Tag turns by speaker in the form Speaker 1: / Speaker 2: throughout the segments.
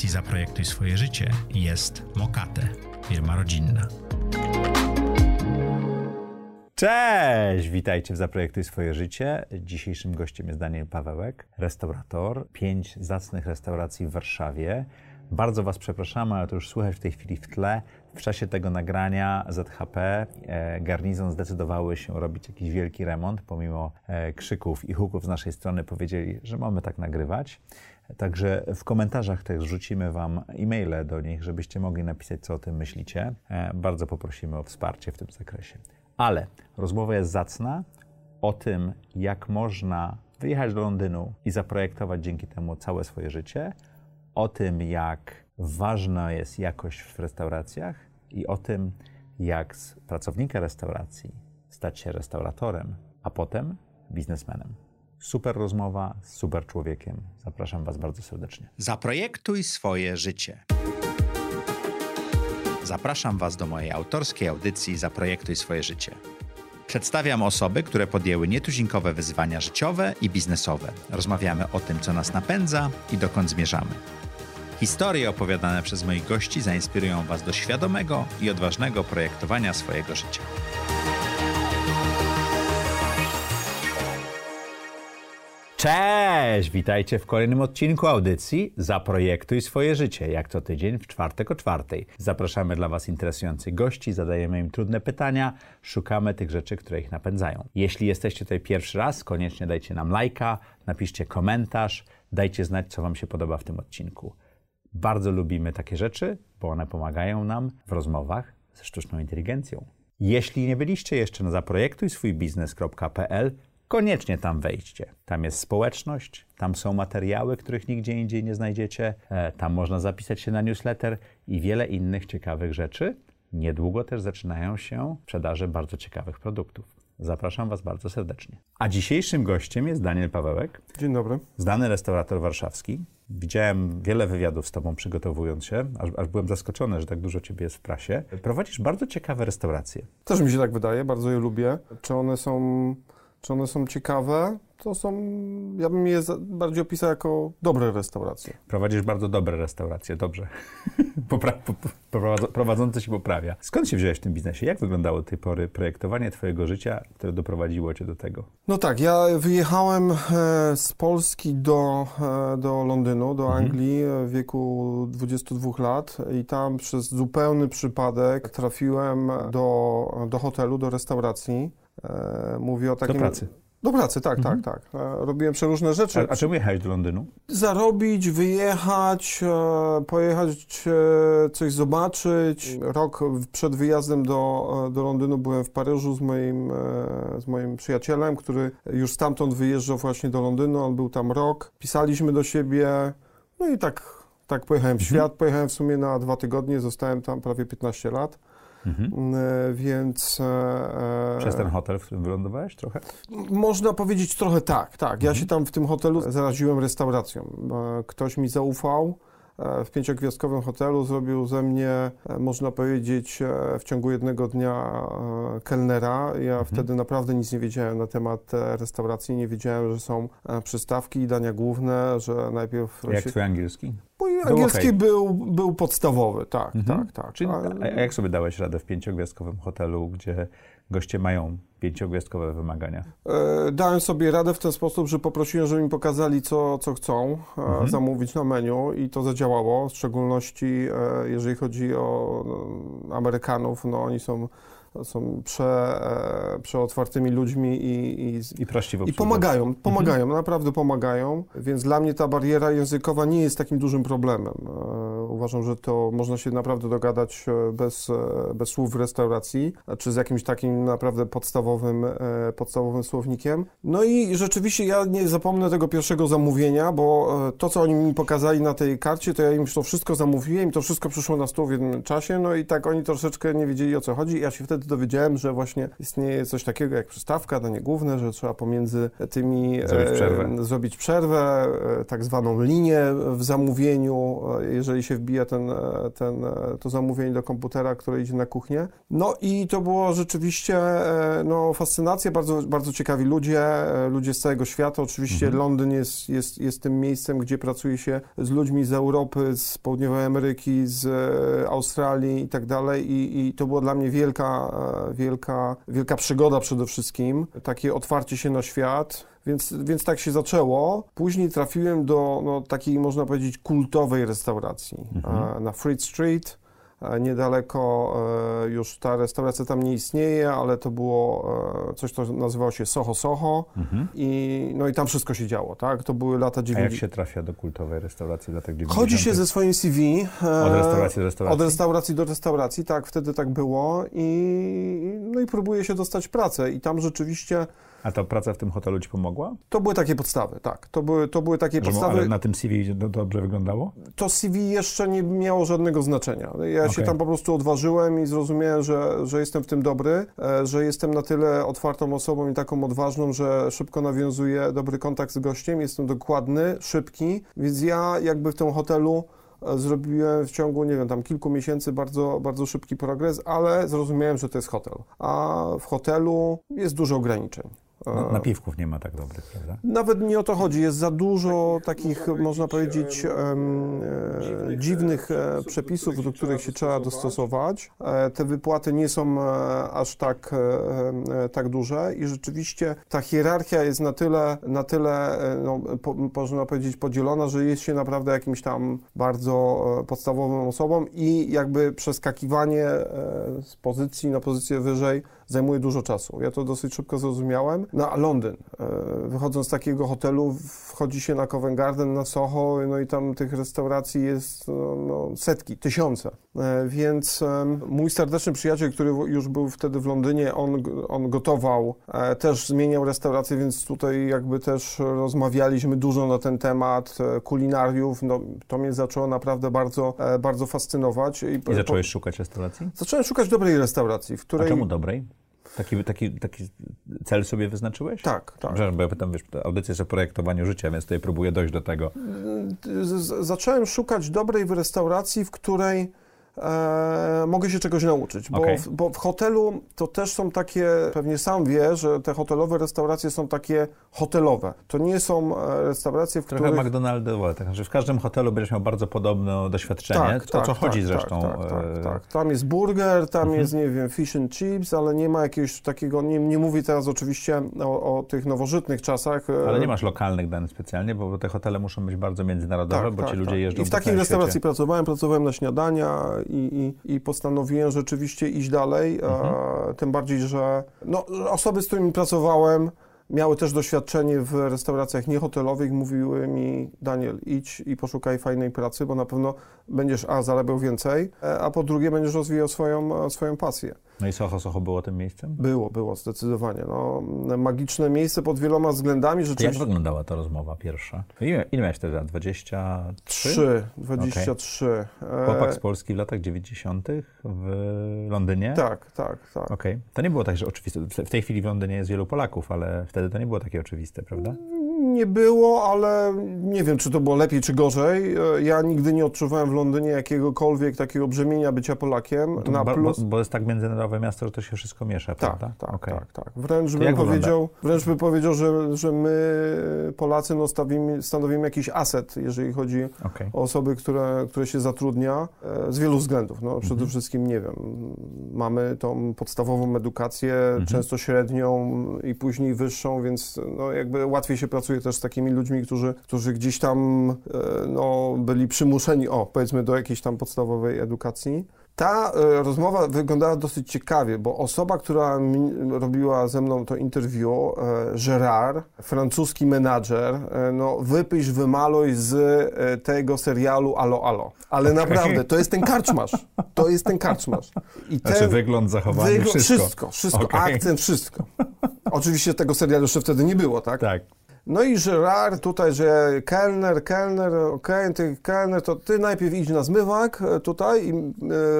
Speaker 1: audycji Zaprojektuj swoje życie jest Mokate, firma rodzinna.
Speaker 2: Cześć! Witajcie w Zaprojektuj swoje życie. Dzisiejszym gościem jest Daniel Pawełek, restaurator. Pięć zacnych restauracji w Warszawie. Bardzo Was przepraszamy, ale to już słychać w tej chwili w tle. W czasie tego nagrania ZHP, e, Garnizon zdecydowały się robić jakiś wielki remont. Pomimo e, krzyków i huków z naszej strony powiedzieli, że mamy tak nagrywać. Także w komentarzach też rzucimy Wam e-maile do nich, żebyście mogli napisać, co o tym myślicie. E, bardzo poprosimy o wsparcie w tym zakresie. Ale rozmowa jest zacna o tym, jak można wyjechać do Londynu i zaprojektować dzięki temu całe swoje życie, o tym, jak ważna jest jakość w restauracjach i o tym, jak z pracownika restauracji stać się restauratorem, a potem biznesmenem. Super rozmowa z super człowiekiem. Zapraszam Was bardzo serdecznie.
Speaker 1: Zaprojektuj swoje życie. Zapraszam Was do mojej autorskiej audycji Zaprojektuj swoje życie. Przedstawiam osoby, które podjęły nietuzinkowe wyzwania życiowe i biznesowe. Rozmawiamy o tym, co nas napędza i dokąd zmierzamy. Historie opowiadane przez moich gości zainspirują Was do świadomego i odważnego projektowania swojego życia.
Speaker 2: Cześć! Witajcie w kolejnym odcinku audycji Zaprojektuj swoje życie, jak co tydzień w czwartek o czwartej. Zapraszamy dla Was interesujących gości, zadajemy im trudne pytania, szukamy tych rzeczy, które ich napędzają. Jeśli jesteście tutaj pierwszy raz, koniecznie dajcie nam lajka, napiszcie komentarz, dajcie znać, co Wam się podoba w tym odcinku. Bardzo lubimy takie rzeczy, bo one pomagają nam w rozmowach ze sztuczną inteligencją. Jeśli nie byliście jeszcze na zaprojektujswójbiznes.pl, koniecznie tam wejdźcie. Tam jest społeczność, tam są materiały, których nigdzie indziej nie znajdziecie, e, tam można zapisać się na newsletter i wiele innych ciekawych rzeczy. Niedługo też zaczynają się sprzedaże bardzo ciekawych produktów. Zapraszam Was bardzo serdecznie. A dzisiejszym gościem jest Daniel Pawełek.
Speaker 3: Dzień dobry.
Speaker 2: Znany restaurator warszawski. Widziałem wiele wywiadów z Tobą przygotowując się, aż, aż byłem zaskoczony, że tak dużo Ciebie jest w prasie. Prowadzisz bardzo ciekawe restauracje.
Speaker 3: Też mi się tak wydaje, bardzo je lubię. Czy one są, czy one są ciekawe? To są, ja bym je bardziej opisał jako dobre restauracje.
Speaker 2: Prowadzisz bardzo dobre restauracje, dobrze. Popra- po- prowadzący się poprawia. Skąd się wziąłeś w tym biznesie? Jak wyglądało do tej pory projektowanie Twojego życia, które doprowadziło Cię do tego?
Speaker 3: No tak, ja wyjechałem e, z Polski do, e, do Londynu, do Anglii e, w wieku 22 lat i tam przez zupełny przypadek trafiłem do, do hotelu, do restauracji. E, Mówię o takim...
Speaker 2: pracy.
Speaker 3: Do pracy, tak, tak, tak. E, Robiłem przeróżne rzeczy.
Speaker 2: A, a czemu jechałeś do Londynu?
Speaker 3: zarobić, wyjechać, e, pojechać coś zobaczyć. Rok przed wyjazdem do, do Londynu byłem w Paryżu z moim, z moim przyjacielem, który już stamtąd wyjeżdżał właśnie do Londynu. On był tam rok. Pisaliśmy do siebie. No i tak, tak pojechałem w świat. Pojechałem w sumie na dwa tygodnie. Zostałem tam prawie 15 lat.
Speaker 2: Mhm.
Speaker 3: E, Więc e, e,
Speaker 2: Przez ten hotel, w którym wylądowałeś trochę?
Speaker 3: można powiedzieć trochę tak, tak. Ja się tam w tym hotelu zaraziłem restauracją. Ktoś mi zaufał. E, W pięciogwiazdkowym hotelu zrobił ze mnie, e, można powiedzieć, e, w ciągu jednego dnia kelnera. Ja wtedy naprawdę nic nie wiedziałem na temat restauracji. Nie wiedziałem, że są przystawki i dania główne, że najpierw...
Speaker 2: Jak
Speaker 3: się...
Speaker 2: Twój angielski?
Speaker 3: Mój angielski
Speaker 2: okej.
Speaker 3: był, był podstawowy, tak,
Speaker 2: Mhm.
Speaker 3: tak, tak.
Speaker 2: Czyli, a jak sobie dałeś radę w pięciogwiazdkowym hotelu, gdzie goście mają pięciogwiazdkowe wymagania?
Speaker 3: E, Dałem sobie radę w ten sposób, że poprosiłem, żeby mi pokazali, co, co chcą e,
Speaker 2: Mhm.
Speaker 3: zamówić na menu i to zadziałało, w szczególności e, jeżeli chodzi o no, Amerykanów, no oni są, są prze, e, przeotwartymi ludźmi i, i,
Speaker 2: I prości w
Speaker 3: i pomagają, pomagają, naprawdę pomagają, więc dla mnie ta bariera językowa nie jest takim dużym problemem. E, Uważam, że to można się naprawdę dogadać e, bez, bez słów w restauracji, czy z jakimś takim naprawdę podstawowym, podstawowym słownikiem. No i rzeczywiście ja nie zapomnę tego pierwszego zamówienia, bo to, co oni mi pokazali na tej karcie, to ja im to wszystko zamówiłem i to wszystko przyszło na stół w jednym czasie, no i tak oni troszeczkę nie wiedzieli, o co chodzi. Ja się wtedy dowiedziałem, że właśnie istnieje coś takiego jak przystawka, danie główne, że trzeba pomiędzy tymi
Speaker 2: Zrobić
Speaker 3: e,
Speaker 2: przerwę.
Speaker 3: zrobić przerwę, e, tak zwaną linię w zamówieniu, e, jeżeli się wbija ten, ten, to zamówienie do komputera, które idzie na kuchnię. No i to było rzeczywiście no, fascynacja, bardzo, bardzo ciekawi ludzie, ludzie z całego świata. Oczywiście mhm. Londyn jest, jest, jest tym miejscem, gdzie pracuje się z ludźmi z Europy, z Południowej Ameryki, z Australii i tak dalej i, i to była dla mnie wielka, wielka, wielka przygoda przede wszystkim, takie otwarcie się na świat. Więc, więc tak się zaczęło. Później trafiłem do no, takiej, można powiedzieć, kultowej restauracji mhm. na Fleet Street Niedaleko e, już ta restauracja tam nie istnieje, ale to było e, coś, co nazywało się Soho Soho mhm. i, no i tam wszystko się działo, tak? To były lata 90.
Speaker 2: A jak się trafia do kultowej restauracji latach 90?
Speaker 3: Chodzi się ze swoim CV.
Speaker 2: E, od restauracji do restauracji?
Speaker 3: Od restauracji do restauracji, tak, wtedy tak było i, no i próbuje się dostać pracę i tam rzeczywiście
Speaker 2: a ta praca w tym hotelu ci pomogła?
Speaker 3: To były takie podstawy, tak. To były, to były takie Że, podstawy.
Speaker 2: Ale na tym CV dobrze wyglądało?
Speaker 3: To CV jeszcze nie miało żadnego znaczenia. Ja okay. się tam po prostu odważyłem i zrozumiałem, że, że jestem w tym dobry, e, że jestem na tyle otwartą osobą i taką odważną, że szybko nawiązuję dobry kontakt z gościem, jestem dokładny, szybki, więc ja jakby w tym hotelu e, zrobiłem w ciągu, nie wiem, tam kilku miesięcy bardzo, bardzo szybki progres, ale zrozumiałem, że to jest hotel. A w hotelu jest dużo ograniczeń.
Speaker 2: No, napiwków nie ma tak dobrych, prawda?
Speaker 3: Nawet nie o to chodzi. Jest za dużo takich, można powiedzieć, e, dziwnych e, przepisów, do których się trzeba dostosować. E, te wypłaty nie są e, aż tak, e, tak duże i rzeczywiście ta hierarchia jest na tyle, na tyle no, po, można powiedzieć, podzielona, że jest się naprawdę jakimś tam bardzo podstawową osobą i jakby przeskakiwanie z pozycji na pozycję wyżej zajmuje dużo czasu. Ja to dosyć szybko zrozumiałem. No a Londyn, e, wychodząc z takiego hotelu, wchodzi się na Covent Garden, na Soho, no i tam tych restauracji jest no, no, setki, tysiące. E, więc mój serdeczny przyjaciel, który już był wtedy w Londynie, on, on gotował, e, też zmieniał restaurację, więc tutaj jakby też rozmawialiśmy dużo na ten temat kulinariów. No, to mnie zaczęło naprawdę bardzo, bardzo fascynować.
Speaker 2: I, I zacząłeś po... szukać restauracji?
Speaker 3: Zacząłem szukać dobrej restauracji, w której...
Speaker 2: A czemu dobrej? Taki, taki, taki cel sobie wyznaczyłeś?
Speaker 3: Tak, tak.
Speaker 2: Przepraszam, bo ja pytam, wiesz, audycja jest o projektowaniu życia, więc tutaj próbuję dojść do tego.
Speaker 3: Z zacząłem szukać dobrej w restauracji, w której e, mogę się czegoś nauczyć, bo, okay. w, bo w hotelu to też są takie, pewnie sam wie, że te hotelowe restauracje są takie hotelowe. To nie są e, restauracje, w
Speaker 2: Trochę
Speaker 3: których...
Speaker 2: McDonaldowe, tak, że w każdym hotelu będziesz miał bardzo podobne doświadczenie, tak, o tak, co chodzi tak, zresztą.
Speaker 3: Tak, tak, e, tak, Tam jest burger, tam mhm. jest, nie wiem, fish and chips, ale nie ma jakiegoś takiego, nie, nie mówię teraz oczywiście o, o tych nowożytnych czasach.
Speaker 2: E, ale nie masz lokalnych danych specjalnie, bo te hotele muszą być bardzo międzynarodowe, tak, bo ci ludzie jeżdżą
Speaker 3: I w takiej restauracji świecie. pracowałem, pracowałem na śniadania i, i, i postanowiłem rzeczywiście iść dalej, mhm. tym bardziej, że no, osoby, z którymi pracowałem, miały też doświadczenie w restauracjach niehotelowych, mówiły mi, Daniel, idź i poszukaj fajnej pracy, bo na pewno będziesz a zarabiał więcej, e, a po drugie będziesz rozwijał swoją, swoją pasję.
Speaker 2: No i Soho Soho było tym miejscem?
Speaker 3: Było, było, zdecydowanie. No, magiczne miejsce pod wieloma względami.
Speaker 2: Rzeczywiście... Jak wyglądała ta rozmowa pierwsza? Ile, ile miałeś wtedy 23?
Speaker 3: 3, 23.
Speaker 2: Okay. Chłopak z Polski w latach 90. w Londynie?
Speaker 3: Tak, tak, tak.
Speaker 2: Okej. Okay. To nie było tak, że oczywiste. W tej chwili w Londynie jest wielu Polaków, ale wtedy to nie było takie oczywiste, prawda?
Speaker 3: Nie było, ale nie wiem, czy to było lepiej, czy gorzej. E, ja nigdy nie odczuwałem w Londynie jakiegokolwiek takiego brzemienia bycia Polakiem.
Speaker 2: na plus... bo, bo, jest tak międzynarodowe miasto, że to się wszystko miesza,
Speaker 3: tak,
Speaker 2: prawda?
Speaker 3: Tak, okay. tak, tak. Wręcz bym powiedział, wręcz bym powiedział, że, że my Polacy no, stawimy, stanowimy jakiś aset, jeżeli chodzi okay. o osoby, które, które się zatrudnia, e, z wielu względów. No, przede mhm. wszystkim, nie wiem, mamy tą podstawową edukację, mhm. często średnią i później wyższą, więc no, jakby łatwiej się pracuje też z takimi ludźmi, którzy, którzy gdzieś tam e, no, byli przymuszeni, o, powiedzmy, do jakiejś tam podstawowej edukacji. Ta e, rozmowa wyglądała dosyć ciekawie, bo osoba, która robiła ze mną to interview, Gerard, francuski menadżer, e, no wypyś, wymaluj z tego serialu Alo Alo. Ale naprawdę, to jest ten karczmasz. To jest ten karczmasz.
Speaker 2: I znaczy ten, znaczy wygląd, zachowanie, wygląd, wszystko.
Speaker 3: Wszystko, wszystko. Okay. Akcent, wszystko. Oczywiście tego serialu jeszcze wtedy nie było, tak?
Speaker 2: Tak.
Speaker 3: No i Gerard tutaj, że kelner, kelner, okej, okay, ty kelner, to ty najpierw idź na zmywak e, tutaj i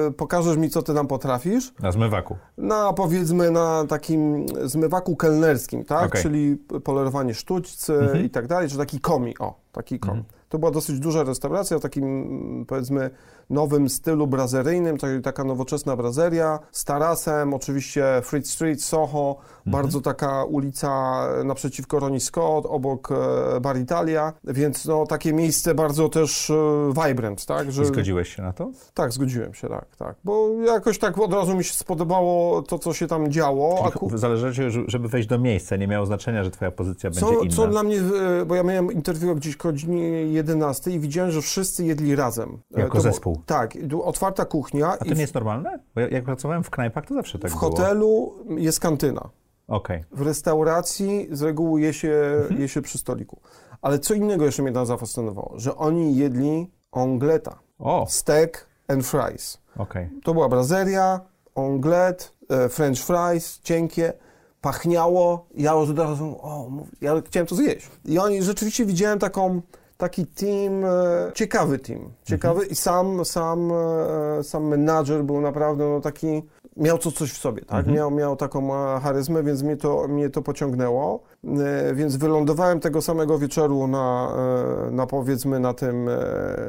Speaker 3: y, pokażesz mi, co ty nam potrafisz.
Speaker 2: Na zmywaku?
Speaker 3: Na, powiedzmy, na takim zmywaku kelnerskim, tak? Okay. Czyli polerowanie sztućcy mhm. i tak dalej, czy taki komi, o. taki kon. To była dosyć duża restauracja w takim, mm, powiedzmy, nowym stylu brazeryjnym, tak- taka nowoczesna brazeria, z tarasem, oczywiście Fritz Street, Soho, bardzo taka ulica naprzeciwko Ronnie Scott, obok e, Bar Italia, więc no, takie miejsce bardzo też e, vibrant, tak? Że,
Speaker 2: I zgodziłeś się na to?
Speaker 3: tak, zgodziłem się, tak, tak, bo jakoś tak od razu mi się spodobało to, co się tam działo. a ku-
Speaker 2: Tylko Zależy żeby wejść do miejsca, nie miało znaczenia, że twoja pozycja będzie
Speaker 3: co,
Speaker 2: inna.
Speaker 3: co dla mnie, e, bo ja miałem interwiu gdzieś o godzinie 11 i widziałem, że wszyscy jedli razem. E,
Speaker 2: Jako
Speaker 3: to było- Tak, otwarta kuchnia
Speaker 2: A
Speaker 3: i
Speaker 2: to
Speaker 3: w,
Speaker 2: nie jest normalne? Bo ja- jak pracowałem w knajpach, to zawsze tak
Speaker 3: w
Speaker 2: było.
Speaker 3: hotelu jest kantyna.
Speaker 2: Okej.
Speaker 3: W restauracji z reguły je się,
Speaker 2: Mhm.
Speaker 3: je się przy stoliku. Ale co innego jeszcze mnie tam zafascynowało, że oni jedli ongleta,
Speaker 2: O,
Speaker 3: steak and fries.
Speaker 2: okej.
Speaker 3: To była brazeria, onglet, e, french fries, cienkie, pachniało. Ja od razu, o, ja chciałem to zjeść. I oni, rzeczywiście widziałem taką, taki team, e, ciekawy team, ciekawy i sam, sam, e, sam menadżer był naprawdę no, taki, miał to coś w sobie, tak? Miał, miał taką e, charyzmę, więc mnie to, mnie to pociągnęło. Więc wylądowałem tego samego wieczoru na, na powiedzmy na tym,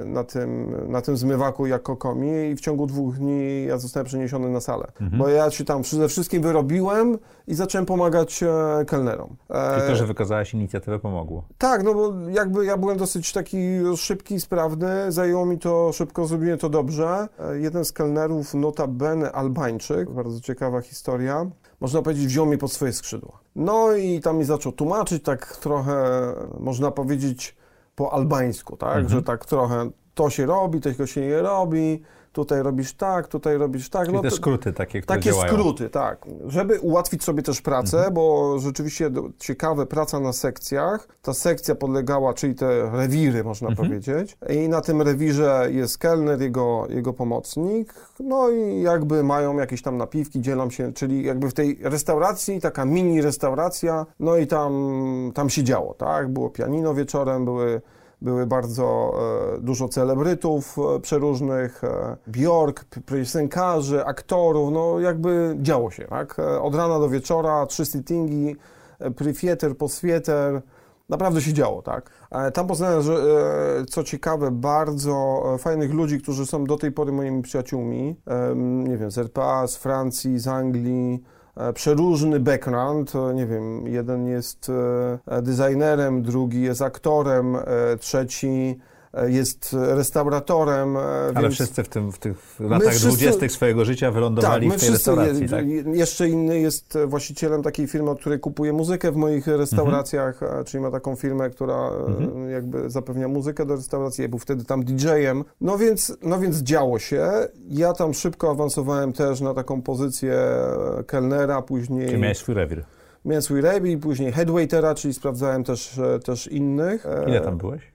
Speaker 3: na, tym, na tym zmywaku jak kokomi i w ciągu dwóch dni ja zostałem przeniesiony na salę. Bo ja się tam ze wszystkim wyrobiłem i zacząłem pomagać e, kelnerom. E,
Speaker 2: Czyli to, że wykazałeś inicjatywę pomogło.
Speaker 3: tak, no bo jakby ja byłem dosyć taki szybki, sprawny, zajęło mi to szybko, zrobiłem to dobrze. E, Jeden z kelnerów, notabene Albańczyk, bardzo ciekawa historia, można powiedzieć, wziął mnie pod swoje skrzydła. No i tam mi zaczął tłumaczyć tak trochę, można powiedzieć, po albańsku, tak, że tak trochę to się robi, tego się nie robi, tutaj robisz tak, tutaj robisz tak.
Speaker 2: Czyli te
Speaker 3: to-
Speaker 2: skróty takie, które
Speaker 3: takie
Speaker 2: działają.
Speaker 3: skróty, tak. Żeby ułatwić sobie też pracę,
Speaker 2: Mhm.
Speaker 3: bo rzeczywiście ciekawe praca na sekcjach. Ta sekcja podlegała, czyli te rewiry, można
Speaker 2: Mhm.
Speaker 3: powiedzieć. I na tym rewirze jest kelner, jego, jego pomocnik. No i jakby mają jakieś tam napiwki, dzielą się, czyli jakby w tej restauracji, taka mini restauracja, no i tam, tam się działo, tak. Było pianino wieczorem, były były bardzo e, dużo celebrytów e, przeróżnych, e, Bjork, piosenkarzy, aktorów, no jakby działo się, tak? Od rana do wieczora, trzy sittingi, pre-theater, post-theater, naprawdę się działo, tak? Tam poznałem, że co ciekawe, bardzo fajnych ludzi, którzy są do tej pory moimi przyjaciółmi, nie wiem, z RPA, z Francji, z Anglii, przeróżny background. e, Nie wiem, jeden jest e, designerem, drugi jest aktorem, e, trzeci e, jest restauratorem. e,
Speaker 2: Ale
Speaker 3: więc-
Speaker 2: wszyscy w, tym, w tych latach dwudziestych swojego życia wylądowali
Speaker 3: my
Speaker 2: w tej restauracji,
Speaker 3: je,
Speaker 2: tak?
Speaker 3: je- Jeszcze inny jest e, właścicielem takiej firmy, od której kupuje muzykę w moich restauracjach,
Speaker 2: Mhm.
Speaker 3: e, czyli ma taką firmę, która e, jakby zapewnia muzykę do restauracji. Ja był wtedy tam DJ-em. No więc, no więc działo się. Ja tam szybko awansowałem też na taką pozycję e, kelnera, później
Speaker 2: Czyli miałeś swój rewir.
Speaker 3: miałem swój rebi, później headwaitera, czyli sprawdzałem też, e, też innych. E,
Speaker 2: Ile tam byłeś?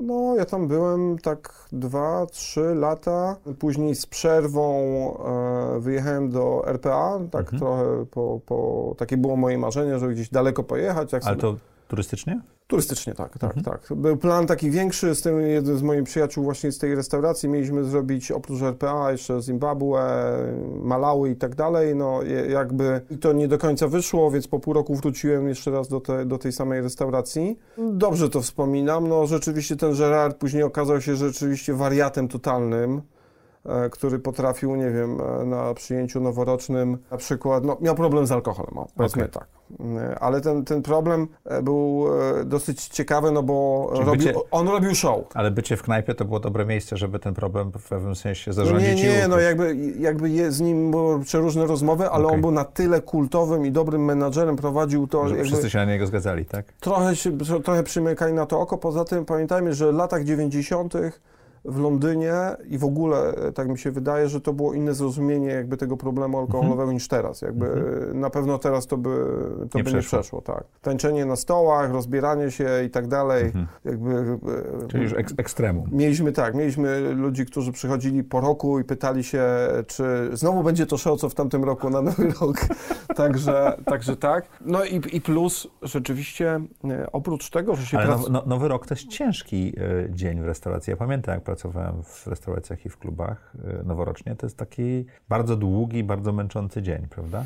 Speaker 3: No, ja tam byłem tak dwa, trzy lata. Później z przerwą e, wyjechałem do RPA, tak
Speaker 2: Mhm.
Speaker 3: trochę po, po... Takie było moje marzenie, żeby gdzieś daleko pojechać. Jak
Speaker 2: Ale
Speaker 3: sobie...
Speaker 2: to turystycznie?
Speaker 3: Turystycznie, tak, tak,
Speaker 2: Mhm.
Speaker 3: tak. Był plan taki większy, z tym jeden z moich przyjaciół właśnie z tej restauracji mieliśmy zrobić oprócz RPA jeszcze Zimbabwe, Malawi i tak dalej, no jakby i to nie do końca wyszło, więc po pół roku wróciłem jeszcze raz do, te, do tej samej restauracji. Dobrze to wspominam, no rzeczywiście ten Gerard później okazał się rzeczywiście wariatem totalnym, który potrafił, nie wiem, e, na przyjęciu noworocznym na przykład, no miał problem z alkoholem, o, powiedzmy
Speaker 2: Okej.
Speaker 3: tak. E, Ale ten, ten problem e, był e, dosyć ciekawy, no bo robił,
Speaker 2: bycie-
Speaker 3: on robił show.
Speaker 2: Ale bycie w knajpie to było dobre miejsce, żeby ten problem w pewnym sensie
Speaker 3: No
Speaker 2: zarządzić
Speaker 3: nie, nie, no jakby, jakby je, z nim były przeróżne rozmowy, ale
Speaker 2: Okej.
Speaker 3: on był na tyle kultowym i dobrym menadżerem, prowadził to,
Speaker 2: Że
Speaker 3: jakby
Speaker 2: wszyscy się na niego zgadzali, tak?
Speaker 3: trochę, się, trochę przymykali na to oko. Poza tym pamiętajmy, że w latach 90. w Londynie i w ogóle e, tak mi się wydaje, że to było inne zrozumienie jakby tego problemu alkoholowego niż teraz. Jakby e, na pewno teraz to by, to
Speaker 2: Nie
Speaker 3: by nie
Speaker 2: przeszło.
Speaker 3: przeszło, tak. Tańczenie na stołach, rozbieranie się i tak dalej. Jakby e,
Speaker 2: Czyli już ek ekstremum.
Speaker 3: Mieliśmy tak, mieliśmy ludzi, którzy przychodzili po roku i pytali się, czy znowu będzie to show, co w tamtym roku na nowy rok. także, także tak. No i, i plus rzeczywiście e, oprócz tego, że się
Speaker 2: Ale
Speaker 3: prac...
Speaker 2: now, no, Nowy Rok to jest ciężki e, dzień w restauracji. Ja pamiętam, jak pracowałem w restauracjach i w klubach e, noworocznie. To jest taki bardzo długi, bardzo męczący dzień, prawda?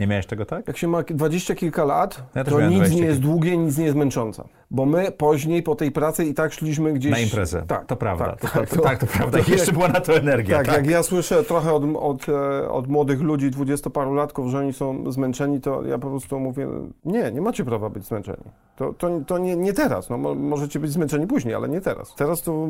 Speaker 2: Nie miałeś tego tak?
Speaker 3: Jak się ma dwadzieścia kilka lat,
Speaker 2: Ja
Speaker 3: to nic
Speaker 2: 20
Speaker 3: nie jest długie, nic nie jest męczące. Bo my później po tej pracy i tak szliśmy gdzieś...
Speaker 2: Na imprezę.
Speaker 3: Tak,
Speaker 2: to prawda.
Speaker 3: Tak,
Speaker 2: to,
Speaker 3: tak,
Speaker 2: to, tak, to prawda.
Speaker 3: To
Speaker 2: jeszcze była na to energia.
Speaker 3: Tak,
Speaker 2: Tak,
Speaker 3: jak ja słyszę trochę od, od, e, od młodych ludzi, dwudziestoparolatków, że oni są zmęczeni, to ja po prostu mówię, nie, nie macie prawa być zmęczeni. To, to, to nie, nie teraz, no, mo- możecie być zmęczeni później, ale nie teraz. Teraz to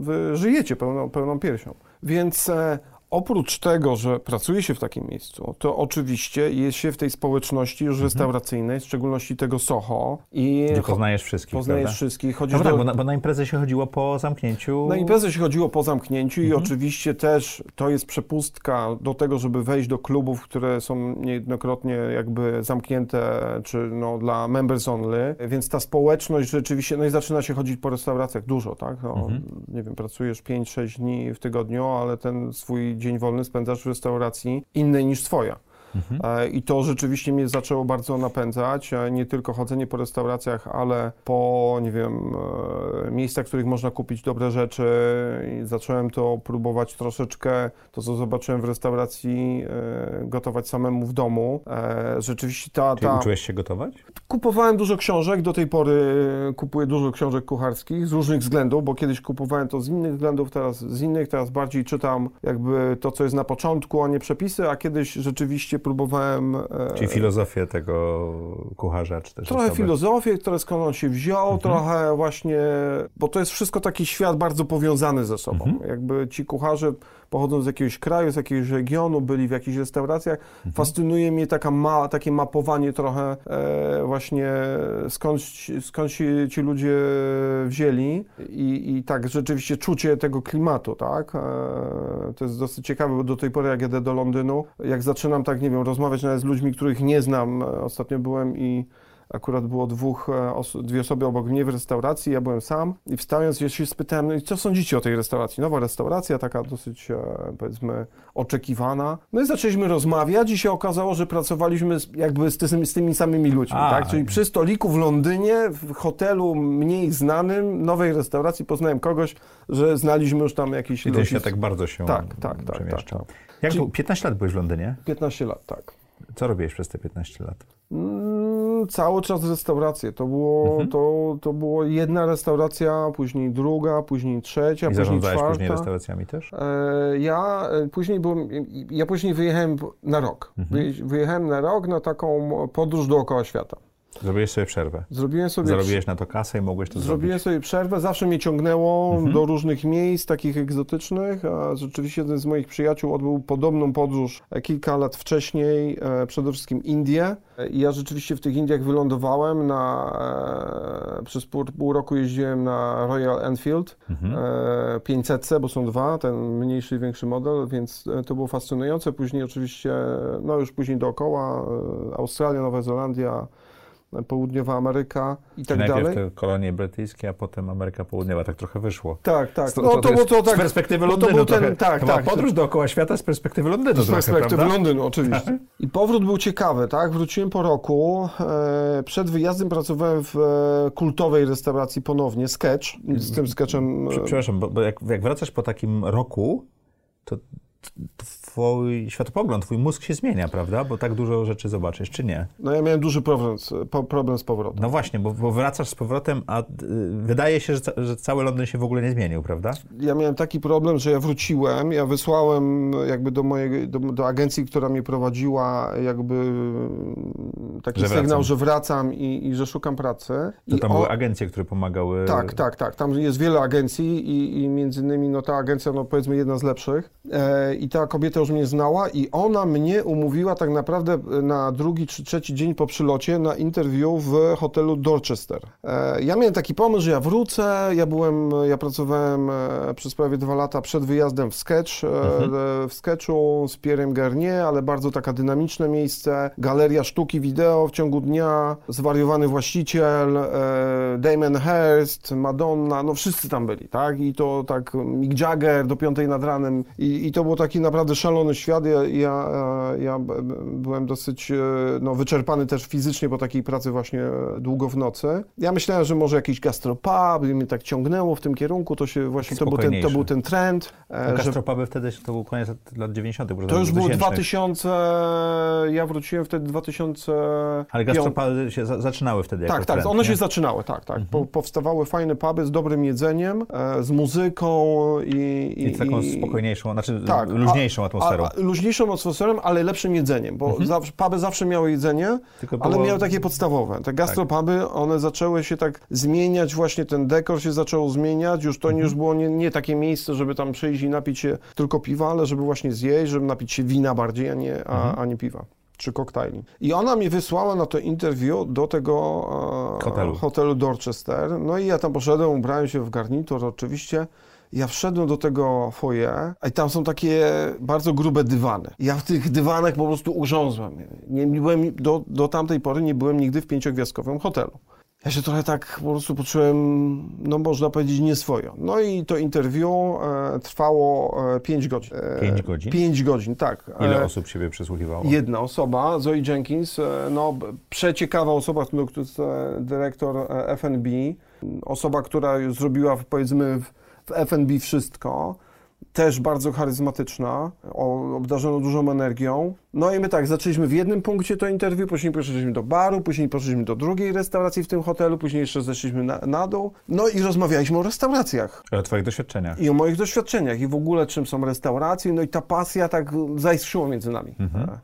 Speaker 3: wy żyjecie pełną, pełną piersią. Więc e, oprócz tego, że pracuje się w takim miejscu, to oczywiście jest się w tej społeczności już restauracyjnej, w szczególności tego Soho i
Speaker 2: Gdzie poznajesz wszystkich,
Speaker 3: poznajesz
Speaker 2: prawda?
Speaker 3: wszystkich, chodzisz
Speaker 2: No tak,
Speaker 3: do...
Speaker 2: bo na, bo na imprezę się chodziło po zamknięciu.
Speaker 3: Na imprezę się chodziło po zamknięciu
Speaker 2: Mhm.
Speaker 3: i oczywiście też to jest przepustka do tego, żeby wejść do klubów, które są niejednokrotnie jakby zamknięte, czy no dla members only, więc ta społeczność rzeczywiście, no i zaczyna się chodzić po restauracjach dużo, tak? No,
Speaker 2: Mhm.
Speaker 3: Nie wiem, pracujesz 5-6 dni w tygodniu, ale ten swój dzień wolny spędzasz w restauracji innej niż twoja.
Speaker 2: Mhm.
Speaker 3: E, I to rzeczywiście mnie zaczęło bardzo napędzać. e, Nie tylko chodzenie po restauracjach, ale po, nie wiem, e, miejscach, w których można kupić dobre rzeczy. I zacząłem to próbować troszeczkę, to co zobaczyłem w restauracji, gotować samemu w domu. Rzeczywiście ta,
Speaker 2: Czyli
Speaker 3: ta...
Speaker 2: uczyłeś się gotować?
Speaker 3: Kupowałem dużo książek, do tej pory kupuję dużo książek kucharskich z różnych względów, bo kiedyś kupowałem to z innych względów, teraz z innych, teraz bardziej czytam jakby to, co jest na początku, a nie przepisy, a kiedyś rzeczywiście próbowałem... e,
Speaker 2: Czyli filozofię tego kucharza, czy też
Speaker 3: Trochę
Speaker 2: osoby.
Speaker 3: filozofię, które skąd on się wziął,
Speaker 2: Mhm.
Speaker 3: trochę właśnie, bo to jest wszystko taki świat bardzo powiązany ze sobą.
Speaker 2: Mhm.
Speaker 3: Jakby ci kucharze pochodzą z jakiegoś kraju, z jakiegoś regionu, byli w jakichś restauracjach.
Speaker 2: Mhm.
Speaker 3: Fascynuje mnie taka ma, takie mapowanie trochę e, właśnie skąd, skąd się ci ludzie wzięli i, i tak rzeczywiście czucie tego klimatu, tak? E, to jest dosyć ciekawe, bo do tej pory jak jedę do Londynu, jak zaczynam tak, nie wiem, rozmawiać nawet z ludźmi, których nie znam, e, ostatnio byłem i Akurat było dwóch, e, os- dwie osoby obok mnie w restauracji, ja byłem sam i wstając ja się spytałem, no i co sądzicie o tej restauracji? Nowa restauracja, taka dosyć e, powiedzmy oczekiwana. No i zaczęliśmy rozmawiać i się okazało, że pracowaliśmy z, jakby z, tymi- z tymi samymi ludźmi,
Speaker 2: A.
Speaker 3: tak? Czyli przy stoliku w Londynie, w hotelu mniej znanym, nowej restauracji poznałem kogoś, że znaliśmy już tam jakiś
Speaker 2: I ten
Speaker 3: ludzi.
Speaker 2: świat tak bardzo się
Speaker 3: Tak, tak, tak,
Speaker 2: przemieszczał.
Speaker 3: tak,
Speaker 2: Jak
Speaker 3: Czyli-
Speaker 2: był? 15 lat byłeś w Londynie?
Speaker 3: 15 lat, tak.
Speaker 2: Co robiłeś przez te 15 lat?
Speaker 3: Mm, cały czas restauracje. To było,
Speaker 2: Mhm.
Speaker 3: to, to było jedna restauracja, później druga, później trzecia,
Speaker 2: I
Speaker 3: później
Speaker 2: zarządzałeś
Speaker 3: czwarta.
Speaker 2: później restauracjami też?
Speaker 3: E, Ja e, później byłem, ja później wyjechałem na rok.
Speaker 2: Mhm.
Speaker 3: Wyje- Wyjechałem na rok na taką podróż dookoła świata.
Speaker 2: Zrobiłeś sobie przerwę.
Speaker 3: Zrobiłem sobie
Speaker 2: Zarobiłeś na to kasę i mogłeś to
Speaker 3: Zrobiłem
Speaker 2: zrobić.
Speaker 3: sobie przerwę, zawsze mnie ciągnęło
Speaker 2: Mhm.
Speaker 3: do różnych miejsc, takich egzotycznych, a rzeczywiście jeden z moich przyjaciół odbył podobną podróż e, kilka lat wcześniej, e, przede wszystkim Indie. I ja rzeczywiście w tych Indiach wylądowałem, na, e, przez pół, pół roku jeździłem na Royal Enfield,
Speaker 2: Mhm.
Speaker 3: e, 500C, bo są dwa, ten mniejszy i większy model, więc to było fascynujące. Później oczywiście, no już później dookoła, Australia, Nowa Zelandia, Południowa Ameryka i tak
Speaker 2: Najpierw
Speaker 3: dalej.
Speaker 2: te kolonie brytyjskie, a potem Ameryka Południowa. Tak trochę wyszło.
Speaker 3: Tak, tak.
Speaker 2: To,
Speaker 3: No
Speaker 2: to,
Speaker 3: to,
Speaker 2: jest
Speaker 3: to tak.
Speaker 2: z perspektywy
Speaker 3: to
Speaker 2: Londynu
Speaker 3: ten-
Speaker 2: trochę.
Speaker 3: tak,
Speaker 2: to
Speaker 3: tak.
Speaker 2: podróż dookoła świata z perspektywy Londynu
Speaker 3: Z
Speaker 2: trochę,
Speaker 3: perspektywy
Speaker 2: prawda?
Speaker 3: Londynu, oczywiście. I powrót był ciekawy, tak? Wróciłem po roku. E, przed wyjazdem pracowałem w e, kultowej restauracji ponownie, Sketch. Z tym sketchem. E,
Speaker 2: Przepraszam, bo, bo jak, jak wracasz po takim roku, to twój światopogląd, twój mózg się zmienia, prawda? Bo tak dużo rzeczy zobaczysz, czy nie?
Speaker 3: no ja miałem duży problem z, problem z powrotem.
Speaker 2: No właśnie, bo, bo wracasz z powrotem, a y, wydaje się, że, ca- że cały Londyn się w ogóle nie zmienił, prawda?
Speaker 3: Ja miałem taki problem, że ja wróciłem, ja wysłałem jakby do mojej, do, do agencji, która mnie prowadziła, jakby mm, taki
Speaker 2: Że
Speaker 3: sygnał,
Speaker 2: wracam.
Speaker 3: że wracam i, i że szukam pracy.
Speaker 2: To
Speaker 3: I
Speaker 2: tam
Speaker 3: o-
Speaker 2: były agencje, które pomagały.
Speaker 3: Tak, tak, tak. Tam jest wiele agencji i, i między innymi no, ta agencja, no powiedzmy jedna z lepszych. E, I ta kobieta już mnie znała i ona mnie umówiła tak naprawdę na drugi czy trzeci dzień po przylocie na interview w hotelu Dorchester. E, ja miałem taki pomysł, że ja wrócę, ja byłem, ja pracowałem e, przez prawie dwa lata przed wyjazdem w Sketch, e, w Sketchu z Pierrem Garnier, ale bardzo taka dynamiczne miejsce, galeria sztuki wideo w ciągu dnia, zwariowany właściciel, e, Damon Hirst, Madonna, no wszyscy tam byli, tak? I to tak Mick Jagger do piątej nad ranem i, i to było taki naprawdę szalony świat. Ja, ja, ja byłem dosyć no, wyczerpany też fizycznie po takiej pracy właśnie długo w nocy. Ja myślałem, że może jakiś gastropub, mnie tak ciągnęło w tym kierunku, to się właśnie, to był, ten, to był ten trend.
Speaker 2: A gastropuby wtedy to był koniec lat 90.
Speaker 3: To już było 2000, ja wróciłem wtedy 2000.
Speaker 2: Ale gastropuby się za, zaczynały wtedy
Speaker 3: Tak, tak,
Speaker 2: trend,
Speaker 3: one
Speaker 2: nie?
Speaker 3: się zaczynały, tak, tak.
Speaker 2: Mhm.
Speaker 3: Po, powstawały fajne puby z dobrym jedzeniem, e, z muzyką i...
Speaker 2: I taką spokojniejszą, znaczy
Speaker 3: tak,
Speaker 2: luźniejszą
Speaker 3: a,
Speaker 2: atmosferą.
Speaker 3: A, luźniejszą atmosferą, ale lepszym jedzeniem, bo
Speaker 2: Mhm.
Speaker 3: zawsze, puby zawsze miały jedzenie,
Speaker 2: Tylko
Speaker 3: ale
Speaker 2: było-
Speaker 3: miały takie podstawowe. Te gastropuby, one zaczęły się tak zmieniać, właśnie ten dekor się zaczął zmieniać, już to
Speaker 2: Mhm.
Speaker 3: już było nie, nie takie miejsce, żeby tam przyjść i napić się tylko piwa, ale żeby właśnie zjeść, żeby napić się wina bardziej, a nie, a,
Speaker 2: Mhm.
Speaker 3: a nie piwa. Czy koktajli. I ona mnie wysłała na to interview do tego e,
Speaker 2: Hotelu.
Speaker 3: hotelu Dorchester. No i ja tam poszedłem, ubrałem się w garnitur oczywiście. Ja wszedłem do tego foyer, a i tam są takie bardzo grube dywany. Ja w tych dywanach po prostu ugrzązłem. Nie byłem, do, do tamtej pory nie byłem nigdy w pięciogwiazdkowym hotelu. Ja się trochę tak po prostu poczułem, no można powiedzieć, nieswojo. No i to interview e, trwało e, 5 godzin. E,
Speaker 2: Pięć godzin?
Speaker 3: 5 godzin, tak.
Speaker 2: Ile
Speaker 3: E,
Speaker 2: osób siebie przysłuchiwało?
Speaker 3: Jedna osoba, Zoe Jenkins, e, no przeciekawa osoba, to to jest e, dyrektor e, F&B, osoba, która zrobiła powiedzmy w, w F&B wszystko, też bardzo charyzmatyczna, obdarzona dużą energią. No i my tak, zaczęliśmy w jednym punkcie to interwiu, później poszliśmy do baru, później poszliśmy do drugiej restauracji w tym hotelu, później jeszcze zeszliśmy na, na dół, no i rozmawialiśmy o restauracjach
Speaker 2: O twoich doświadczeniach.
Speaker 3: i o moich doświadczeniach i w ogóle czym są restauracje, no i ta pasja tak zaiskrzyła między nami.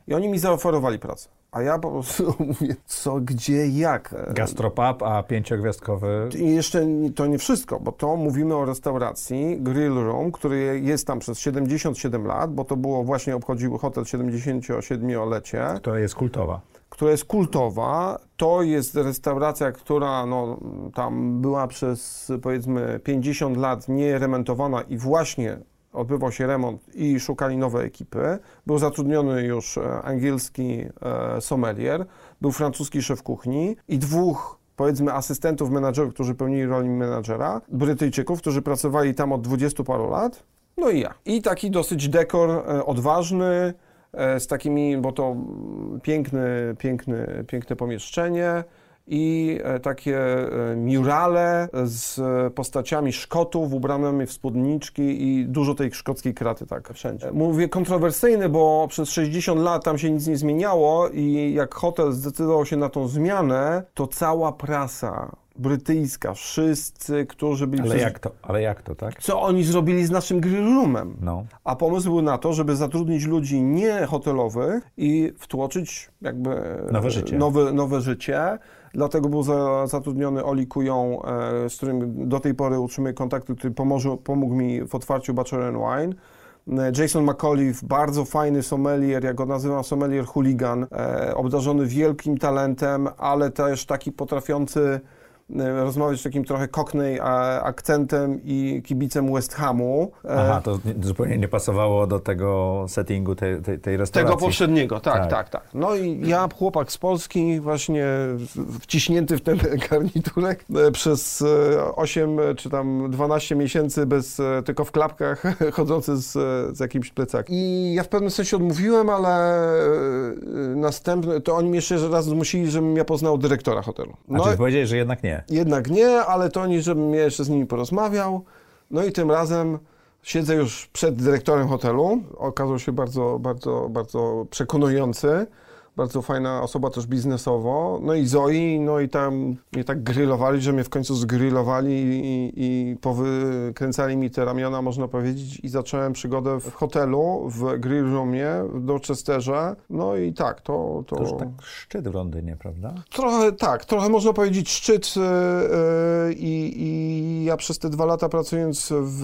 Speaker 3: I oni mi zaoferowali pracę. A ja po prostu mówię, co, gdzie, jak.
Speaker 2: Gastropub, a pięciogwiazdkowy...
Speaker 3: I jeszcze to nie wszystko, bo to mówimy o restauracji Grill Room, który jest tam przez 77 lat, bo to było właśnie obchodził hotel 77-lecie,
Speaker 2: która jest kultowa.
Speaker 3: która jest kultowa. To jest restauracja, która no, tam była przez powiedzmy 50 lat nieremontowana i właśnie odbywał się remont i szukali nowej ekipy. Był zatrudniony już e, angielski e, sommelier, był francuski szef kuchni i dwóch powiedzmy asystentów menadżerów, którzy pełnili rolę menadżera, Brytyjczyków, którzy pracowali tam od 20 paru lat, no i ja. I taki dosyć dekor e, odważny, z takimi, bo to mm, piękny, piękny, piękne pomieszczenie i e, takie e, murale z postaciami Szkotów ubranymi w spódniczki i dużo tej szkockiej kraty tak wszędzie. Mówię kontrowersyjny, bo przez 60 lat tam się nic nie zmieniało i jak hotel zdecydował się na tą zmianę, to cała prasa brytyjska, wszyscy, którzy byli...
Speaker 2: Ale
Speaker 3: przez-
Speaker 2: jak to, ale jak to, tak?
Speaker 3: Co oni zrobili z naszym grill roomem?
Speaker 2: No.
Speaker 3: A pomysł był na to, żeby zatrudnić ludzi nie hotelowych i wtłoczyć jakby
Speaker 2: Nowe życie.
Speaker 3: Nowe, nowe życie. Dlatego był za, zatrudniony Oli Kują, e, z którym do tej pory utrzymuję kontakty, który pomoże, pomógł mi w otwarciu Bachelor Wine. E, Jason McAuliffe, bardzo fajny sommelier, jak go nazywam, sommelier hooligan, e, obdarzony wielkim talentem, ale też taki potrafiący rozmawiać z takim trochę cockney e, akcentem i kibicem West Hamu. E,
Speaker 2: Aha, to nie- zupełnie nie pasowało do tego settingu tej, tej, tej restauracji.
Speaker 3: Tego poprzedniego, tak,
Speaker 2: Tak.
Speaker 3: tak, tak, No i ja, chłopak z Polski, właśnie wciśnięty w ten garniturek e, przez e, 8 czy tam 12 miesięcy bez, e, tylko w klapkach, chodzący z, z jakimś plecakiem. I ja w pewnym sensie odmówiłem, ale e, następny, to oni mnie jeszcze raz zmusili, żebym ja poznał dyrektora hotelu.
Speaker 2: A
Speaker 3: No
Speaker 2: czy powiedziałeś, że jednak nie?
Speaker 3: Jednak nie, ale to oni, żebym jeszcze z nimi porozmawiał. No i tym razem siedzę już przed dyrektorem hotelu. Okazał się bardzo, bardzo, bardzo przekonujący. Bardzo fajna osoba też biznesowo. No i Zoi, no i tam mnie tak grillowali, że mnie w końcu zgrillowali i, i powykręcali mi te ramiona, można powiedzieć. I zacząłem przygodę w hotelu, w grill roomie, w Dorchesterze. No i tak, to...
Speaker 2: To już tak szczyt w Londynie, prawda?
Speaker 3: Trochę tak, trochę można powiedzieć szczyt e, e, i, i ja przez te dwa lata pracując w,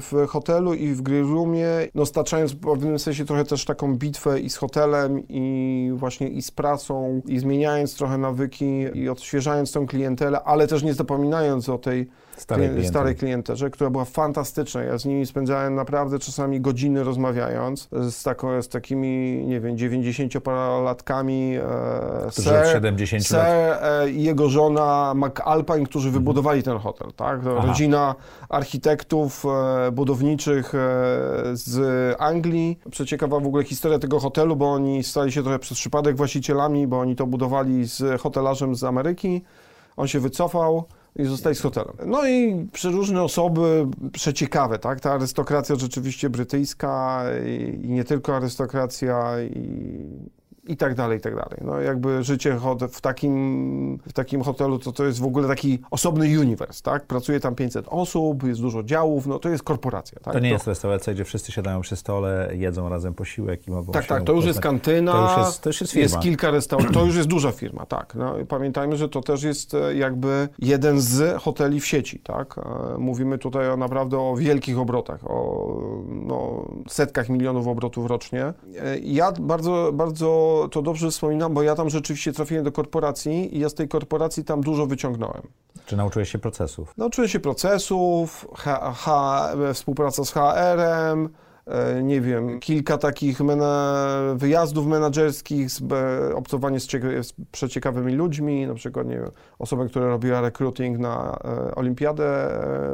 Speaker 3: w hotelu i w grill roomie, no staczając w pewnym sensie trochę też taką bitwę i z hotelem i i właśnie i z pracą, i zmieniając trochę nawyki, i odświeżając tą klientelę, ale też nie zapominając o tej
Speaker 2: Starej
Speaker 3: klien- starej klienterze, która była fantastyczna. Ja z nimi spędzałem naprawdę czasami godziny rozmawiając z, taką, z takimi, nie wiem, 90-parolatkami. E,
Speaker 2: od 70
Speaker 3: Sir e, i jego żona McAlpine, którzy wybudowali ten hotel, tak? Rodzina architektów e, budowniczych e, z Anglii. Przeciekawa w ogóle historia tego hotelu, bo oni stali się trochę przez przypadek właścicielami, bo oni to budowali z hotelarzem z Ameryki. On się wycofał i zostali z hotelem. No i przeróżne osoby przeciekawe, tak? Ta arystokracja rzeczywiście brytyjska i, i nie tylko arystokracja i, i tak dalej, i tak dalej. No jakby życie w takim, w takim hotelu to, to jest w ogóle taki osobny uniwers, tak? Pracuje tam 500 osób, jest dużo działów, no to jest korporacja, tak?
Speaker 2: To nie jest restauracja, gdzie wszyscy siadają przy stole, jedzą razem posiłek i mogą
Speaker 3: Tak, tak, to już jest kantyna,
Speaker 2: To już jest, to już jest firma.
Speaker 3: kilka restauracji, to już jest duża firma, tak. No, pamiętajmy, że to też jest e, jakby jeden z hoteli w sieci, tak. E, Mówimy tutaj o naprawdę o wielkich obrotach, o no, setkach milionów obrotów rocznie. E, Ja bardzo, bardzo to dobrze wspominam, bo ja tam rzeczywiście trafiłem do korporacji i ja z tej korporacji tam dużo wyciągnąłem.
Speaker 2: Czy nauczyłeś się procesów?
Speaker 3: Nauczyłem się procesów, H, H, współpraca z HR-em, nie wiem, kilka takich mena, wyjazdów menedżerskich, z, e, obcowanie z, z przeciekawymi ludźmi, na przykład, nie wiem, osobę, która robiła recruiting na e, olimpiadę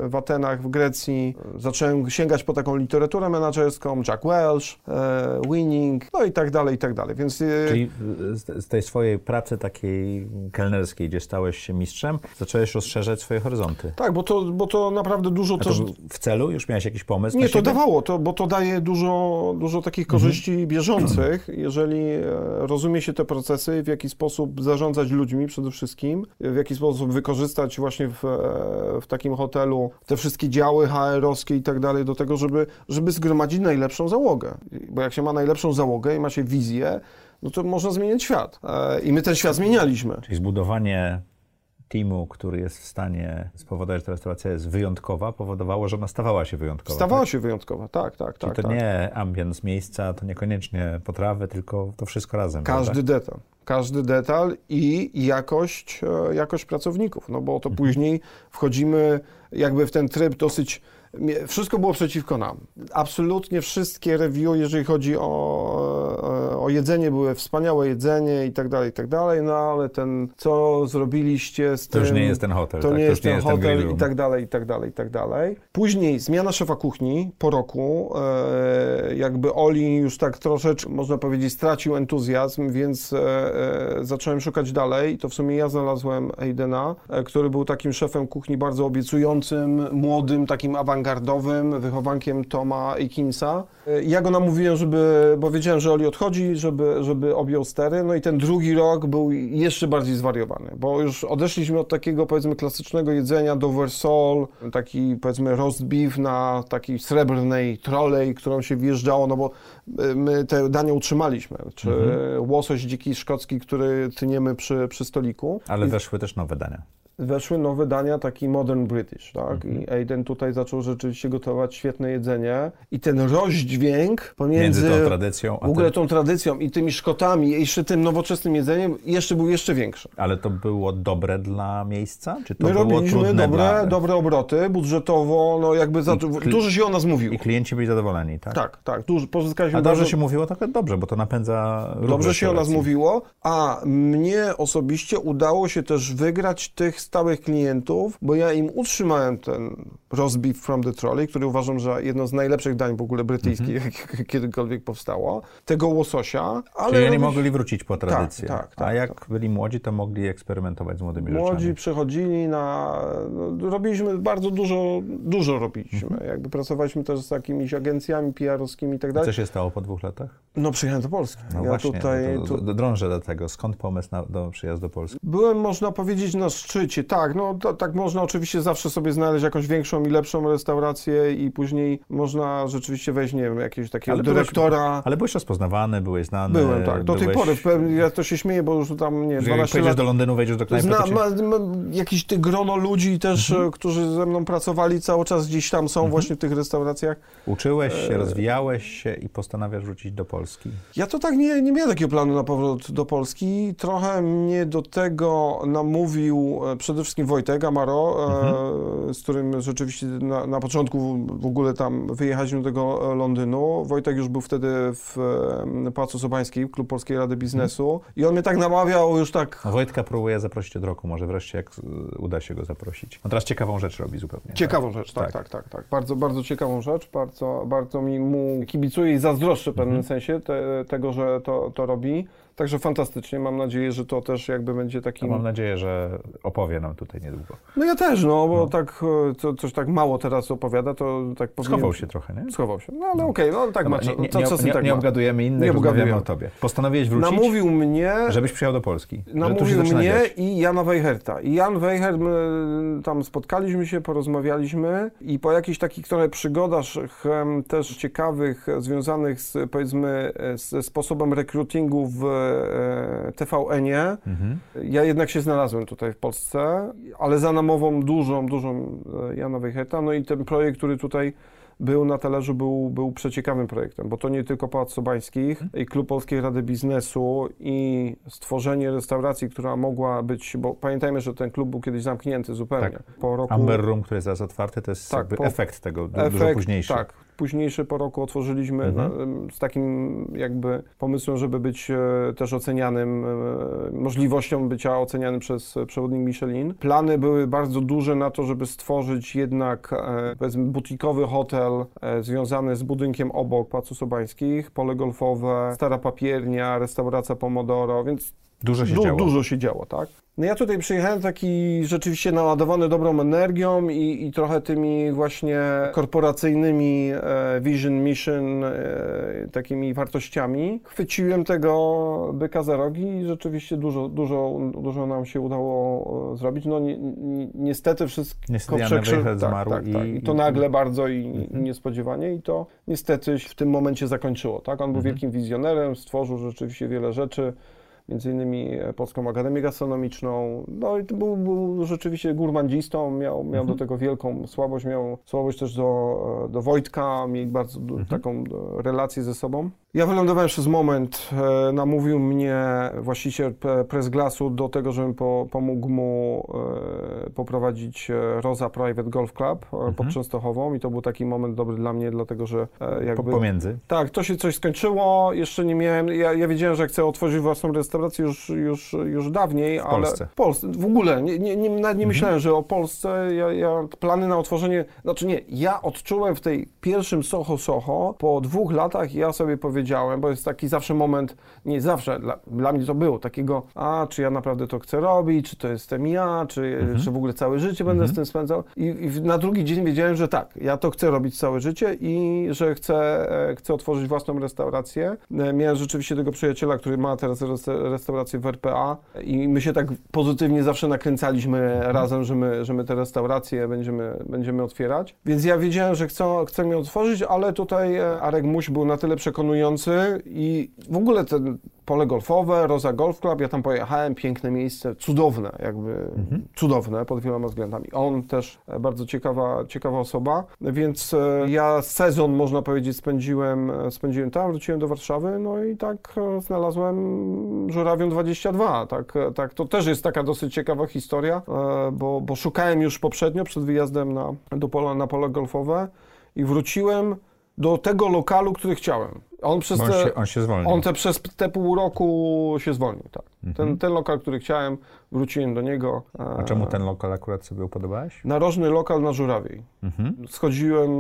Speaker 3: e, w Atenach w Grecji. Zacząłem sięgać po taką literaturę menedżerską, Jack Welch, e, Winning, no i tak dalej, i tak dalej, więc... e,
Speaker 2: Czyli z, z tej swojej pracy takiej kelnerskiej, gdzie stałeś się mistrzem, zacząłeś rozszerzać swoje horyzonty.
Speaker 3: Tak, bo to, bo to naprawdę dużo
Speaker 2: A to
Speaker 3: też...
Speaker 2: w celu? Już miałeś jakiś pomysł
Speaker 3: Nie, to dawało, to, bo to daje dużo, dużo takich korzyści bieżących, jeżeli e, rozumie się te procesy, w jaki sposób zarządzać ludźmi przede wszystkim, w jaki sposób wykorzystać właśnie w, e, w takim hotelu te wszystkie działy HR-owskie i tak dalej do tego, żeby, żeby zgromadzić najlepszą załogę. Bo jak się ma najlepszą załogę i ma się wizję, no to można zmieniać świat. E, I my ten świat zmienialiśmy.
Speaker 2: Czyli zbudowanie teamu, który jest w stanie spowodować, że ta restauracja jest wyjątkowa, powodowało, że ona stawała się wyjątkowa.
Speaker 3: Stawała
Speaker 2: tak?
Speaker 3: się wyjątkowa, tak, tak,
Speaker 2: Czyli
Speaker 3: tak.
Speaker 2: to
Speaker 3: tak.
Speaker 2: nie ambience miejsca, to niekoniecznie potrawy, tylko to wszystko razem.
Speaker 3: Każdy
Speaker 2: prawda?
Speaker 3: detal. Każdy detal i jakość, e, jakość pracowników, no bo to
Speaker 2: Mhm.
Speaker 3: później wchodzimy jakby w ten tryb dosyć. Wszystko było przeciwko nam. Absolutnie wszystkie review, jeżeli chodzi o, o jedzenie, były wspaniałe jedzenie i tak dalej, i tak dalej, no ale ten, co zrobiliście z
Speaker 2: To
Speaker 3: tym...
Speaker 2: już nie jest ten hotel.
Speaker 3: To
Speaker 2: tak?
Speaker 3: nie
Speaker 2: to
Speaker 3: jest ten
Speaker 2: ten
Speaker 3: hotel
Speaker 2: room.
Speaker 3: i tak dalej, i tak dalej, i tak dalej. Później zmiana szefa kuchni po roku, e, jakby Oli już tak troszeczkę, można powiedzieć, stracił entuzjazm, więc e, e, zacząłem szukać dalej to w sumie ja znalazłem Aidena, który był takim szefem kuchni bardzo obiecującym, młodym, takim awangardowym, wychowankiem Toma Aikinsa. E, Ja go namówiłem, żeby, bo wiedziałem, że Oli odchodzi, żeby, żeby objął stery, no i ten drugi rok był jeszcze bardziej zwariowany, bo już odeszliśmy od takiego, powiedzmy, klasycznego jedzenia Dover Sole, taki, powiedzmy, roast beef na takiej srebrnej trolej, którą się wjeżdżało, no bo y, my te dania utrzymaliśmy, czy łosoś dziki szkocki, który tyniemy przy, przy stoliku.
Speaker 2: Ale
Speaker 3: I
Speaker 2: weszły też nowe dania.
Speaker 3: Weszły nowe dania, taki modern British, tak?
Speaker 2: Mhm.
Speaker 3: I Aiden tutaj zaczął rzeczywiście gotować świetne jedzenie i ten rozdźwięk pomiędzy...
Speaker 2: Między tą tradycją, a
Speaker 3: W ogóle tą tradycją i tymi szkotami, i jeszcze tym nowoczesnym jedzeniem jeszcze był jeszcze większy.
Speaker 2: ale to było dobre dla miejsca? Czy to
Speaker 3: My
Speaker 2: było
Speaker 3: robiliśmy dobre,
Speaker 2: dla...
Speaker 3: dobre obroty, budżetowo, no jakby za,
Speaker 2: kli-
Speaker 3: dużo się o nas mówiło.
Speaker 2: I klienci byli zadowoleni, tak?
Speaker 3: Tak, tak, dużo, pozyskaliśmy
Speaker 2: A dobrze
Speaker 3: bardzo-
Speaker 2: się mówiło, to dobrze, bo to napędza
Speaker 3: Dobrze się o nas mówiło, a mnie osobiście udało się też wygrać tych stałych klientów, bo ja im utrzymałem ten roast beef from the trolley, który uważam, że jedno z najlepszych dań w ogóle brytyjskich, jakie kiedykolwiek powstało, tego łososia, ale
Speaker 2: Czyli oni mogli wrócić po tradycję.
Speaker 3: tak, tak,
Speaker 2: A jak byli młodzi, to mogli eksperymentować z młodymi
Speaker 3: Młodzi
Speaker 2: rzeczami.
Speaker 3: przychodzili na. No, robiliśmy bardzo dużo, dużo robiliśmy.
Speaker 2: Mhm.
Speaker 3: Jakby pracowaliśmy też z jakimiś agencjami PR-owskimi i tak
Speaker 2: Co
Speaker 3: dalej.
Speaker 2: się stało po dwóch latach?
Speaker 3: No przyjechałem do Polski.
Speaker 2: No
Speaker 3: ja
Speaker 2: właśnie,
Speaker 3: tutaj.
Speaker 2: to,
Speaker 3: tu,
Speaker 2: to, to drążę do tego. Skąd pomysł na, do przyjazdu do Polski?
Speaker 3: Byłem, można powiedzieć, na szczycie życie, tak. No to, tak można oczywiście zawsze sobie znaleźć jakąś większą i lepszą restaurację i później można rzeczywiście wejść, nie wiem, jakiegoś takiego
Speaker 2: Ale byłeś-
Speaker 3: dyrektora.
Speaker 2: Ale byłeś rozpoznawany, byłeś znany.
Speaker 3: Byłem, tak. Do tej
Speaker 2: byłeś-
Speaker 3: pory, w pewnym- ja to się śmieję, bo już tam, nie wiem,
Speaker 2: że Jak
Speaker 3: 12
Speaker 2: pojedziesz
Speaker 3: lat...
Speaker 2: do Londynu, wejdziesz do knajpy,
Speaker 3: Zna, ma, ma jakieś ty grono ludzi też,
Speaker 2: Mhm.
Speaker 3: e, którzy ze mną pracowali cały czas gdzieś tam są właśnie w tych restauracjach.
Speaker 2: uczyłeś
Speaker 3: e,
Speaker 2: się, rozwijałeś się i postanawiasz wrócić do Polski.
Speaker 3: Ja to tak nie, nie miałem takiego planu na powrót do Polski. Trochę mnie do tego namówił e, przede wszystkim Wojtek Amaro, e, z którym rzeczywiście na, na początku w ogóle tam wyjechaliśmy do tego e, Londynu. Wojtek już był wtedy w e, Pałacu Sobańskim, Klub Polskiej Rady Biznesu i on mnie tak namawiał już tak
Speaker 2: A Wojtka próbuje zaprosić od roku, może wreszcie jak uda się go zaprosić. On teraz ciekawą rzecz robi zupełnie.
Speaker 3: Ciekawą rzecz, tak,
Speaker 2: Tak.
Speaker 3: tak, tak, tak. Bardzo, bardzo ciekawą rzecz, bardzo, bardzo mi mu kibicuję i zazdroszczę w pewnym
Speaker 2: Mhm.
Speaker 3: sensie te, tego, że to, to robi. Także fantastycznie, mam nadzieję, że to też jakby będzie
Speaker 2: Tak?
Speaker 3: takim...
Speaker 2: Mam nadzieję, że opowie nam tutaj niedługo.
Speaker 3: No ja też, no, bo
Speaker 2: No.
Speaker 3: tak, e, co, coś tak mało teraz opowiada, to tak powinien...
Speaker 2: Schował się trochę, nie?
Speaker 3: Schował się, no ale okej, no tak
Speaker 2: Dobra,
Speaker 3: ma,
Speaker 2: nie, nie,
Speaker 3: co,
Speaker 2: nie,
Speaker 3: co tak
Speaker 2: nie obgadujemy innych,
Speaker 3: Nie
Speaker 2: rozmawiamy o tobie. Postanowiłeś wrócić,
Speaker 3: Namówił mnie...
Speaker 2: żebyś przyjechał do Polski.
Speaker 3: Namówił mnie
Speaker 2: dziać.
Speaker 3: i Jana Weicherta. I Jan Weichert, my tam spotkaliśmy się, porozmawialiśmy i po jakichś takich trochę przygodach też ciekawych, e, związanych z, powiedzmy, e, ze sposobem rekrutingu w e, TVN-ie,
Speaker 2: Mhm.
Speaker 3: ja jednak się znalazłem tutaj w Polsce, ale za namową dużą, dużą e, Jana Weicherta. No i ten projekt, który tutaj był na talerzu, był, był przeciekawym projektem, bo to nie tylko Pałac Sobańskich i Klub Polskiej Rady Biznesu i stworzenie restauracji, która mogła być, bo pamiętajmy, że ten klub był kiedyś zamknięty zupełnie.
Speaker 2: Tak.
Speaker 3: Po roku...
Speaker 2: Amber Room, który jest teraz otwarty, to jest
Speaker 3: Tak,
Speaker 2: jakby
Speaker 3: po-
Speaker 2: efekt tego, du- dużo
Speaker 3: Efekt,
Speaker 2: późniejszy.
Speaker 3: Tak, późniejszy po roku otworzyliśmy
Speaker 2: Mhm.
Speaker 3: z takim jakby pomysłem, żeby być e, też ocenianym, e, możliwością bycia ocenianym przez e, przewodnik Michelin. Plany były bardzo duże na to, żeby stworzyć jednak powiedzmy butikowy hotel związany z budynkiem obok Pałacu Sobańskich, pole golfowe, stara papiernia, restauracja Pomodoro, więc
Speaker 2: Dużo się
Speaker 3: Du-
Speaker 2: działo.
Speaker 3: Dużo się działo, tak. No ja tutaj przyjechałem taki rzeczywiście naładowany dobrą energią i, i trochę tymi właśnie korporacyjnymi e, vision, mission, e, takimi wartościami. Chwyciłem tego byka za rogi i rzeczywiście dużo, dużo, dużo nam się udało e, zrobić. No ni, ni, niestety wszystko
Speaker 2: Niestety
Speaker 3: przekrzy-
Speaker 2: Weichert zmarł
Speaker 3: tak,
Speaker 2: i-
Speaker 3: tak. I to
Speaker 2: i-
Speaker 3: nagle bardzo i,
Speaker 2: Mhm.
Speaker 3: i niespodziewanie i to niestety w tym momencie zakończyło, tak. On był
Speaker 2: Mhm.
Speaker 3: wielkim wizjonerem, stworzył rzeczywiście wiele rzeczy między innymi e, Polską Akademię Gastronomiczną. No i to był, był rzeczywiście gurmandzistą, miał, miał do tego wielką słabość, miał słabość też do, e, do Wojtka, mieli bardzo du- taką e, relację ze sobą. Ja wylądowałem przez moment, e, namówił mnie właściciel Press Glassu do tego, żebym po, pomógł mu e, poprowadzić e, Roza Private Golf Club e, pod Częstochową i to był taki moment dobry dla mnie, dlatego że jakby...
Speaker 2: pomiędzy.
Speaker 3: Tak, to się coś skończyło, jeszcze nie miałem, ja, ja wiedziałem, że chcę otworzyć własną restaurację już, już, już dawniej, ale...
Speaker 2: Polsce.
Speaker 3: W Polsce. W ogóle, nie, nie, nie, nie myślałem, że o Polsce, ja, ja, plany na otworzenie, znaczy nie, ja odczułem w tej pierwszym Soho Soho, po dwóch latach ja sobie powiedziałem, bo jest taki zawsze moment, nie zawsze, dla, dla mnie to było, takiego, a czy ja naprawdę to chcę robić, czy to jestem ja, czy, czy w ogóle całe życie będę z tym spędzał i, i na drugi dzień wiedziałem, że tak, ja to chcę robić całe życie i że chcę, e, chcę otworzyć własną restaurację. E, Miałem rzeczywiście tego przyjaciela, który ma teraz resta- restaurację w RPA i my się tak pozytywnie zawsze nakręcaliśmy razem, że my, że my te restauracje będziemy, będziemy otwierać. Więc ja wiedziałem, że chcę, chcę je otworzyć, ale tutaj e, Arek Muś był na tyle przekonujący i w ogóle ten pole golfowe, Roza Golf Club, ja tam pojechałem, piękne miejsce, cudowne, jakby cudowne pod wieloma względami. On też e, bardzo ciekawa, ciekawa osoba, więc e, ja sezon, można powiedzieć, spędziłem, e, spędziłem tam, wróciłem do Warszawy, no i tak znalazłem Żurawią 22, tak, tak, to też jest taka dosyć ciekawa historia, bo, bo szukałem już poprzednio, przed wyjazdem na, do pola, na pole golfowe i wróciłem do tego lokalu, który chciałem. On przez
Speaker 2: on
Speaker 3: te,
Speaker 2: się, on się zwolnił.
Speaker 3: on te przez te pół roku się zwolnił, tak. Ten, ten lokal, który chciałem, wróciłem do niego.
Speaker 2: Mhm. A czemu ten lokal akurat sobie upodobałeś?
Speaker 3: Narożny lokal na Żurawiej.
Speaker 2: Mhm.
Speaker 3: Schodziłem...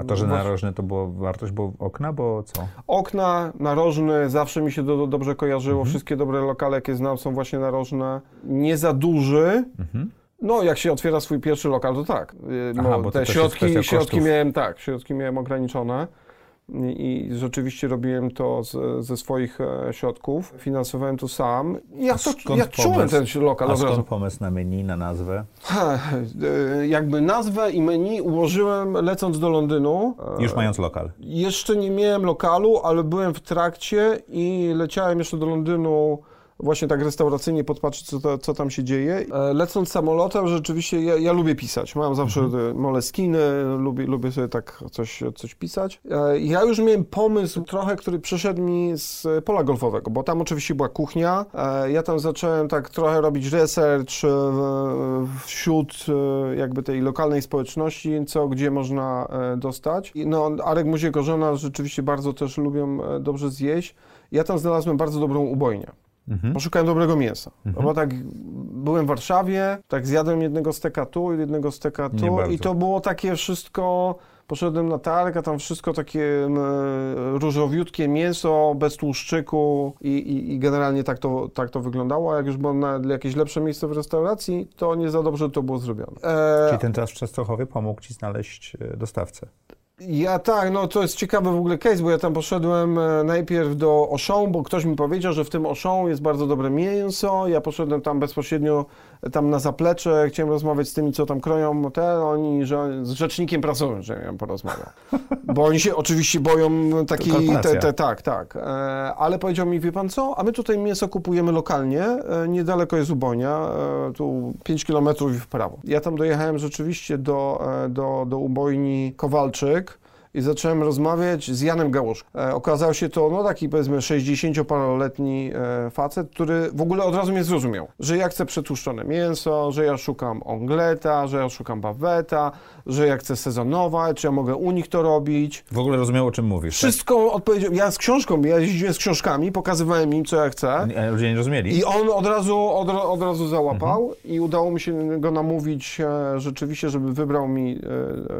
Speaker 2: A to, że
Speaker 3: was-
Speaker 2: narożny to było wartość, bo okna, bo co?
Speaker 3: Okna, narożny, zawsze mi się do, do, dobrze kojarzyło.
Speaker 2: Mhm.
Speaker 3: Wszystkie dobre lokale, jakie znam, są właśnie narożne. Nie za duży.
Speaker 2: Mhm.
Speaker 3: No, jak się otwiera swój pierwszy lokal, to tak. Yy,
Speaker 2: Aha,
Speaker 3: bo te środki, środki miałem, tak, środki miałem ograniczone. i, rzeczywiście robiłem to z, ze swoich e, środków, finansowałem to sam. Ja, to, ja czułem ten lokal
Speaker 2: a
Speaker 3: od razu.
Speaker 2: skąd pomysł na menu, na nazwę?
Speaker 3: Ha, e, jakby nazwę i menu ułożyłem lecąc do Londynu. E,
Speaker 2: Już mając lokal.
Speaker 3: Jeszcze nie miałem lokalu, ale byłem w trakcie i leciałem jeszcze do Londynu właśnie tak restauracyjnie podpatrzeć, co, to, co tam się dzieje. E, Lecąc samolotem, rzeczywiście ja, ja lubię pisać. Mam zawsze mhm. moleskiny, lubię, lubię sobie tak coś, coś pisać. E, Ja już miałem pomysł trochę, który przyszedł mi z pola golfowego, bo tam oczywiście była kuchnia. E, Ja tam zacząłem tak trochę robić research wśród jakby tej lokalnej społeczności, co gdzie można dostać. No, Arek Muzieko, żona rzeczywiście bardzo też lubią dobrze zjeść. Ja tam znalazłem bardzo dobrą ubojnię.
Speaker 2: Mhm.
Speaker 3: Poszukałem dobrego mięsa. No Bo tak byłem w Warszawie, tak zjadłem jednego steka tu, jednego steka tu i to było takie wszystko. Poszedłem na targ, a tam wszystko takie m, różowiutkie mięso, bez tłuszczyku i, i, i generalnie tak to, tak to wyglądało. A jak już było na jakieś lepsze miejsce w restauracji, to nie za dobrze to było zrobione. E,
Speaker 2: Czyli ten czas w Częstochowie pomógł Ci znaleźć e, dostawcę.
Speaker 3: Ja tak, no to jest ciekawy w ogóle case, bo ja tam poszedłem e, najpierw do Auchan, bo ktoś mi powiedział, że w tym Auchan jest bardzo dobre mięso. Ja poszedłem tam bezpośrednio tam na zaplecze, chciałem rozmawiać z tymi, co tam kroją te, oni, że z rzecznikiem pracują, że ja porozmawiał. Bo oni się oczywiście boją takiej, te, te, tak, tak. E, ale powiedział mi, wie pan co, a my tutaj mięso kupujemy lokalnie, e, niedaleko jest Ubonia, e, tu 5 kilometrów w prawo. Ja tam dojechałem rzeczywiście do, do, do Ubojni Kowalczyk, i zacząłem rozmawiać z Janem Gałuszką. E, okazał się to no, taki powiedzmy 60-paroletni e, facet, który w ogóle od razu mnie zrozumiał, że ja chcę przetłuszczone mięso, że ja szukam ongleta, że ja szukam baweta, że ja chcę sezonować, czy ja mogę u nich to robić.
Speaker 2: W ogóle rozumiał, o czym mówisz.
Speaker 3: Wszystko odpowiedział. Ja z książką, ja jeździłem z książkami, pokazywałem im, co ja chcę.
Speaker 2: Tak? Ludzie nie rozumieli.
Speaker 3: I on od razu, od, od razu załapał i udało mi się go namówić e, rzeczywiście, żeby wybrał mi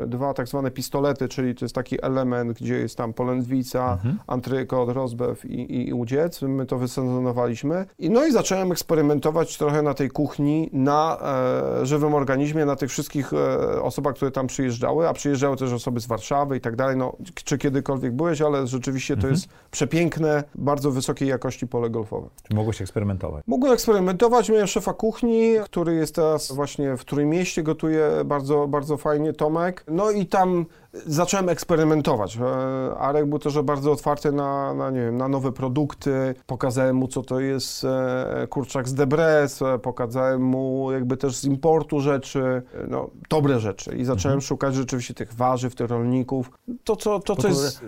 Speaker 3: e, dwa tak zwane pistolety, czyli to jest taki element, gdzie jest tam polędwica, antrykot, rozbew i, i, i udziec. My to wysezonowaliśmy. I, no i zacząłem eksperymentować trochę na tej kuchni, na e, żywym organizmie, na tych wszystkich e, osobach, które tam przyjeżdżały, a przyjeżdżały też osoby z Warszawy i tak dalej. No, czy kiedykolwiek byłeś, ale rzeczywiście to jest przepiękne, bardzo wysokiej jakości pole golfowe.
Speaker 2: Czy mogłeś eksperymentować?
Speaker 3: Mogłem eksperymentować. Miałem szefa kuchni, który jest teraz właśnie w Trójmieście, gotuje bardzo, bardzo fajnie, Tomek. No i tam zacząłem eksperymentować. E, Arek był też bardzo otwarty na, na, nie wiem, na nowe produkty. Pokazałem mu, co to jest e, kurczak z Debres, e, pokazałem mu jakby też z importu rzeczy, no, dobre rzeczy. I zacząłem szukać rzeczywiście tych warzyw, tych rolników. To, co, to, co jest...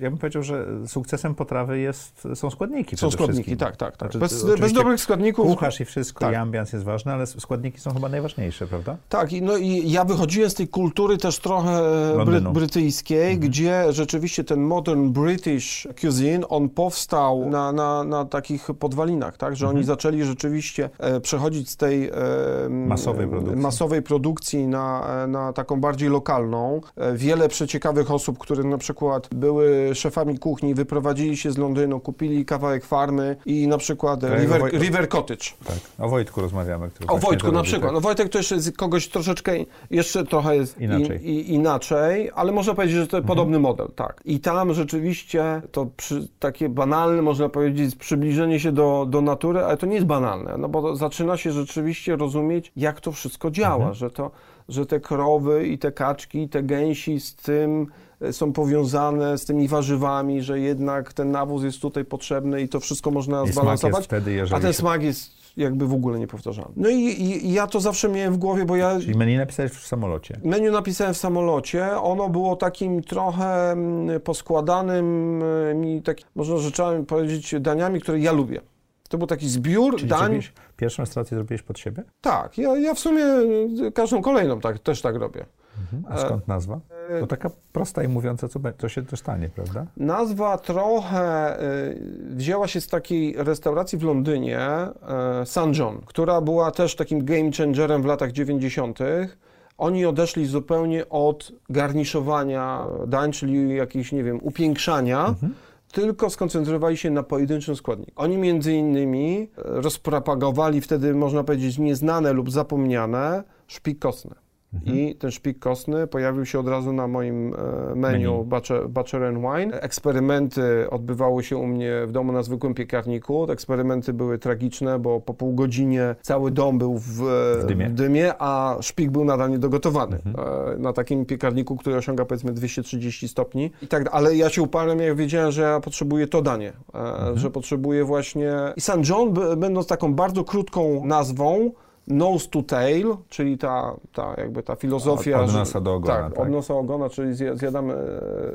Speaker 2: Ja bym powiedział, że sukcesem potrawy jest, są składniki
Speaker 3: Są składniki, tak, tak, tak.
Speaker 2: Znaczy,
Speaker 3: Bez, bez dobrych składników...
Speaker 2: Kucharz i wszystko,
Speaker 3: Tak.
Speaker 2: i ambians jest ważny, ale składniki są chyba najważniejsze, prawda?
Speaker 3: Tak, i, no i ja wychodziłem z tej kultury też trochę bry,
Speaker 2: Londynu.
Speaker 3: brytyjskiej, gdzie rzeczywiście ten modern British cuisine, on powstał na, na, na takich podwalinach, tak, że oni zaczęli rzeczywiście e, przechodzić z tej e,
Speaker 2: Masowej
Speaker 3: e,
Speaker 2: produkcji.
Speaker 3: masowej produkcji na, e, na taką bardziej lokalną. E, wiele przeciekawych osób, które na przykład były szefami kuchni, wyprowadzili się z Londynu, kupili kawałek farmy i na przykład
Speaker 2: Tak,
Speaker 3: River, River Cottage.
Speaker 2: Tak. O Wojtku rozmawiamy.
Speaker 3: O
Speaker 2: właśnie
Speaker 3: Wojtku na
Speaker 2: robi,
Speaker 3: przykład.
Speaker 2: tak.
Speaker 3: No Wojtek to jeszcze jest kogoś troszeczkę, jeszcze trochę jest
Speaker 2: Inaczej.
Speaker 3: I, i, inaczej, ale można powiedzieć, że to
Speaker 2: Mhm.
Speaker 3: podobny model, tak. I tam rzeczywiście to przy, takie banalne, można powiedzieć, przybliżenie się do, do natury, ale to nie jest banalne, no bo zaczyna się rzeczywiście rozumieć, jak to wszystko działa,
Speaker 2: Mhm.
Speaker 3: że to, że te krowy i te kaczki, i te gęsi z tym e, są powiązane z tymi warzywami, że jednak ten nawóz jest tutaj potrzebny i to wszystko można
Speaker 2: I
Speaker 3: zbalansować.
Speaker 2: wtedy,
Speaker 3: A ten
Speaker 2: się-
Speaker 3: smak jest jakby w ogóle niepowtarzalny. No i, i, i ja to zawsze miałem w głowie, bo ja
Speaker 2: Czyli menu napisałeś w samolocie.
Speaker 3: menu napisałem w samolocie. Ono było takim trochę mm, poskładanym, y, mi tak, można rzeczami powiedzieć, daniami, które ja lubię. To był taki zbiór
Speaker 2: Czyli
Speaker 3: dań.
Speaker 2: zrobiłeś, pierwszą restaurację zrobiłeś pod siebie?
Speaker 3: Tak, ja, ja w sumie y, każdą kolejną tak, też tak robię.
Speaker 2: A skąd nazwa? To taka prosta i mówiąca, co to się też stanie, prawda?
Speaker 3: Nazwa trochę y, wzięła się z takiej restauracji w Londynie, St. John, która była też takim game changerem w latach 90. Oni odeszli zupełnie od garniszowania dań, czyli jakichś, nie wiem, upiększania, tylko skoncentrowali się na pojedynczym składniku. Oni między innymi e, rozpropagowali wtedy, można powiedzieć, nieznane lub zapomniane szpik kostny. Mhm. I ten szpik kostny pojawił się od razu na moim e, menu. Butcher, Butcher and Wine. Eksperymenty odbywały się u mnie w domu na zwykłym piekarniku. Te eksperymenty były tragiczne, bo po pół godzinie cały dom był w, w, dymie. w dymie. a szpik był nadal niedogotowany. Mhm. E, na takim piekarniku, który osiąga powiedzmy 230 stopni. I tak, ale ja się uparłem, jak wiedziałem, że ja potrzebuję to danie, mhm. że potrzebuję właśnie... I St. John, będąc taką bardzo krótką nazwą, nose to tail, czyli ta, ta jakby ta filozofia...
Speaker 2: Od nosa do ogona,
Speaker 3: tak, tak? od nosa do ogona, czyli zjadamy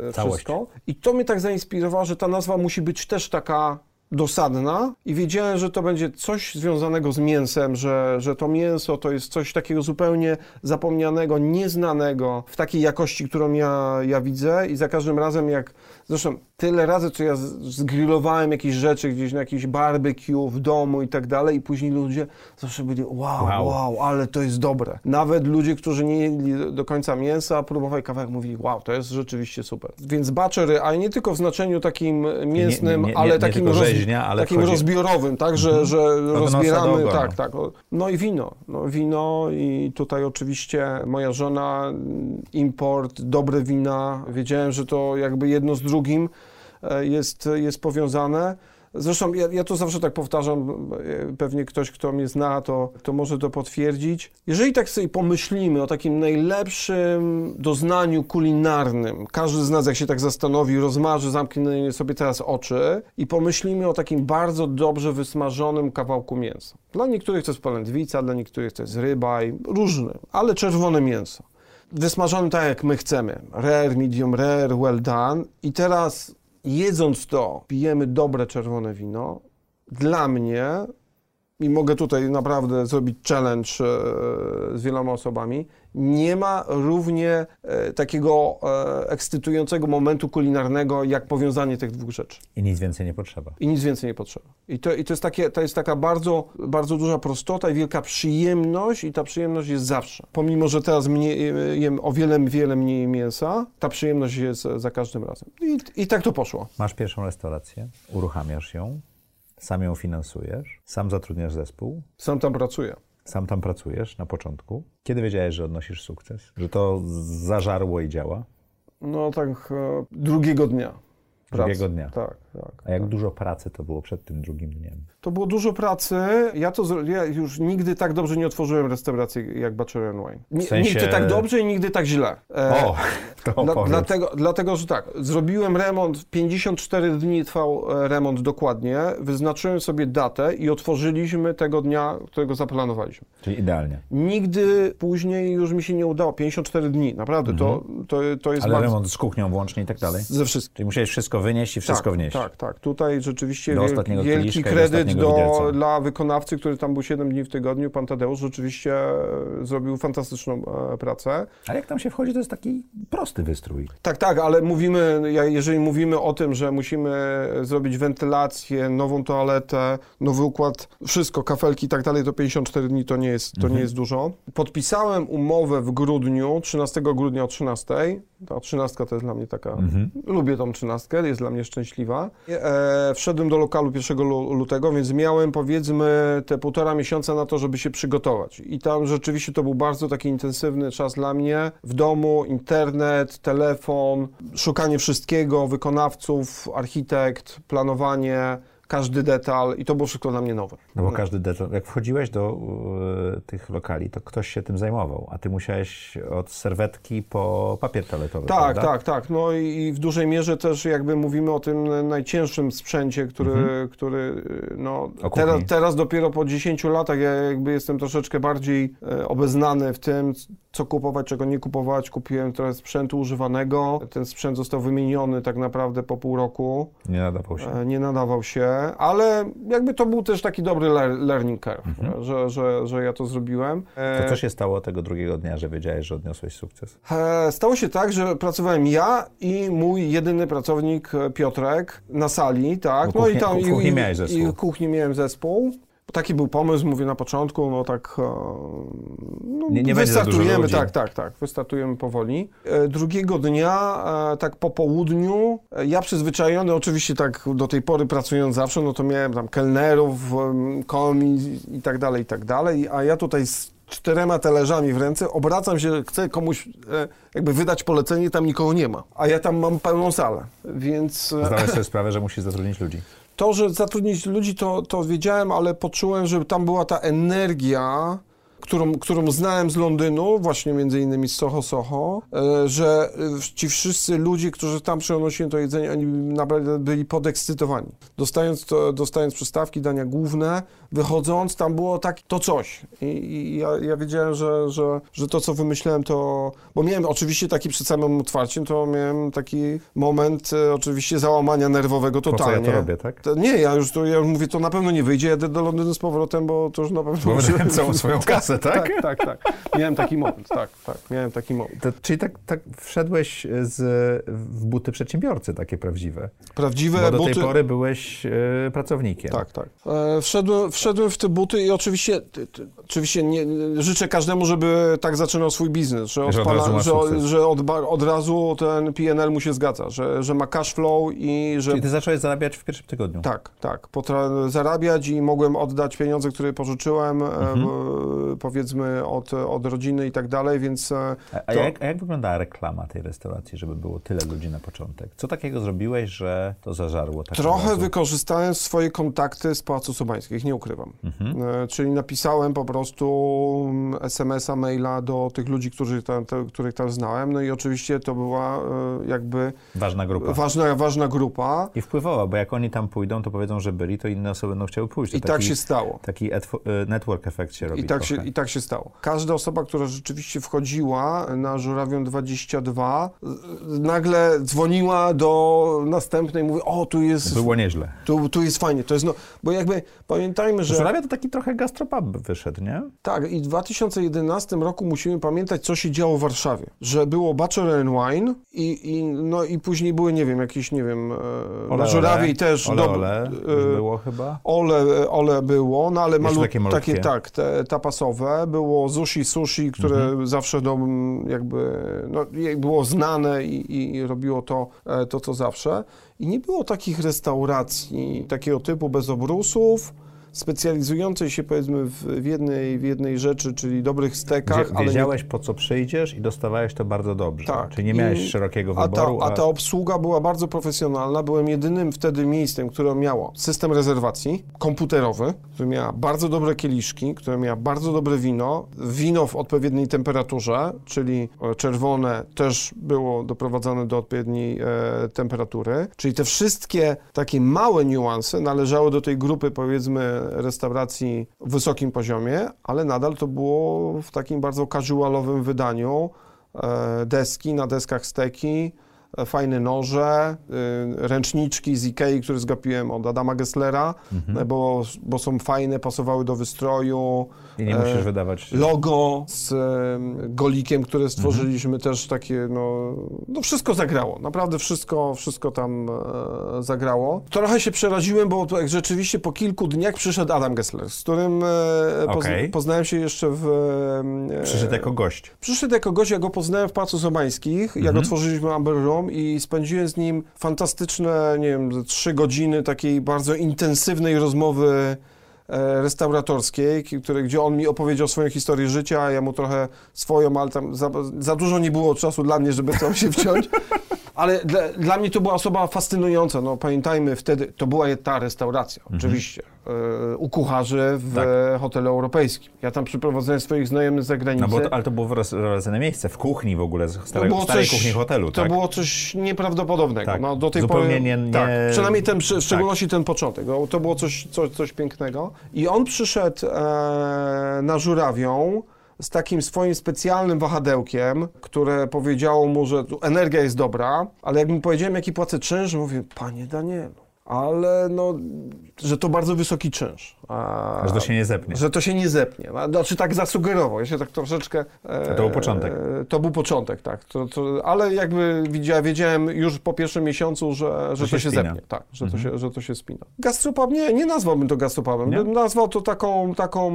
Speaker 3: e, wszystko. I to mnie tak zainspirowało, że ta nazwa musi być też taka dosadna i wiedziałem, że to będzie coś związanego z mięsem, że, że to mięso to jest coś takiego zupełnie zapomnianego, nieznanego w takiej jakości, którą ja, ja widzę i za każdym razem jak, zresztą tyle razy, co ja zgrillowałem jakieś rzeczy gdzieś na jakiś barbecue w domu i tak dalej i później ludzie zawsze byli wow, wow, wow, ale to jest dobre. Nawet ludzie, którzy nie jedli do końca mięsa, próbowali kawałek, mówili wow, to jest rzeczywiście super. Więc baczery, ale nie tylko w znaczeniu takim mięsnym, nie, nie, nie, ale takim, roz, ale takim wchodzi... rozbiorowym, tak, że, mhm. że rozbieramy, tak, tak. No i wino, no wino i tutaj oczywiście moja żona, import, dobre wina, wiedziałem, że to jakby jedno z drugim E, jest, jest powiązane. Zresztą ja, ja to zawsze tak powtarzam, e, pewnie ktoś, kto mnie zna, to, to może to potwierdzić. Jeżeli tak sobie pomyślimy o takim najlepszym doznaniu kulinarnym, każdy z nas jak się tak zastanowi, rozmarzy, zamknie sobie teraz oczy i pomyślimy o takim bardzo dobrze wysmażonym kawałku mięsa. Dla niektórych to jest polędwica, dla niektórych to jest rybaj, różny, ale czerwone mięso. Wysmażony tak jak my chcemy. Rare, medium rare, well done. I teraz jedząc to, pijemy dobre czerwone wino, dla mnie, i mogę tutaj naprawdę zrobić challenge e, z wieloma osobami, nie ma równie e, takiego e, ekscytującego momentu kulinarnego, jak powiązanie tych dwóch rzeczy.
Speaker 2: I nic więcej nie potrzeba.
Speaker 3: I nic więcej nie potrzeba. I to, i to, jest, takie, to jest taka bardzo, bardzo duża prostota i wielka przyjemność i ta przyjemność jest zawsze. Pomimo, że teraz mniej, e, jem o wiele, wiele mniej mięsa, ta przyjemność jest za każdym razem. I, I tak to poszło.
Speaker 2: Masz pierwszą restaurację, uruchamiasz ją, sam ją finansujesz, sam zatrudniasz zespół.
Speaker 3: Sam tam pracuję.
Speaker 2: Sam tam pracujesz na początku. Kiedy wiedziałeś, że odnosisz sukces? Że to zażarło i działa?
Speaker 3: No tak e, drugiego dnia.
Speaker 2: Drugiego dnia.
Speaker 3: Tak, tak.
Speaker 2: A jak
Speaker 3: tak.
Speaker 2: dużo pracy to było przed tym drugim dniem?
Speaker 3: To było dużo pracy. Ja to ja już nigdy tak dobrze nie otworzyłem restauracji jak Bachelor and Wine. W sensie... Nigdy tak dobrze i nigdy tak źle.
Speaker 2: E, o, to
Speaker 3: Dla, dlatego, dlatego, że tak, zrobiłem remont, 54 dni trwał e, remont dokładnie, wyznaczyłem sobie datę i otworzyliśmy tego dnia, którego zaplanowaliśmy.
Speaker 2: Czyli idealnie.
Speaker 3: Nigdy później już mi się nie udało, 54 dni, naprawdę, mhm. to, to, to jest
Speaker 2: Ale bardzo... remont z kuchnią włącznie i tak dalej?
Speaker 3: Ze wszystkim.
Speaker 2: Czyli musiałeś wszystko wynieść i wszystko
Speaker 3: tak,
Speaker 2: wnieść.
Speaker 3: Tak, tak. Tutaj rzeczywiście wiel, wielki kredyt do, dla wykonawcy, który tam był 7 dni w tygodniu, pan Tadeusz rzeczywiście e, zrobił fantastyczną e, pracę.
Speaker 2: A jak tam się wchodzi, to jest taki prosty wystrój.
Speaker 3: Tak, tak, ale mówimy, jeżeli mówimy o tym, że musimy zrobić wentylację, nową toaletę, nowy układ, wszystko, kafelki i tak dalej, to 54 dni to nie jest, to mhm. nie jest dużo. Podpisałem umowę w grudniu, 13 grudnia o 13. Ta 13 to jest dla mnie taka, mhm. lubię tą 13, jest dla mnie szczęśliwa. E, wszedłem do lokalu 1 lutego, więc miałem powiedzmy te półtora miesiąca na to, żeby się przygotować. I tam rzeczywiście to był bardzo taki intensywny czas dla mnie. W domu, internet, telefon, szukanie wszystkiego, wykonawców, architekt, planowanie każdy detal i to było wszystko dla mnie nowe.
Speaker 2: No bo każdy detal, jak wchodziłeś do y, tych lokali, to ktoś się tym zajmował, a ty musiałeś od serwetki po papier toaletowy,
Speaker 3: Tak,
Speaker 2: prawda?
Speaker 3: tak, tak. No i w dużej mierze też jakby mówimy o tym najcięższym sprzęcie, który, mhm. który y, no teraz, teraz dopiero po 10 latach ja jakby jestem troszeczkę bardziej y, obeznany w tym, co kupować, czego nie kupować. Kupiłem teraz sprzętu używanego. Ten sprzęt został wymieniony tak naprawdę po pół roku.
Speaker 2: Nie nadawał się.
Speaker 3: Nie nadawał się ale jakby to był też taki dobry learning curve, mhm. że, że, że ja to zrobiłem.
Speaker 2: To co się stało tego drugiego dnia, że wiedziałeś, że odniosłeś sukces?
Speaker 3: E, stało się tak, że pracowałem ja i mój jedyny pracownik Piotrek na sali, tak.
Speaker 2: Bo no kuchni, i tam kuchni i, miałeś zespół.
Speaker 3: I w kuchni miałem zespół. Taki był pomysł, mówię na początku, no tak, e, no,
Speaker 2: nie, nie
Speaker 3: wystartujemy, tak, tak, tak, wystartujemy powoli. E, drugiego dnia, e, tak po południu, ja przyzwyczajony, oczywiście tak do tej pory pracując zawsze, no to miałem tam kelnerów, komi i tak dalej, i tak dalej, a ja tutaj czterema talerzami w ręce, obracam się, chcę komuś e, jakby wydać polecenie, tam nikogo nie ma. A ja tam mam pełną salę, więc... e,
Speaker 2: Zdałeś sobie sprawę, że musisz zatrudnić ludzi.
Speaker 3: To, że zatrudnić ludzi, to, to wiedziałem, ale poczułem, że tam była ta energia, którą, którą znałem z Londynu, właśnie między innymi z Soho Soho, e, że e, ci wszyscy ludzie, którzy tam przynosili to jedzenie, oni naprawdę byli podekscytowani. Dostając, to, dostając przystawki, dania główne, wychodząc, tam było tak, to coś. I, i ja, ja wiedziałem, że, że, że to, co wymyślałem, to... Bo miałem oczywiście taki przed samym otwarciem, to miałem taki moment e, oczywiście załamania nerwowego
Speaker 2: Po co
Speaker 3: totalnie.
Speaker 2: ja to robię, tak?
Speaker 3: To Nie, ja już, to, ja już mówię, to na pewno nie wyjdzie, jadę do Londynu z powrotem, bo to już na pewno...
Speaker 2: Bo całą swoją kasę, tak?
Speaker 3: Tak, tak, tak. Miałem taki moment, tak, tak, miałem taki moment.
Speaker 2: To, czyli tak, tak wszedłeś z, w buty przedsiębiorcy takie prawdziwe.
Speaker 3: Prawdziwe
Speaker 2: Bo do
Speaker 3: buty...
Speaker 2: tej pory byłeś e, pracownikiem.
Speaker 3: Tak, tak. E, wszedłem, wszedłem w te buty i oczywiście, ty, ty, oczywiście nie, życzę każdemu, żeby tak zaczynał swój biznes, że,
Speaker 2: Że od
Speaker 3: że, że od, od razu ten PNL mu się zgadza, że, że ma cash flow i że
Speaker 2: Czyli ty zacząłeś zarabiać w pierwszym tygodniu.
Speaker 3: Tak, tak. Potra- zarabiać i mogłem oddać pieniądze, które pożyczyłem, e,
Speaker 2: Mhm.
Speaker 3: Powiedzmy od, od rodziny i tak dalej, więc e,
Speaker 2: A, a,
Speaker 3: To-
Speaker 2: jak, a jak wyglądała reklama tej restauracji, żeby było tyle ludzi na początek? Co takiego zrobiłeś, że to zażarło tak
Speaker 3: trochę
Speaker 2: razu?
Speaker 3: wykorzystałem swoje kontakty z Pałacu Sobańskich, nie ukrywam.
Speaker 2: Mhm.
Speaker 3: E, czyli napisałem po prostu mm, SMS-a, maila do tych ludzi, którzy tam, te, których tam znałem, no i oczywiście to była e, jakby
Speaker 2: Ważna grupa.
Speaker 3: ważna, ważna grupa
Speaker 2: I wpływała, bo jak oni tam pójdą, to powiedzą, że byli, to inne osoby będą chciały pójść. To
Speaker 3: i
Speaker 2: taki,
Speaker 3: tak się stało.
Speaker 2: Taki etwo- network effect się robi
Speaker 3: I tak, się,
Speaker 2: trochę.
Speaker 3: I tak się stało. Każda osoba, która rzeczywiście wchodziła na Żurawią 22, z- nagle dzwoniła do następnej i mówi, o, tu jest,
Speaker 2: Było nieźle.
Speaker 3: tu, tu jest fajnie, to jest, no, bo jakby pamiętajmy, że...
Speaker 2: Żurawia to taki trochę gastropub wyszedł, nie?
Speaker 3: Tak, i w 2011 roku musimy pamiętać, co się działo w Warszawie. Że było Bachelor and Wine i, i, no, i później były, nie wiem, jakieś, nie wiem, e,
Speaker 2: Ole,
Speaker 3: na Żurawiej też...
Speaker 2: Ole,
Speaker 3: dob-
Speaker 2: ole,
Speaker 3: e,
Speaker 2: było chyba.
Speaker 3: Ole, ole było, no ale malu-
Speaker 2: takie malutkie.
Speaker 3: tak, te tapasowe. Było sushi, sushi, które
Speaker 2: Mhm.
Speaker 3: zawsze no, jakby no, było znane i, i, i robiło to, e, to, co zawsze. I nie było takich restauracji takiego typu bez obrusów, specjalizującej się powiedzmy w, jednej, w jednej rzeczy, czyli dobrych stekach,
Speaker 2: Gdzie,
Speaker 3: ale nie
Speaker 2: wiedziałeś, po co przyjdziesz i dostawałeś to bardzo dobrze.
Speaker 3: Tak.
Speaker 2: Czyli nie miałeś
Speaker 3: I-
Speaker 2: szerokiego
Speaker 3: A ta,
Speaker 2: wyboru.
Speaker 3: a ta obsługa była bardzo profesjonalna. Byłem jedynym wtedy miejscem, które miało system rezerwacji komputerowy, które miało bardzo dobre kieliszki, które miało bardzo dobre wino, wino w odpowiedniej temperaturze, czyli e, czerwone też było doprowadzone do odpowiedniej e, temperatury. Czyli te wszystkie takie małe niuanse należały do tej grupy, powiedzmy, restauracji w wysokim poziomie, ale nadal to było w takim bardzo casualowym wydaniu e, deski, na deskach steki, e, fajne noże, y, ręczniczki z Ikei, które zgapiłem od Adama Gesslera,
Speaker 2: Mhm.
Speaker 3: e, bo, bo są fajne, pasowały do wystroju.
Speaker 2: I nie
Speaker 3: e,
Speaker 2: musisz wydawać...
Speaker 3: Logo z em, golikiem, które stworzyliśmy,
Speaker 2: Mhm.
Speaker 3: też takie, no, no wszystko zagrało. Naprawdę wszystko, wszystko tam e, zagrało. Trochę się przeraziłem, bo to, jak rzeczywiście po kilku dniach przyszedł Adam Gessler, z którym e,
Speaker 2: Okej.
Speaker 3: poznałem się jeszcze w...
Speaker 2: Przyszedł jako gość.
Speaker 3: Przyszedł jako gość, ja go poznałem w Pałacu Sobańskich, jak
Speaker 2: Mhm.
Speaker 3: otworzyliśmy Amber Room i spędziłem z nim fantastyczne, nie wiem, trzy godziny takiej bardzo intensywnej rozmowy restauratorskiej, ki- które, gdzie on mi opowiedział swoją historię życia, ja mu trochę swoją, ale tam za, za dużo nie było czasu dla mnie, żeby tam się wciąć. Ale dla, dla mnie to była osoba fascynująca. No, pamiętajmy, wtedy to była ta restauracja, oczywiście, e, u kucharzy w
Speaker 2: Tak.
Speaker 3: e, hotelu europejskim. Ja tam przyprowadzałem swoich znajomych z zagranicy.
Speaker 2: No to, ale to było rewelacyjne miejsce, w kuchni w ogóle, z
Speaker 3: To
Speaker 2: starej
Speaker 3: coś-
Speaker 2: kuchni hotelu,
Speaker 3: To
Speaker 2: tak?
Speaker 3: było coś nieprawdopodobnego.
Speaker 2: Tak.
Speaker 3: No, do tej
Speaker 2: Zupełnie
Speaker 3: pory,
Speaker 2: nie- nie-
Speaker 3: Tak, przynajmniej ten, w
Speaker 2: tak.
Speaker 3: szczególności ten początek. No, to było coś, coś, coś pięknego. I on przyszedł e, na Żurawią z takim swoim specjalnym wahadełkiem, które powiedziało mu, że energia jest dobra, ale jak mi powiedziałem, jaki płacę czynsz, mówię, panie Danielu, ale no, że to bardzo wysoki czynsz. A,
Speaker 2: Że to się nie zepnie.
Speaker 3: że to się nie zepnie. A, Znaczy tak zasugerował, ja się tak troszeczkę... E,
Speaker 2: To był początek.
Speaker 3: E, to był początek, tak. To, to, ale jakby wiedziałem, wiedziałem już po pierwszym miesiącu, że, że to,
Speaker 2: się
Speaker 3: się, zepnie. Tak, że,
Speaker 2: Mhm.
Speaker 3: to się, że to się spina. Gastropub, nie, nie nazwałbym to gastropubem.
Speaker 2: Nie?
Speaker 3: Bym nazwał to taką, taką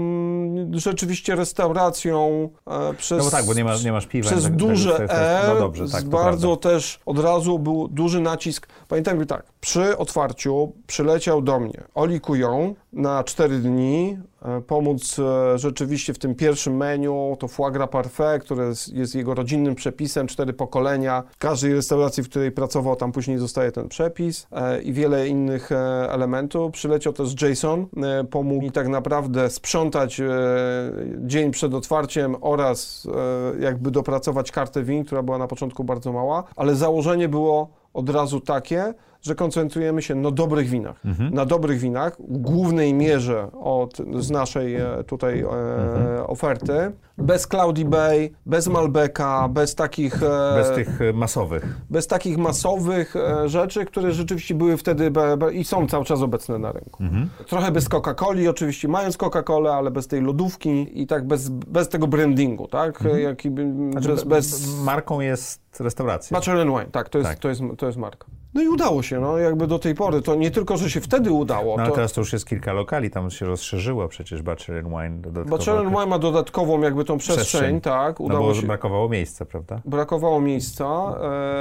Speaker 3: rzeczywiście restauracją e, przez...
Speaker 2: No bo tak, bo nie masz, nie masz piwa.
Speaker 3: Przez
Speaker 2: tak- tak-
Speaker 3: duże
Speaker 2: jest-
Speaker 3: E,
Speaker 2: No dobrze, tak,
Speaker 3: bardzo
Speaker 2: prawda.
Speaker 3: też od razu był duży nacisk. Pamiętajmy tak, przy otwarciu przyleciał do mnie Oli Kują na 4 dni, e, pomóc e, rzeczywiście w tym pierwszym menu, to foie gras parfait, które jest, jego rodzinnym przepisem, cztery pokolenia. W każdej restauracji, w której pracował, tam później zostaje ten przepis e, i wiele innych elementów. Przyleciał też Jason, pomógł mi tak naprawdę sprzątać dzień przed otwarciem oraz jakby dopracować kartę win, która była na początku bardzo mała, ale założenie było od razu takie, że koncentrujemy się na dobrych winach. Na dobrych winach, w głównej mierze od, z naszej e, tutaj e, oferty, bez Cloudy Bay, bez Malbeka, bez takich, e,
Speaker 2: Bez tych e, masowych.
Speaker 3: bez takich masowych e, rzeczy, które rzeczywiście były wtedy be, be, i są cały czas obecne na rynku. Trochę bez Coca-Coli, oczywiście mając Coca-Colę, ale bez tej lodówki i tak bez, bez tego brandingu, tak? Jaki, by-
Speaker 2: Znaczy,
Speaker 3: bez, bez
Speaker 2: Marką jest restauracja.
Speaker 3: And Wine, tak, to jest,
Speaker 2: Tak.
Speaker 3: To, jest, to jest marka. No i udało się, no jakby do tej pory. To nie tylko, że się wtedy udało,
Speaker 2: No ale
Speaker 3: to
Speaker 2: teraz to już jest kilka lokali, tam się rozszerzyło przecież and Wine dodatkowo.
Speaker 3: Wine ma dodatkową jakby tą przestrzeń,
Speaker 2: Przestrzeń.
Speaker 3: tak,
Speaker 2: No
Speaker 3: udało
Speaker 2: bo
Speaker 3: się.
Speaker 2: brakowało miejsca, prawda?
Speaker 3: Brakowało miejsca.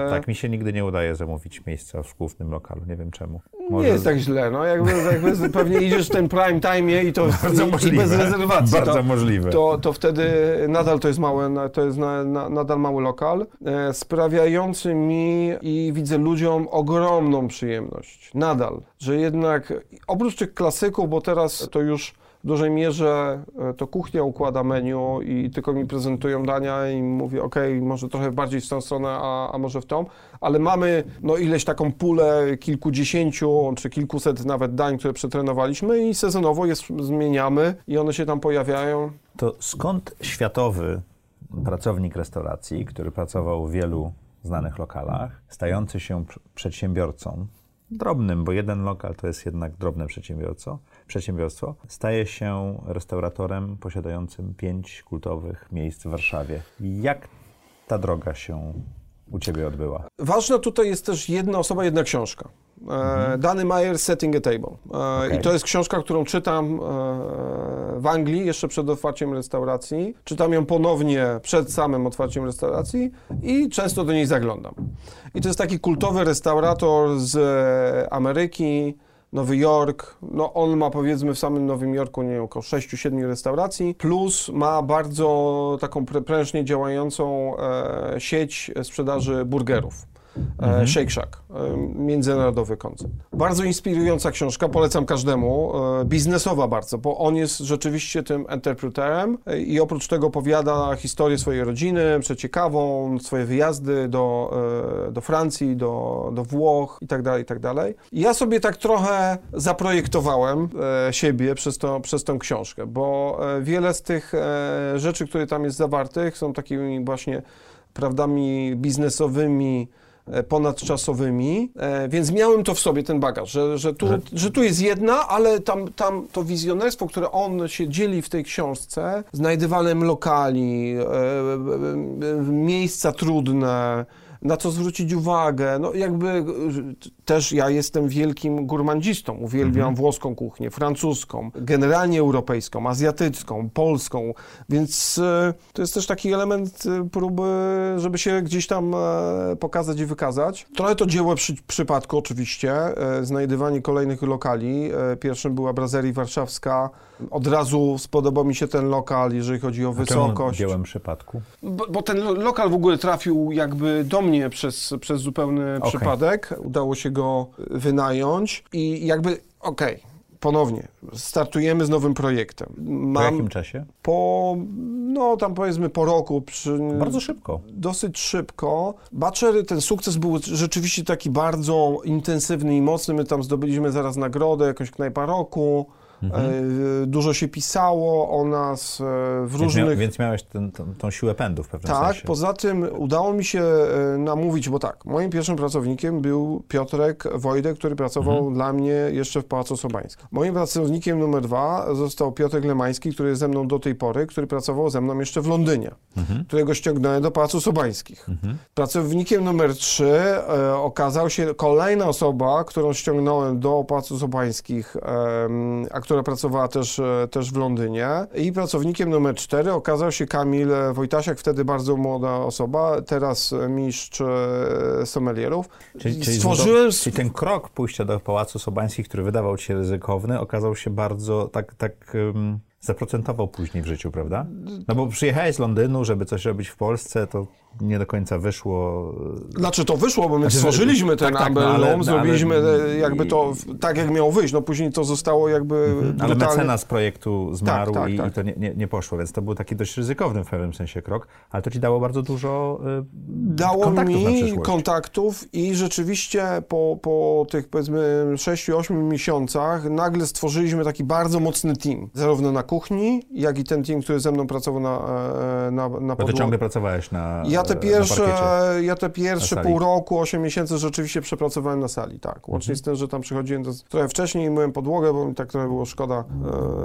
Speaker 3: E,
Speaker 2: Tak mi się nigdy nie udaje zamówić miejsca w głównym lokalu, nie wiem czemu.
Speaker 3: Nie jest tak źle, no jakby, jakby pewnie idziesz w ten prime time i to
Speaker 2: Bardzo
Speaker 3: i, i
Speaker 2: możliwe.
Speaker 3: bez rezerwacji.
Speaker 2: Bardzo
Speaker 3: to,
Speaker 2: możliwe.
Speaker 3: to, to wtedy nadal to jest mały, to jest na, na, nadal mały lokal, e, sprawiający mi i widzę ludziom ogromną przyjemność. Nadal, że jednak oprócz tych klasyków, bo teraz to już w dużej mierze e, to kuchnia układa menu i tylko mi prezentują dania i mówię, ok, może trochę bardziej w tą stronę, a, a może w tą, ale mamy no ileś taką pulę kilkudziesięciu czy kilkuset nawet dań, które przetrenowaliśmy i sezonowo je zmieniamy i one się tam pojawiają.
Speaker 2: To skąd światowy pracownik restauracji, który pracował w wielu znanych lokalach, stający się pr- przedsiębiorcą, drobnym, bo jeden lokal to jest jednak drobne przedsiębiorstwo, przedsiębiorstwo, staje się restauratorem posiadającym pięć kultowych miejsc w Warszawie. Jak ta droga się u Ciebie odbyła?
Speaker 3: Ważna tutaj jest też jedna osoba, jedna książka. E, Danny Meyer, Setting a Table. E, I to jest książka, którą czytam e, w Anglii jeszcze przed otwarciem restauracji. Czytam ją ponownie przed samym otwarciem restauracji i często do niej zaglądam. I to jest taki kultowy restaurator z Ameryki, Nowy Jork, no on ma powiedzmy w samym Nowym Jorku, nie wiem, około 6-7 restauracji, plus ma bardzo taką prę- prężnie działającą e, sieć sprzedaży burgerów. E, Shake Shack, e, międzynarodowy koncept. Bardzo inspirująca książka, polecam każdemu, e, biznesowa bardzo, bo on jest rzeczywiście tym interpreterem i oprócz tego opowiada historię swojej rodziny, przeciekawą, swoje wyjazdy do, do Francji, do, do Włoch i tak dalej, i tak dalej. I ja sobie tak trochę zaprojektowałem siebie przez, to, przez tę książkę, bo wiele z tych rzeczy, które tam jest zawartych, są takimi właśnie prawdami biznesowymi, ponadczasowymi, e, więc miałem to w sobie, ten bagaż, że, że, tu, że tu jest jedna, ale tam, tam to wizjonerstwo, które on się dzieli w tej książce, znajdywaniem lokali, e, e, e, miejsca trudne, na co zwrócić uwagę. No jakby e, też ja jestem wielkim gurmandzistą. Uwielbiam włoską kuchnię, francuską, generalnie europejską, azjatycką, polską, więc e, to jest też taki element e, próby, żeby się gdzieś tam e, pokazać i wykazać. Trochę to dzieło przy, przypadku oczywiście, e, znajdywanie kolejnych lokali. E, Pierwszym była Brazerii Warszawska. Od razu spodobał mi się ten lokal, jeżeli chodzi o
Speaker 2: Czemu
Speaker 3: wysokość.
Speaker 2: dziełem przypadku?
Speaker 3: Bo, bo ten lo- lokal w ogóle trafił jakby do mnie przez, przez zupełny
Speaker 2: Okej.
Speaker 3: przypadek. Udało się go wynająć i jakby, okej, ponownie, startujemy z nowym projektem.
Speaker 2: Po
Speaker 3: Mam
Speaker 2: jakim czasie?
Speaker 3: po, no tam powiedzmy po roku, przy,
Speaker 2: Bardzo szybko.
Speaker 3: dosyć szybko. Butcher, ten sukces był rzeczywiście taki bardzo intensywny i mocny. My tam zdobyliśmy zaraz nagrodę, jakąś knajpa roku. E, dużo się pisało o nas e, w
Speaker 2: Więc,
Speaker 3: różnych...
Speaker 2: mia, więc miałeś ten, tą, tą siłę pędu w pewnym
Speaker 3: Tak,
Speaker 2: sensie.
Speaker 3: poza tym udało mi się e, namówić, bo tak, moim pierwszym pracownikiem był Piotrek Wojtek, który pracował
Speaker 2: Mhm.
Speaker 3: dla mnie jeszcze w Pałacu Sobańskim. Moim pracownikiem numer dwa został Piotrek Lemański, który jest ze mną do tej pory, który pracował ze mną jeszcze w Londynie,
Speaker 2: Mhm.
Speaker 3: którego ściągnąłem do Pałacu Sobańskich. Pracownikiem numer trzy e, okazał się kolejna osoba, którą ściągnąłem do Pałacu Sobańskich, a która pracowała też, e, też w Londynie. I pracownikiem numer cztery okazał się Kamil Wojtasiak, wtedy bardzo młoda osoba, teraz mistrz e, sommelierów.
Speaker 2: Czyli, czyli,
Speaker 3: Stworzyłem...
Speaker 2: czyli ten krok pójścia do Pałacu Sobańskich, który wydawał się ryzykowny, okazał się bardzo tak, tak um, zaprocentował później w życiu, prawda? No bo przyjechałeś z Londynu, żeby coś robić w Polsce, to nie do końca wyszło.
Speaker 3: Znaczy to wyszło, bo my znaczy, stworzyliśmy ten tak, tak, no, ale, zrobiliśmy ale, jakby to tak, jak miało wyjść. No później to zostało jakby mhm,
Speaker 2: Ale mecenas projektu zmarł tak, tak, i, tak. i, to nie, nie, nie, poszło, więc to był taki dość ryzykowny w pewnym sensie krok, ale to ci dało bardzo dużo y,
Speaker 3: Dało
Speaker 2: kontaktów
Speaker 3: mi kontaktów i rzeczywiście po, po tych powiedzmy 6-8 miesiącach nagle stworzyliśmy taki bardzo mocny team, zarówno na kuchni, jak i ten team, który ze mną pracował na, e, na, na
Speaker 2: Bo ty ciągle pracowałeś na
Speaker 3: Ja te pierwsze, ja te pierwsze pół roku, 8 miesięcy rzeczywiście przepracowałem na sali, tak. Łącznie mhm. z tym, że tam przychodziłem do, trochę wcześniej i myłem podłogę, bo mi tak trochę było szkoda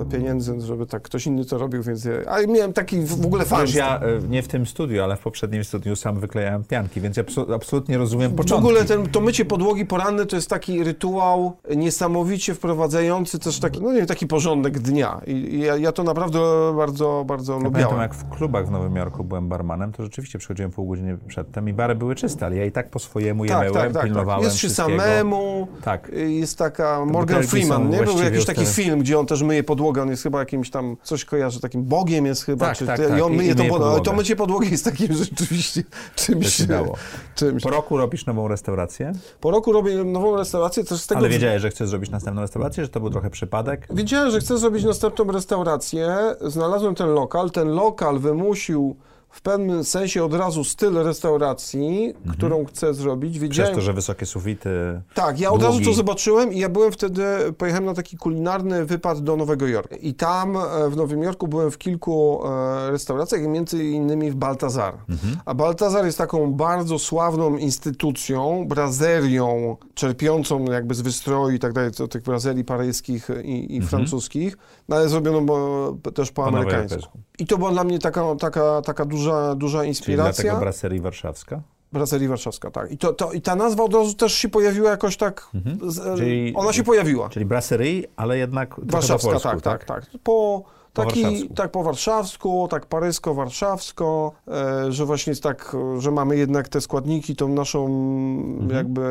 Speaker 3: e, pieniędzy, żeby tak ktoś inny to robił, więc ja, ale miałem taki w ogóle fan.
Speaker 2: ja e, nie w tym studiu, ale w poprzednim studiu sam wyklejałem pianki, więc ja absolutnie rozumiem początki.
Speaker 3: W ogóle ten, to mycie podłogi poranne to jest taki rytuał niesamowicie wprowadzający też taki, no nie taki porządek dnia. I, i ja, ja, to naprawdę bardzo, bardzo ja lubiałem.
Speaker 2: Pamiętam, jak w klubach w Nowym Jorku byłem barmanem, to rzeczywiście przychodziłem pół godziny przedtem i bary były czyste, ale ja i tak po swojemu je tak, myłem, tak, tak, pilnowałem
Speaker 3: Jest się samemu, tak. jest taka Morgan Freeman, nie? Był jakiś taki film, gdzie on też myje podłogę, on jest chyba jakimś tam, coś kojarzy, takim bogiem jest chyba,
Speaker 2: tak,
Speaker 3: czy,
Speaker 2: tak,
Speaker 3: I
Speaker 2: tak.
Speaker 3: on myje, to, podłogę. to mycie podłogi jest takim rzeczywiście czymś...
Speaker 2: się dało. czymś. Po roku robisz nową restaurację?
Speaker 3: Po roku robię nową restaurację, też z tego...
Speaker 2: Ale wiedziałeś, że chcesz zrobić następną restaurację, że to był trochę przypadek?
Speaker 3: Wiedziałem, że chcę zrobić następną restaurację, znalazłem ten lokal, ten lokal wymusił w pewnym sensie od razu styl restauracji, mhm. którą chcę zrobić.
Speaker 2: Wiedziałem... Przez to, że wysokie sufity.
Speaker 3: Tak, ja
Speaker 2: długi.
Speaker 3: od razu to zobaczyłem i ja byłem wtedy, pojechałem na taki kulinarny wypad do Nowego Jorku. I tam e, w Nowym Jorku byłem w kilku e, restauracjach, między innymi w Baltazar. Mhm. A Baltazar jest taką bardzo sławną instytucją, brazerią, czerpiącą jakby z wystroju i tak dalej, tych brazerii paryskich i, i mhm. francuskich, no ale zrobiono też po, po amerykańsku. I to była dla mnie taka, taka, taka duża duża, inspiracja.
Speaker 2: Czyli dlatego Brasserie Warszawska?
Speaker 3: Brasserie Warszawska, tak. I, to, to, I ta nazwa od razu też się pojawiła jakoś tak, mhm. z, e, czyli, ona się pojawiła.
Speaker 2: Czyli Brasserie, ale jednak
Speaker 3: Warszawska,
Speaker 2: polsku,
Speaker 3: tak, tak, tak, tak. Po, taki, tak po warszawsku, tak parysko-warszawsko, e, że właśnie jest tak, że mamy jednak te składniki, tą naszą mhm. jakby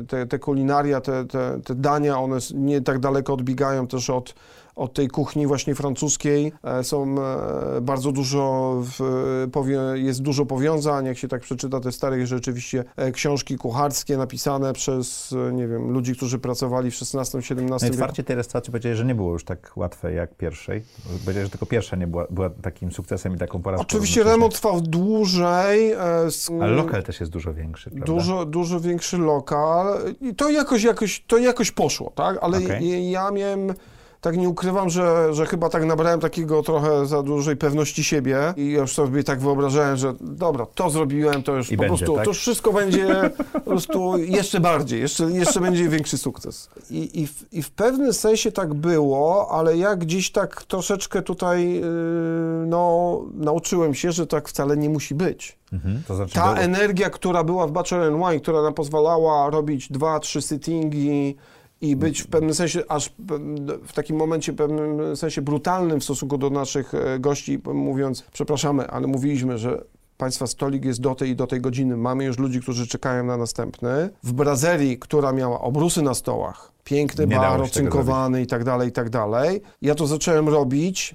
Speaker 3: e, te, te kulinaria, te, te, te dania, one nie tak daleko odbiegają też od od tej kuchni właśnie francuskiej. E, są e, bardzo dużo, jest dużo powiązań, jak się tak przeczyta te stare rzeczywiście e, książki kucharskie napisane przez, nie wiem, ludzi, którzy pracowali w XVI-XVII wieku. No
Speaker 2: otwarcie tej restauracji powiedziałeś, że nie było już tak łatwe jak pierwszej. Powiedziałeś, że tylko pierwsza nie była, była takim sukcesem i taką porażką.
Speaker 3: Oczywiście remont trwał dłużej.
Speaker 2: Ale lokal też jest dużo większy, prawda?
Speaker 3: Dużo, dużo większy lokal. I to jakoś, jakoś, to jakoś poszło, tak? Ale okay. ja miałem tak nie ukrywam, że, że chyba tak nabrałem takiego trochę za dużej pewności siebie i już sobie tak wyobrażałem, że dobra, to zrobiłem, to już I po będzie, prostu, tak? to już wszystko będzie po prostu jeszcze bardziej, jeszcze, jeszcze będzie większy sukces. I, i, w, I w pewnym sensie tak było, ale ja gdzieś tak troszeczkę tutaj yy, no, nauczyłem się, że tak wcale nie musi być. Mhm, to znaczy Ta energia, która była w Bachelor Wine, która nam pozwalała robić dwa, trzy sittingi, i być w pewnym sensie, aż w takim momencie, w pewnym sensie brutalnym w stosunku do naszych e, gości, mówiąc, przepraszamy, ale mówiliśmy, że Państwa stolik jest do tej i do tej godziny. Mamy już ludzi, którzy czekają na następny. W Brazerii, która miała obrusy na stołach, piękny nie bar, ocynkowany i tak dalej, i tak dalej. Ja to zacząłem robić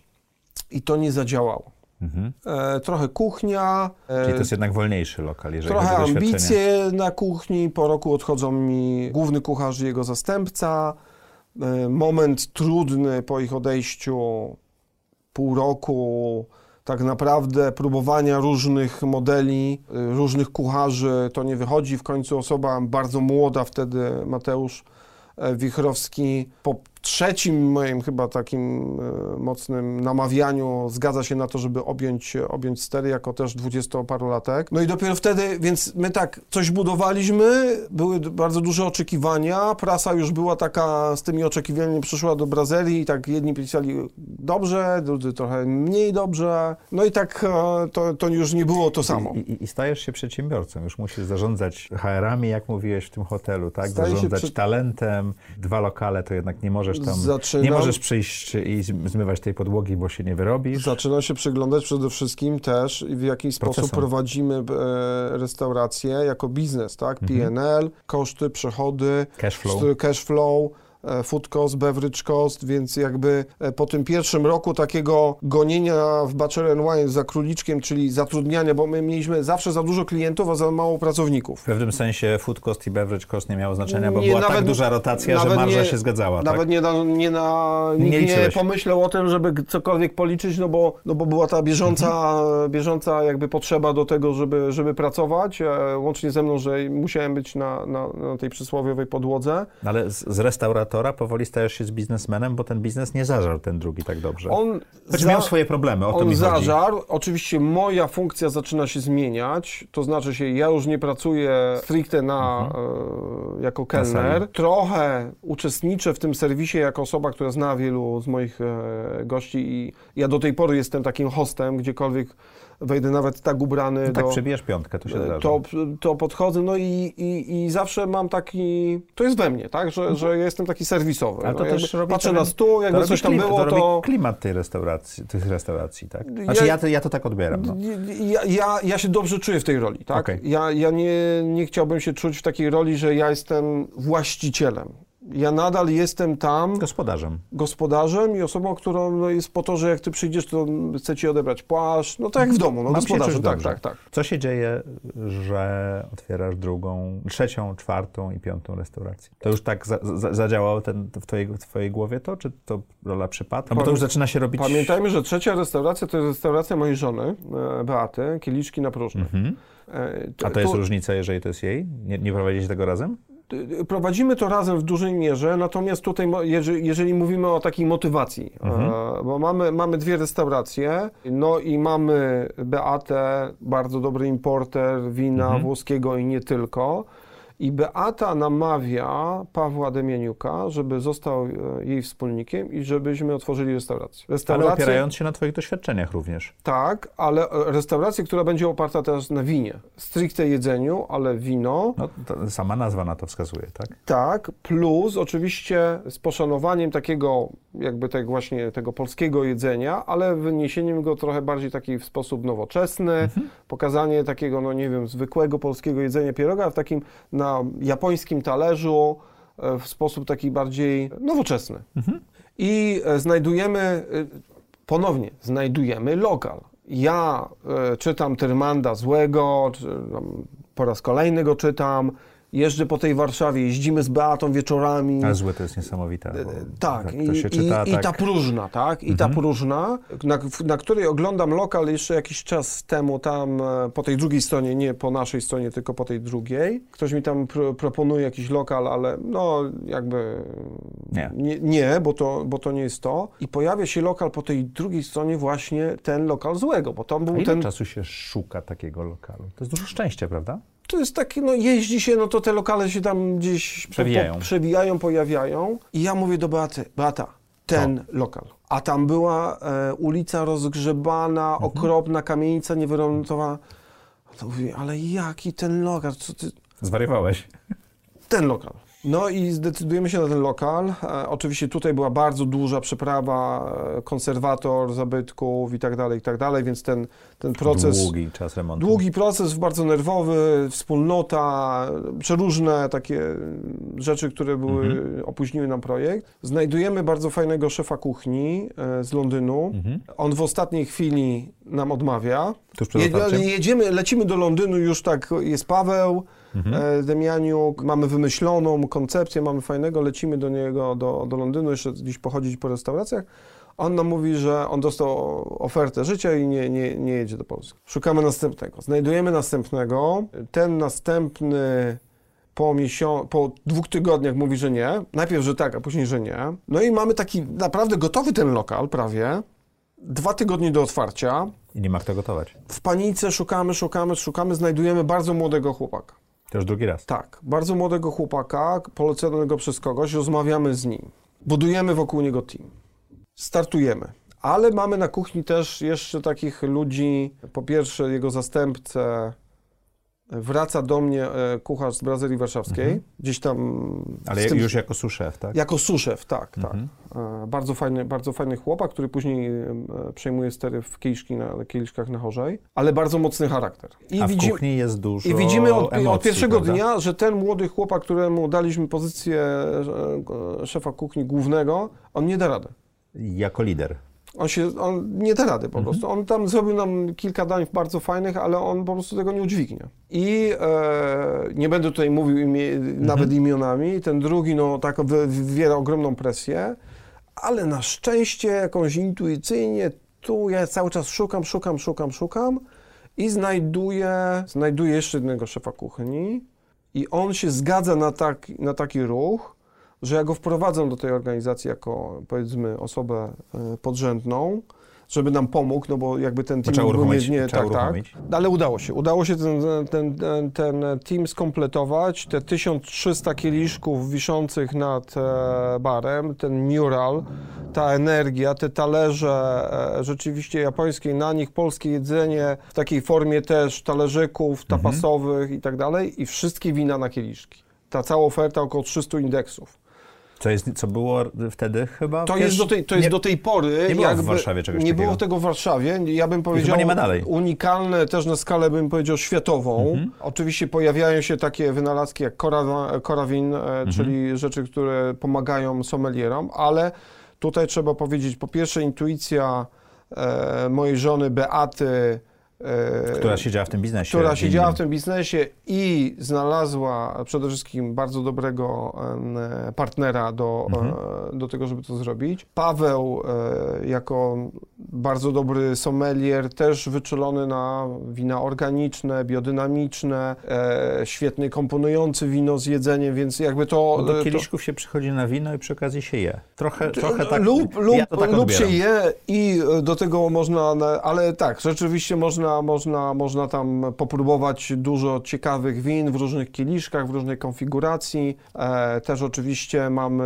Speaker 3: i to nie zadziałało. Mhm. E, trochę kuchnia.
Speaker 2: E, Czyli to jest jednak wolniejszy lokal, jeżeli
Speaker 3: Trochę ambicje na kuchni. Po roku odchodzą mi główny kucharz i jego zastępca. E, moment trudny po ich odejściu, pół roku tak naprawdę próbowania różnych modeli, różnych kucharzy, to nie wychodzi. W końcu osoba bardzo młoda wtedy, Mateusz Wichrowski, po trzecim moim chyba takim e, mocnym namawianiu zgadza się na to, żeby objąć, objąć stery jako też dwudziestoparolatek. No i dopiero wtedy, więc my tak coś budowaliśmy, były bardzo duże oczekiwania, prasa już była taka z tymi oczekiwaniami przyszła do Brazylii i tak jedni pisali dobrze, drudzy trochę mniej dobrze, no i tak e, to, to już nie było to samo.
Speaker 2: I, i, I, stajesz się przedsiębiorcą, już musisz zarządzać HR-ami, jak mówiłeś w tym hotelu, tak? Staję zarządzać przed... talentem, dwa lokale to jednak nie może możesz tam,
Speaker 3: Zaczynam-
Speaker 2: nie możesz przyjść i zmywać tej podłogi, bo się nie wyrobisz.
Speaker 3: Zaczyna się przyglądać przede wszystkim też, w jaki sposób
Speaker 2: Procesom.
Speaker 3: prowadzimy e, restaurację jako biznes, tak?
Speaker 2: Mhm.
Speaker 3: PNL, koszty, przychody,
Speaker 2: Cash flow.
Speaker 3: cash flow, food cost, beverage cost, więc jakby e, po tym pierwszym roku takiego gonienia w Bachelor Wine za króliczkiem, czyli zatrudniania, bo my mieliśmy zawsze za dużo klientów, a za mało pracowników.
Speaker 2: W pewnym sensie food cost i beverage cost nie miało znaczenia, bo
Speaker 3: Nie,
Speaker 2: była tak
Speaker 3: nawet-
Speaker 2: duża rotacja, że marża
Speaker 3: nie-
Speaker 2: się zgadzała.
Speaker 3: Nawet
Speaker 2: tak?
Speaker 3: nie, na, nie, na,
Speaker 2: Nie
Speaker 3: nikt nie,
Speaker 2: liczyłeś.
Speaker 3: pomyślał o tym, żeby cokolwiek policzyć, no bo, no bo była ta bieżąca,
Speaker 2: Mhm.
Speaker 3: bieżąca jakby potrzeba do tego, żeby, żeby pracować, e, łącznie ze mną, że musiałem być na, na, na tej przysłowiowej podłodze.
Speaker 2: Ale z, z restauratora powoli stajesz się z biznesmenem, bo ten biznes nie zażarł ten drugi tak dobrze.
Speaker 3: On, za-
Speaker 2: miał swoje problemy, o to
Speaker 3: on
Speaker 2: mi chodzi.
Speaker 3: zażarł, oczywiście moja funkcja zaczyna się zmieniać, to znaczy się ja już nie pracuję stricte na, e, jako
Speaker 2: Mhm.
Speaker 3: Kelner, trochę uczestniczę w tym serwisie jako osoba, która zna wielu z moich e, gości i ja do tej pory jestem takim hostem, gdziekolwiek wejdę nawet tak ubrany
Speaker 2: No tak
Speaker 3: do...
Speaker 2: piątkę, to się zdarza.
Speaker 3: to, to podchodzę, no i, i, i zawsze mam taki, to jest we mnie, tak, że, że ja jestem taki serwisowy.
Speaker 2: Mhm. Ale to
Speaker 3: no,
Speaker 2: też robi
Speaker 3: patrzę
Speaker 2: pewien-
Speaker 3: na stół, jakby coś tam
Speaker 2: klimat,
Speaker 3: było,
Speaker 2: to...
Speaker 3: to...
Speaker 2: klimat tej restauracji, tych restauracji, tak? Znaczy
Speaker 3: Ja-
Speaker 2: ja, to, ja to tak odbieram. No.
Speaker 3: Ja, ja, ja się dobrze czuję w tej roli, tak?
Speaker 2: Okej.
Speaker 3: Ja, ja nie, nie chciałbym się czuć w takiej roli, że ja jestem właścicielem. Ja nadal jestem tam
Speaker 2: Gospodarzem.
Speaker 3: gospodarzem i osobą, którą no, jest po to, że jak ty przyjdziesz, to chce ci odebrać płaszcz, no tak jak w domu, no
Speaker 2: Mam
Speaker 3: gospodarzem, tak,
Speaker 2: dobrze.
Speaker 3: tak, tak.
Speaker 2: Co się dzieje, że otwierasz drugą, trzecią, czwartą i piątą restaurację? To już tak za, za, zadziałało ten, w, twojej, w twojej głowie to, czy to rola przypadku? No bo to już zaczyna się robić...
Speaker 3: Pamiętajmy, że trzecia restauracja to jest restauracja mojej żony, e, Beaty, Kieliczki na próżno.
Speaker 2: Mhm.
Speaker 3: E,
Speaker 2: A to jest
Speaker 3: tu-
Speaker 2: różnica, jeżeli to jest jej? Nie, nie prowadzicie tego razem?
Speaker 3: Prowadzimy to razem w dużej mierze, natomiast tutaj, jeżeli, mówimy o takiej motywacji, e, bo mamy, mamy dwie restauracje, no i mamy Beatę, bardzo dobry importer wina włoskiego i nie tylko. I Beata namawia Pawła Demianiuka, żeby został e, jej wspólnikiem i żebyśmy otworzyli restaurację.
Speaker 2: Ale
Speaker 3: Restaurację,
Speaker 2: opierając się na twoich doświadczeniach również.
Speaker 3: tak, ale e, restaurację, która będzie oparta teraz na winie. Stricte jedzeniu, ale wino.
Speaker 2: No, sama nazwa na to wskazuje, tak?
Speaker 3: Tak, plus oczywiście z poszanowaniem takiego, jakby tak właśnie tego polskiego jedzenia, ale wyniesieniem go trochę bardziej taki w sposób nowoczesny, pokazanie takiego, no nie wiem, zwykłego polskiego jedzenia pieroga w takim na japońskim talerzu e, w sposób taki bardziej nowoczesny. I e, znajdujemy, e, ponownie, znajdujemy lokal. Ja czytam Tyrmanda Złego, tam, po raz kolejny go czytam, jeżdżę po tej Warszawie, jeździmy z Beatą wieczorami.
Speaker 2: A złe to jest niesamowite. bo
Speaker 3: Tak,
Speaker 2: to
Speaker 3: i, i,
Speaker 2: czyta
Speaker 3: i
Speaker 2: tak.
Speaker 3: ta próżna, tak? I ta próżna, na, na której oglądam lokal jeszcze jakiś czas temu tam e, po tej drugiej stronie, nie po naszej stronie, tylko po tej drugiej. Ktoś mi tam pro, proponuje jakiś lokal, ale no jakby
Speaker 2: Nie.
Speaker 3: nie, nie bo, to, bo to nie jest to. I pojawia się lokal po tej drugiej stronie właśnie ten lokal złego, bo tam
Speaker 2: A
Speaker 3: był
Speaker 2: ile
Speaker 3: ten...
Speaker 2: czasu się szuka takiego lokalu? To jest dużo szczęścia, prawda?
Speaker 3: To jest takie, no jeździ się, no to te lokale się tam gdzieś
Speaker 2: Przewijają.
Speaker 3: Po, przewijają, pojawiają. I ja mówię do Beaty, Beata, ten lokal. A tam była e, ulica rozgrzebana,
Speaker 2: Mhm.
Speaker 3: okropna, kamienica niewyremontowana. A to mówię, ale jaki ten lokal? Co ty...
Speaker 2: Zwariowałeś.
Speaker 3: Ten lokal. No i zdecydujemy się na ten lokal. E, oczywiście tutaj była bardzo duża przeprawa, e, konserwator zabytków i tak dalej, i tak dalej, więc ten, ten proces...
Speaker 2: Długi czas remontu.
Speaker 3: Długi proces, bardzo nerwowy, wspólnota, przeróżne takie rzeczy, które były,
Speaker 2: Mhm.
Speaker 3: opóźniły nam projekt. Znajdujemy bardzo fajnego szefa kuchni e, z Londynu.
Speaker 2: Mhm.
Speaker 3: On w ostatniej chwili nam odmawia.
Speaker 2: Tuż przed
Speaker 3: jedziemy, lecimy do Londynu, już tak jest Paweł,
Speaker 2: Mhm.
Speaker 3: e, Demianiuk, mamy wymyśloną koncepcję, mamy fajnego, lecimy do niego, do, do Londynu, jeszcze gdzieś pochodzić po restauracjach. On nam mówi, że on dostał ofertę życia i nie, nie, nie jedzie do Polski. Szukamy następnego. Znajdujemy następnego. Ten następny po, miesiąc, po dwóch tygodniach mówi, że nie. Najpierw, że tak, a później, że nie. No i mamy taki naprawdę gotowy ten lokal prawie. Dwa tygodnie do otwarcia.
Speaker 2: I nie ma kto gotować.
Speaker 3: W panice szukamy, szukamy, szukamy, znajdujemy bardzo młodego chłopaka.
Speaker 2: Już drugi raz.
Speaker 3: Tak, bardzo młodego chłopaka, poleconego przez kogoś, rozmawiamy z nim. Budujemy wokół niego team. Startujemy. Ale mamy na kuchni też jeszcze takich ludzi, po pierwsze jego zastępcę wraca do mnie e, kucharz z Brazylii Warszawskiej,
Speaker 2: Mhm.
Speaker 3: gdzieś tam...
Speaker 2: Ale
Speaker 3: tym-
Speaker 2: już jako suszef, tak?
Speaker 3: Jako suszef, tak,
Speaker 2: Mhm.
Speaker 3: tak. Bardzo fajny, bardzo fajny chłopak, który później e, przejmuje stery w kieliszki na, kieliszkach na chorzej, ale bardzo mocny charakter. I,
Speaker 2: A w kuchni jest dużo
Speaker 3: i widzimy od,
Speaker 2: emocji,
Speaker 3: od pierwszego
Speaker 2: prawda?
Speaker 3: dnia, że ten młody chłopak, któremu daliśmy pozycję szefa kuchni głównego, on nie da rady.
Speaker 2: Jako lider.
Speaker 3: On się, on nie da rady po
Speaker 2: Mhm.
Speaker 3: prostu. On tam zrobił nam kilka dań bardzo fajnych, ale on po prostu tego nie udźwignie. I e, nie będę tutaj mówił imie,
Speaker 2: Mhm.
Speaker 3: nawet imionami. Ten drugi, no tak wy- wywiera ogromną presję, ale na szczęście jakąś intuicyjnie tu ja cały czas szukam, szukam, szukam, szukam i znajduję, znajduję jeszcze jednego szefa kuchni i on się zgadza na, tak, na taki ruch, że ja go wprowadzam do tej organizacji jako, powiedzmy, osobę e, podrzędną, żeby nam pomógł, no bo jakby ten team
Speaker 2: trzeba
Speaker 3: był
Speaker 2: uruchomić,
Speaker 3: nie, nie
Speaker 2: trzeba
Speaker 3: tak, tak.
Speaker 2: uruchomić.
Speaker 3: Ale udało się. Udało się ten, ten, ten, ten team skompletować. Te 1300 kieliszków wiszących nad e, barem, ten mural, ta energia, te talerze e, rzeczywiście japońskie, na nich polskie jedzenie w takiej formie też talerzyków tapasowych i tak dalej i wszystkie wina na kieliszki. Ta cała oferta około 300 indeksów.
Speaker 2: Co, jest, co było wtedy chyba?
Speaker 3: To
Speaker 2: Wiesz,
Speaker 3: jest, do tej, to jest
Speaker 2: nie,
Speaker 3: do tej pory.
Speaker 2: nie było w Warszawie czegoś
Speaker 3: Nie
Speaker 2: takiego.
Speaker 3: było tego w Warszawie. Ja bym powiedział.
Speaker 2: nie ma dalej.
Speaker 3: Unikalne też na skalę, bym powiedział, światową.
Speaker 2: Mhm.
Speaker 3: Oczywiście pojawiają się takie wynalazki jak Coravin, e,
Speaker 2: Mhm.
Speaker 3: czyli rzeczy, które pomagają sommelierom, ale tutaj trzeba powiedzieć, po pierwsze, intuicja e, mojej żony Beaty. E,
Speaker 2: Która siedziała w tym biznesie.
Speaker 3: która siedziała w tym biznesie i znalazła przede wszystkim bardzo dobrego partnera do,
Speaker 2: Mhm.
Speaker 3: e, do tego, żeby to zrobić. Paweł e, jako bardzo dobry sommelier, też wyczulony na wina organiczne, biodynamiczne, świetny komponujący wino z jedzeniem, więc jakby to...
Speaker 2: Bo do
Speaker 3: to-
Speaker 2: kieliszków się przychodzi na wino i przy okazji się je. Trochę, trochę tak.
Speaker 3: Lub, lub,
Speaker 2: ja to tak
Speaker 3: lub się je i do tego można, na- ale tak, rzeczywiście można, można, można tam popróbować dużo ciekawych win w różnych kieliszkach, w różnej konfiguracji. E, też oczywiście mamy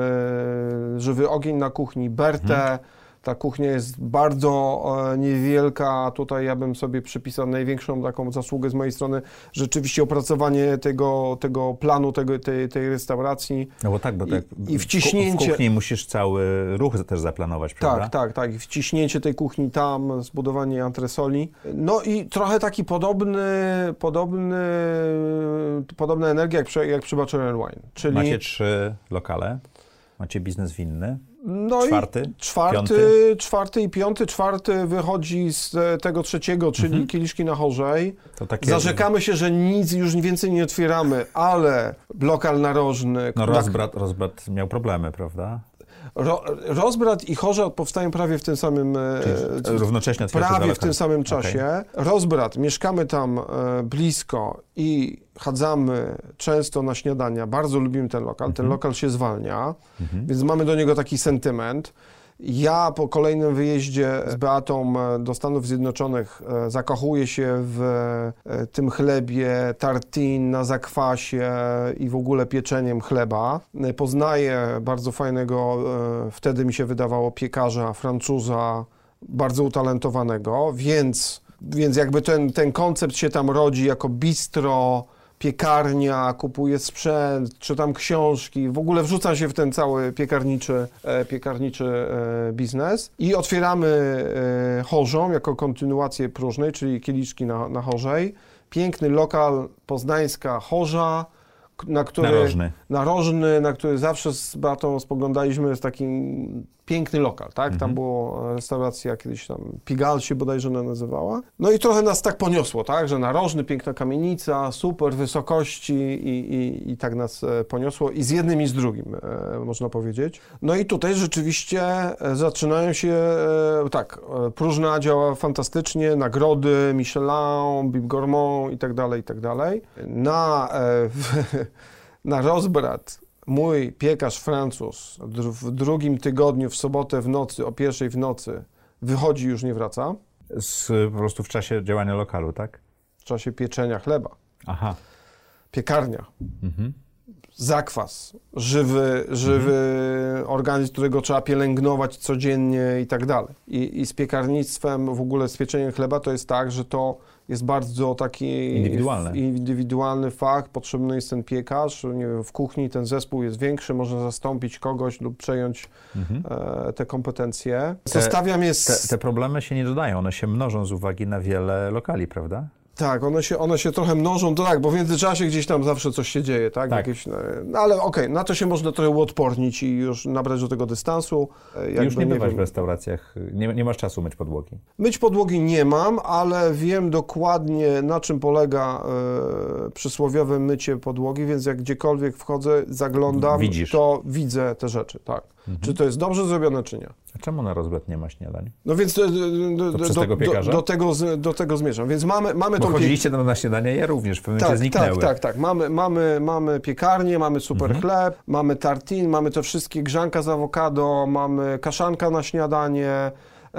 Speaker 3: żywy ogień na kuchni, Bertę.
Speaker 2: Mhm.
Speaker 3: Ta kuchnia jest bardzo e, niewielka. Tutaj ja bym sobie przypisał największą taką zasługę z mojej strony. Rzeczywiście opracowanie tego, tego planu, tego, tej, tej restauracji.
Speaker 2: No bo tak, bo
Speaker 3: I-
Speaker 2: tak
Speaker 3: i wciśnięcie-
Speaker 2: W kuchni musisz cały ruch też zaplanować, prawda?
Speaker 3: Tak, tak, tak. I Wciśnięcie tej kuchni tam, zbudowanie antresoli. No i trochę taki podobny, podobny, podobna energia jak przy, jak przy Bachelor Wine. Czyli
Speaker 2: Macie trzy lokale, macie biznes winny.
Speaker 3: No
Speaker 2: czwarty,
Speaker 3: i czwarty,
Speaker 2: piąty?
Speaker 3: czwarty i piąty. Czwarty wychodzi z e, tego trzeciego, czyli
Speaker 2: Mhm.
Speaker 3: kieliszki na chorzej. Zarzekamy się, że nic już więcej nie otwieramy, ale lokal narożny,
Speaker 2: No rozbrat, rozbrat miał problemy, prawda?
Speaker 3: Ro, rozbrat i chorza powstają prawie w tym samym e,
Speaker 2: Czyli równocześnie
Speaker 3: Prawie w tym samym czasie. Rozbrat, mieszkamy tam e, blisko i chadzamy często na śniadania. Bardzo lubimy ten lokal. Ten
Speaker 2: Mhm.
Speaker 3: lokal się zwalnia, więc mamy do niego taki sentyment. Ja po kolejnym wyjeździe z Beatą e, do Stanów Zjednoczonych e, zakochuję się w e, tym chlebie tartin na zakwasie i w ogóle pieczeniem chleba. Poznaję bardzo fajnego, wtedy mi się wydawało, piekarza, Francuza, bardzo utalentowanego, więc, więc jakby ten, ten koncept się tam rodzi jako bistro, piekarnia, kupuję sprzęt, czytam książki, w ogóle wrzucam się w ten cały piekarniczy, e, piekarniczy e, biznes i otwieramy e, chorzą jako kontynuację próżnej, czyli kieliczki na, na chorzej. Piękny lokal, poznańska chorza, na który
Speaker 2: Narożny.
Speaker 3: narożny, na który zawsze z Beatą spoglądaliśmy, jest taki piękny lokal, tak?
Speaker 2: Mhm.
Speaker 3: Tam była restauracja kiedyś tam, Pigal się bodajże ona nazywała. No i trochę nas tak poniosło, tak? Że narożny, piękna kamienica, super wysokości i, i, i tak nas e, poniosło i z jednym i z drugim, e, można powiedzieć. No i tutaj rzeczywiście e, zaczynają się, e, tak, e, próżna działa fantastycznie, nagrody, Michelin, Bib Gourmand i tak dalej, i tak dalej. Na, e, na rozbrat mój piekarz Francuz w drugim tygodniu, w sobotę w nocy, o pierwszej w nocy, wychodzi już nie wraca
Speaker 2: Z, po prostu w czasie działania lokalu, tak?
Speaker 3: w czasie pieczenia chleba.
Speaker 2: Aha.
Speaker 3: Piekarnia.
Speaker 2: Mhm.
Speaker 3: zakwas, żywy, żywy mhm. organizm, którego trzeba pielęgnować codziennie i tak dalej. I, I z piekarnictwem, w ogóle z pieczeniem chleba to jest tak, że to jest bardzo taki
Speaker 2: indywidualny.
Speaker 3: indywidualny fach, potrzebny jest ten piekarz, nie wiem, w kuchni ten zespół jest większy, można zastąpić kogoś lub przejąć mhm. e, te kompetencje.
Speaker 2: Zostawiam jest... Te, te problemy się nie dodają, one się mnożą z uwagi na wiele lokali, prawda?
Speaker 3: Tak, one się, one się trochę mnożą, to tak, bo w międzyczasie gdzieś tam zawsze coś się dzieje, tak? tak. Jakieś, no, ale okej, okay, na to się można trochę uodpornić i już nabrać do tego dystansu.
Speaker 2: E, jakby, już nie, nie bywasz wiem. w restauracjach, nie, nie, masz czasu myć podłogi.
Speaker 3: Myć podłogi nie mam, ale wiem dokładnie na czym polega e, przysłowiowe mycie podłogi, więc jak gdziekolwiek wchodzę, zaglądam, Widzisz. to widzę te rzeczy, tak. Mhm. Czy to jest dobrze zrobione, czy nie.
Speaker 2: A czemu na rozbrat nie ma śniadań?
Speaker 3: No więc do, do, do, tego, do tego, do tego zmierzam. Więc mamy, mamy
Speaker 2: Bo tą chodziliście pie... na śniadanie, ja również w pewnym tak, zniknęły.
Speaker 3: Tak, tak, tak. Mamy, mamy, mamy piekarnię, mamy super mhm. chleb, mamy tartin, mamy te wszystkie grzanka z awokado, mamy kaszanka na śniadanie,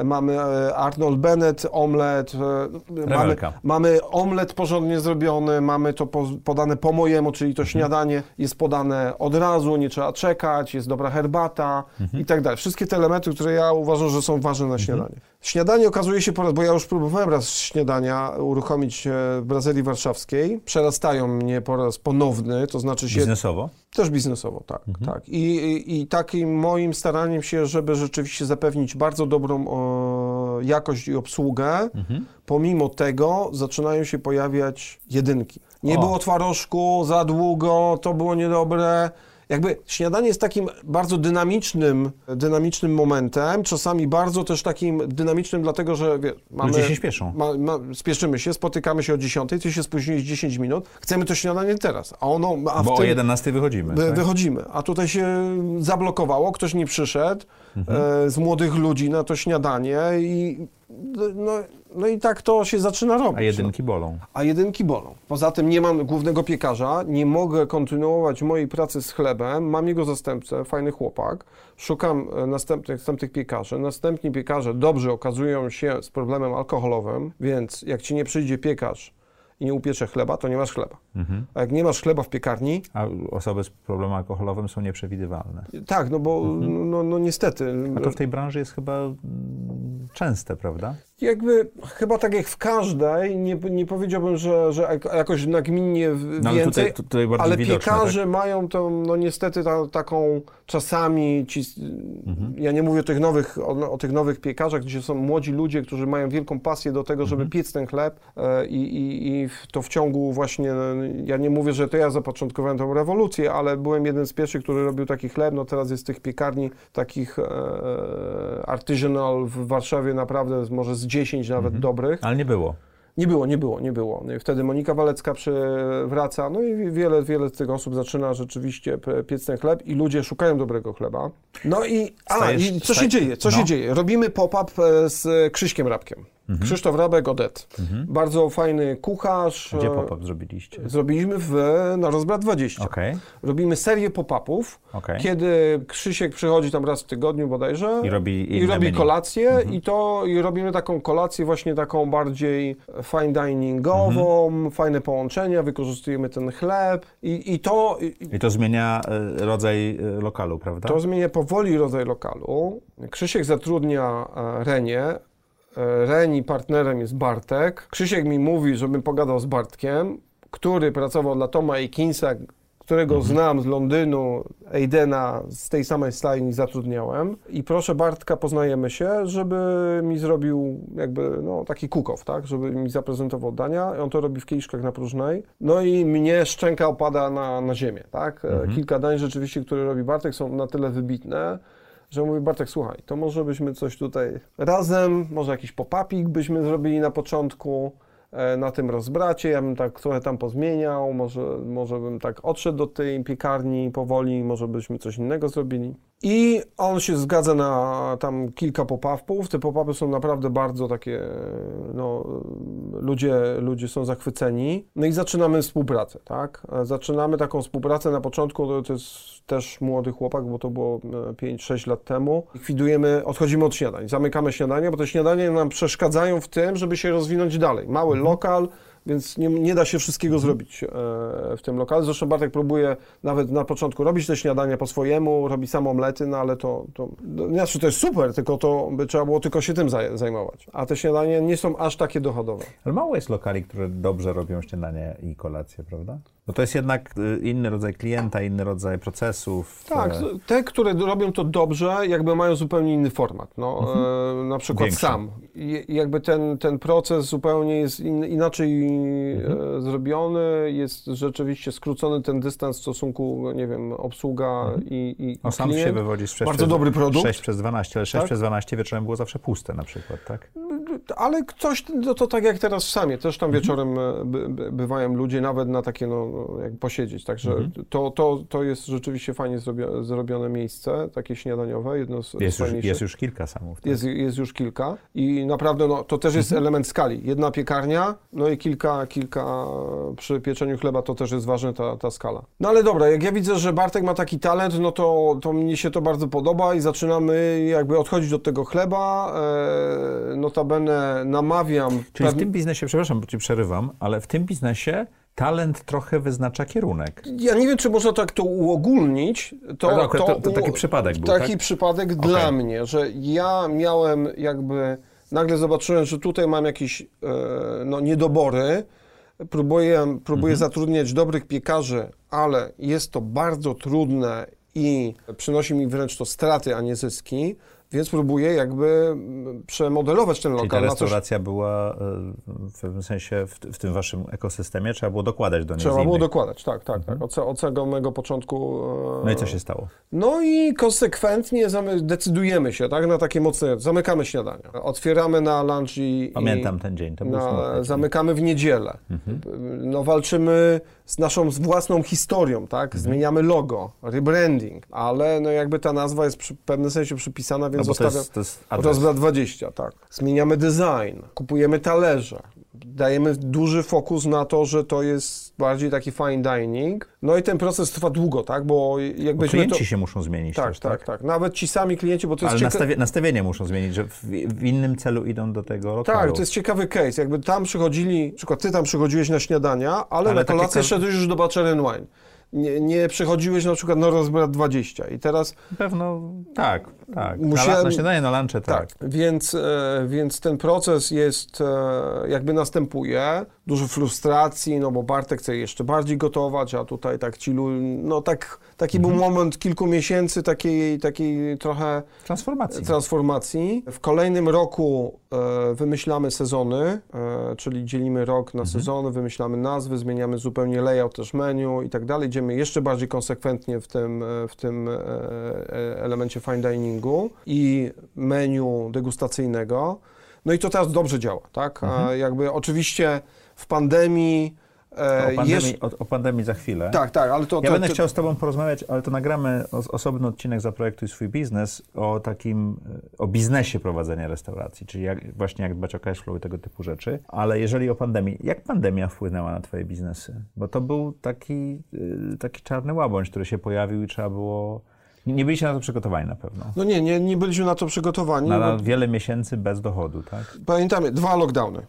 Speaker 3: mamy e, Arnold Bennett, omlet, e, mamy, mamy omlet porządnie zrobiony, mamy to podane po mojemu, czyli to mhm. śniadanie jest podane od razu, nie trzeba czekać, jest dobra herbata mhm. i tak dalej. Wszystkie te elementy, które ja uważam, że są ważne na mhm. śniadanie. Śniadanie okazuje się po raz, bo ja już próbowałem raz śniadania uruchomić e, w Brazylii Warszawskiej. Przerastają mnie po raz ponowny, to znaczy się...
Speaker 2: Biznesowo?
Speaker 3: Też biznesowo, tak. Mhm. tak. I, i, I takim moim staraniem się, żeby rzeczywiście zapewnić bardzo dobrą o, jakość i obsługę, mhm. pomimo tego zaczynają się pojawiać jedynki. Nie o. było twarożku, za długo, to było niedobre jakby śniadanie jest takim bardzo dynamicznym, dynamicznym momentem, czasami bardzo też takim dynamicznym, dlatego że wie,
Speaker 2: mamy... Ludzie się śpieszą. Ma,
Speaker 3: ma, spieszymy się, spotykamy się o 10, ty się spóźniłeś 10 minut, chcemy to śniadanie teraz, a ono... A
Speaker 2: Bo tym, o 11 wychodzimy.
Speaker 3: Wy, tak? Wychodzimy, a tutaj się zablokowało, ktoś nie przyszedł mhm. e, z młodych ludzi na to śniadanie i no, no i tak to się zaczyna robić.
Speaker 2: A jedynki
Speaker 3: no.
Speaker 2: bolą.
Speaker 3: A jedynki bolą. Poza tym nie mam głównego piekarza, nie mogę kontynuować mojej pracy z chlebem, mam jego zastępcę, fajny chłopak, szukam e, następnych, następnych piekarzy. Następni piekarze dobrze okazują się z problemem alkoholowym, więc jak ci nie przyjdzie piekarz i nie upiecze chleba, to nie masz chleba. Mhm. A jak nie masz chleba w piekarni...
Speaker 2: A osoby z problemem alkoholowym są nieprzewidywalne.
Speaker 3: Tak, no bo mhm. no, no, niestety...
Speaker 2: A to w tej branży jest chyba mm, częste, prawda?
Speaker 3: Jakby chyba tak jak w każdej, nie, nie powiedziałbym, że, że jakoś nagminnie no, więcej, ale, tutaj, tutaj ale piekarze tak? mają to, no niestety ta, taką czasami ci, mhm. ja nie mówię o tych nowych, o, o, tych nowych piekarzach, gdzie są młodzi ludzie, którzy mają wielką pasję do tego, żeby mhm. piec ten chleb e, i, i, i to w ciągu właśnie, ja nie mówię, że to ja zapoczątkowałem tę rewolucję, ale byłem jeden z pierwszych, który robił taki chleb, no teraz jest tych piekarni takich e, artisanal w Warszawie naprawdę może z 10 nawet mhm. dobrych.
Speaker 2: Ale nie było.
Speaker 3: Nie było, nie było, nie było. No wtedy Monika Walecka wraca, no i wiele, wiele z tych osób zaczyna rzeczywiście piec ten chleb i ludzie szukają dobrego chleba. No i, a, i co się dzieje, co no. się dzieje? Robimy pop-up e, z Krzyśkiem Rabkiem. Mhm. Krzysztof Rabek, Odet. Mhm. Bardzo fajny kucharz.
Speaker 2: Gdzie pop-up zrobiliście?
Speaker 3: Zrobiliśmy w, na Rozbrat 20. Okay. Robimy serię pop-upów, okay. kiedy Krzysiek przychodzi tam raz w tygodniu bodajże
Speaker 2: i robi,
Speaker 3: i robi kolację mhm. i to i robimy taką kolację właśnie taką bardziej fine diningową, mhm. fajne połączenia, wykorzystujemy ten chleb i, i to...
Speaker 2: I, I to zmienia e, rodzaj e, lokalu, prawda?
Speaker 3: To zmienia powoli rodzaj lokalu. Krzysiek zatrudnia e, Renię, Reni partnerem jest Bartek. Krzysiek mi mówi, żebym pogadał z Bartkiem, który pracował dla Toma Akinsa, którego mhm. znam z Londynu, Aidena z tej samej stajni zatrudniałem i proszę Bartka, poznajemy się, żeby mi zrobił jakby no, taki kukow, tak, żeby mi zaprezentował dania. I on to robi w kieliszkach na próżnej. No i mnie szczęka opada na, na ziemię, tak. Mhm. Kilka dań rzeczywiście, które robi Bartek są na tyle wybitne, że mówi Bartek, słuchaj, to może byśmy coś tutaj razem, może jakiś popapik byśmy zrobili na początku, E, na tym rozbracie, ja bym tak trochę tam pozmieniał, może, może bym tak odszedł do tej piekarni powoli, może byśmy coś innego zrobili. I on się zgadza na tam kilka popawków. Te popapy są naprawdę bardzo takie, no, ludzie, ludzie są zachwyceni. No i zaczynamy współpracę, tak? Zaczynamy taką współpracę na początku, to jest też młody chłopak, bo to było 5-6 e, lat temu. Likwidujemy, odchodzimy od śniadań, zamykamy śniadanie, bo te śniadania nam przeszkadzają w tym, żeby się rozwinąć dalej. Mały mhm. lokal, więc nie, nie da się wszystkiego zrobić e, w tym lokalu. Zresztą Bartek próbuje nawet na początku robić te śniadania po swojemu, robi sam omlety, no ale to, to no, znaczy to jest super, tylko to by trzeba było tylko się tym zaj- zajmować. A te śniadania nie są aż takie dochodowe.
Speaker 2: Ale mało jest lokali, które dobrze robią śniadanie i kolację, prawda? Bo to jest jednak y, inny rodzaj klienta, inny rodzaj procesów.
Speaker 3: Tak,
Speaker 2: e,
Speaker 3: te, które robią to dobrze, jakby mają zupełnie inny format. No, e, na przykład
Speaker 2: Większy.
Speaker 3: sam. I, jakby ten, ten proces zupełnie jest in, inaczej e, zrobiony, jest rzeczywiście skrócony ten dystans w stosunku, nie wiem, obsługa i, i,
Speaker 2: No sam
Speaker 3: klient.
Speaker 2: się wywodzi z 6
Speaker 3: Bardzo dobry produkt.
Speaker 2: 6 przez 12, ale 6
Speaker 3: Tak.
Speaker 2: przez 12 wieczorem było zawsze puste na przykład, tak?
Speaker 3: Ale ktoś, no to tak jak teraz w samie, też tam wieczorem e, by, by, bywają ludzie nawet na takie, no, no, jak posiedzieć, także to, to, to jest rzeczywiście fajnie zrobio, zrobione miejsce, takie śniadaniowe, jedno z
Speaker 2: Jest już, jest już kilka samów. Tak?
Speaker 3: Jest, jest już kilka i naprawdę no, to też jest element skali. Jedna piekarnia, no i kilka, kilka przy pieczeniu chleba to też jest ważna ta, ta skala. No ale dobra, jak ja widzę, że Bartek ma taki talent, no to, to mnie się to bardzo podoba i zaczynamy jakby odchodzić od tego chleba. E, notabene namawiam...
Speaker 2: Czyli w tym biznesie, przepraszam, bo ci przerywam, ale w tym biznesie talent trochę wyznacza kierunek.
Speaker 3: Ja nie wiem, czy można tak to uogólnić. To,
Speaker 2: Ale akurat to- to taki przypadek był,
Speaker 3: Taki
Speaker 2: tak?
Speaker 3: przypadek dla mnie, że ja miałem jakby, nagle zobaczyłem, że tutaj mam jakieś e, no, niedobory, próbuję, próbuję
Speaker 2: Mhm.
Speaker 3: zatrudniać dobrych piekarzy, ale jest to bardzo trudne i przynosi mi wręcz to straty, a nie zyski, więc próbuję jakby mm, przemodelować ten
Speaker 2: Czyli ta
Speaker 3: lokal na coś,
Speaker 2: restauracja była e, w pewnym sensie w, w tym waszym ekosystemie, trzeba było dokładać do niej
Speaker 3: Trzeba było dokładać, tak, tak, tak. Od, od samego początku. e,
Speaker 2: No i co się stało?
Speaker 3: No i konsekwentnie decydujemy się tak, na takie mocne, zamykamy śniadania. Otwieramy na lunch i...
Speaker 2: Pamiętam
Speaker 3: i
Speaker 2: ten dzień, to był
Speaker 3: na, zamykamy w niedzielę.
Speaker 2: Mhm.
Speaker 3: No walczymy z naszą własną historią, tak?
Speaker 2: Mhm.
Speaker 3: Zmieniamy logo, rebranding, ale no jakby ta nazwa jest przy, w pewnym sensie przypisana,
Speaker 2: No
Speaker 3: więc
Speaker 2: to
Speaker 3: zostawiam...
Speaker 2: jest, to jest adres.
Speaker 3: Rozbrat 20, tak. Zmieniamy design, kupujemy talerze, dajemy duży fokus na to, że to jest bardziej taki fine dining. No i ten proces trwa długo, tak, bo
Speaker 2: klienci
Speaker 3: to...
Speaker 2: się muszą zmienić
Speaker 3: Tak,
Speaker 2: też,
Speaker 3: tak, tak, Nawet ci sami klienci, bo to jest
Speaker 2: Ale
Speaker 3: cieka-
Speaker 2: nastawie, nastawienie muszą zmienić, że w, w innym celu idą do tego lokalu.
Speaker 3: Tak, to jest ciekawy case. Jakby tam przychodzili, na przykład ty tam przychodziłeś na śniadania, ale,
Speaker 2: Ale
Speaker 3: na kolację
Speaker 2: ko-
Speaker 3: szedłeś już do Bachelor Wine. Nie, nie przychodziłeś na przykład na rozbrat 20 i teraz
Speaker 2: Na pewno tak, tak. Na,
Speaker 3: Musiałem-
Speaker 2: la- na śniadanie, na lunche, tak.
Speaker 3: Tak, więc, e, więc ten proces jest, e, jakby następuje, dużo frustracji, no bo Bartek chce jeszcze bardziej gotować, a tutaj tak ci lu- no tak, taki był moment kilku miesięcy takiej, takiej trochę
Speaker 2: Transformacji.
Speaker 3: transformacji. W kolejnym roku e, wymyślamy sezony, e, czyli dzielimy rok na sezony, wymyślamy nazwy, zmieniamy zupełnie layout też menu i tak dalej. Idziemy jeszcze bardziej konsekwentnie w tym, e, w tym e, e, elemencie fine diningu i menu degustacyjnego. No i to teraz dobrze działa, tak? A jakby oczywiście w pandemii e,
Speaker 2: o, pandemii,
Speaker 3: jeszcze...
Speaker 2: o, o pandemii za chwilę.
Speaker 3: Tak, tak, ale to...
Speaker 2: Ja
Speaker 3: to,
Speaker 2: będę
Speaker 3: to,
Speaker 2: chciał z Tobą porozmawiać, ale to nagramy os- osobny odcinek Zaprojektuj swój biznes o takim, e, o biznesie prowadzenia restauracji, czyli jak, właśnie jak dbać o cash flow i tego typu rzeczy. Ale jeżeli o pandemii, jak pandemia wpłynęła na Twoje biznesy? Bo to był taki, y, taki czarny łabędź, który się pojawił i trzeba było... Nie byliście na to przygotowani na pewno.
Speaker 3: No nie, nie, nie byliśmy na to przygotowani.
Speaker 2: Na, wiele miesięcy bez dochodu, tak?
Speaker 3: Pamiętamy, dwa lockdowny,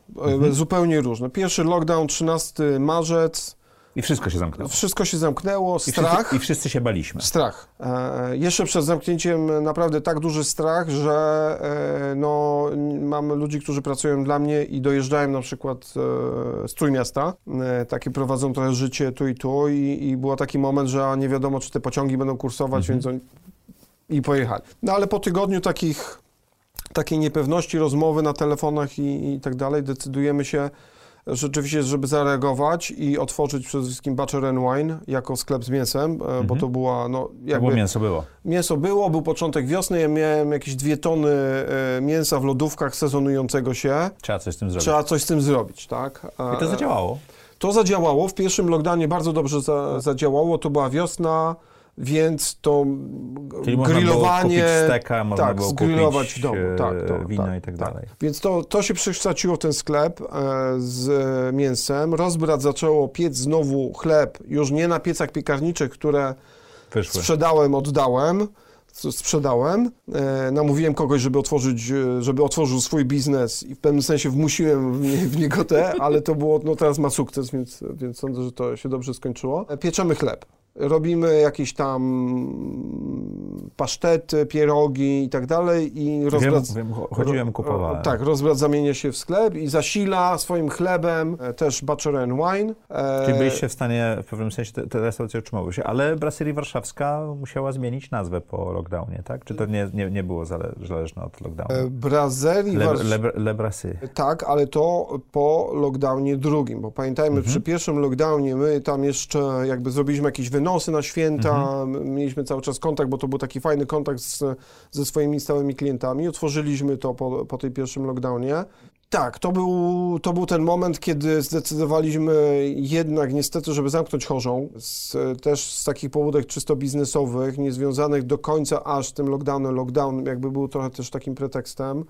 Speaker 3: e, zupełnie różne. Pierwszy lockdown 13 marzec,
Speaker 2: I wszystko się zamknęło.
Speaker 3: wszystko się zamknęło,
Speaker 2: I
Speaker 3: strach.
Speaker 2: wszyscy, I wszyscy się baliśmy.
Speaker 3: Strach. E, jeszcze przed zamknięciem naprawdę tak duży strach, że e, no, mam ludzi, którzy pracują dla mnie i dojeżdżają na przykład e, z Trójmiasta, e, takie prowadzą trochę życie tu i tu i, i był taki moment, że nie wiadomo, czy te pociągi będą kursować, więc oni i pojechali. No ale po tygodniu takich, takiej niepewności, rozmowy na telefonach i, i tak dalej, decydujemy się rzeczywiście, żeby zareagować i otworzyć przede wszystkim Butcher and Wine jako sklep z mięsem, e, bo to była, no
Speaker 2: To
Speaker 3: jakby
Speaker 2: było mięso było.
Speaker 3: mięso było, był początek wiosny, ja miałem jakieś dwie tony e, mięsa w lodówkach sezonującego się.
Speaker 2: Trzeba coś z tym zrobić.
Speaker 3: Trzeba coś z tym zrobić, tak? E,
Speaker 2: I to zadziałało.
Speaker 3: To zadziałało, w pierwszym lockdownie bardzo dobrze za, zadziałało, to była wiosna, więc to
Speaker 2: Czyli
Speaker 3: grillowanie...
Speaker 2: steka, można
Speaker 3: tak,
Speaker 2: było
Speaker 3: zgrillować w domu,
Speaker 2: e,
Speaker 3: tak, to,
Speaker 2: wino
Speaker 3: tak,
Speaker 2: i tak dalej.
Speaker 3: Więc to, to się przekształciło w ten sklep e, z e, mięsem. Rozbrat zaczęło piec znowu chleb, już nie na piecach piekarniczych, które
Speaker 2: Wyszły.
Speaker 3: sprzedałem, oddałem, sprzedałem. E, namówiłem kogoś, żeby otworzyć, żeby otworzył swój biznes i w pewnym sensie wmusiłem w, nie, w niego te, ale to było, no teraz ma sukces, więc, więc sądzę, że to się dobrze skończyło. E, pieczemy chleb robimy jakieś tam pasztety, pierogi i tak dalej i
Speaker 2: rozbrat... Wiem, wiem, chodziłem, kupowałem.
Speaker 3: Tak, rozbrat zamienia się w sklep i zasila swoim chlebem e, też Butcher and Wine.
Speaker 2: E, Czyli byliście w stanie w pewnym sensie te, te restauracje utrzymały się, ale Brasserie Warszawska musiała zmienić nazwę po lockdownie, tak? Czy to nie, nie, nie było zależne od lockdownu? E,
Speaker 3: Brasserie
Speaker 2: Warszawska.
Speaker 3: Tak, ale to po lockdownie drugim, bo pamiętajmy, mhm. przy pierwszym lockdownie my tam jeszcze jakby zrobiliśmy jakiś wynik nosy na święta, mhm. mieliśmy cały czas kontakt, bo to był taki fajny kontakt z, ze swoimi stałymi klientami. Otworzyliśmy to po, po tej pierwszym lockdownie. Tak, to był, to był ten moment, kiedy zdecydowaliśmy jednak niestety, żeby zamknąć chorzą, z, też z takich powodów czysto biznesowych, niezwiązanych do końca aż tym lockdownem. Lockdown jakby był trochę też takim pretekstem.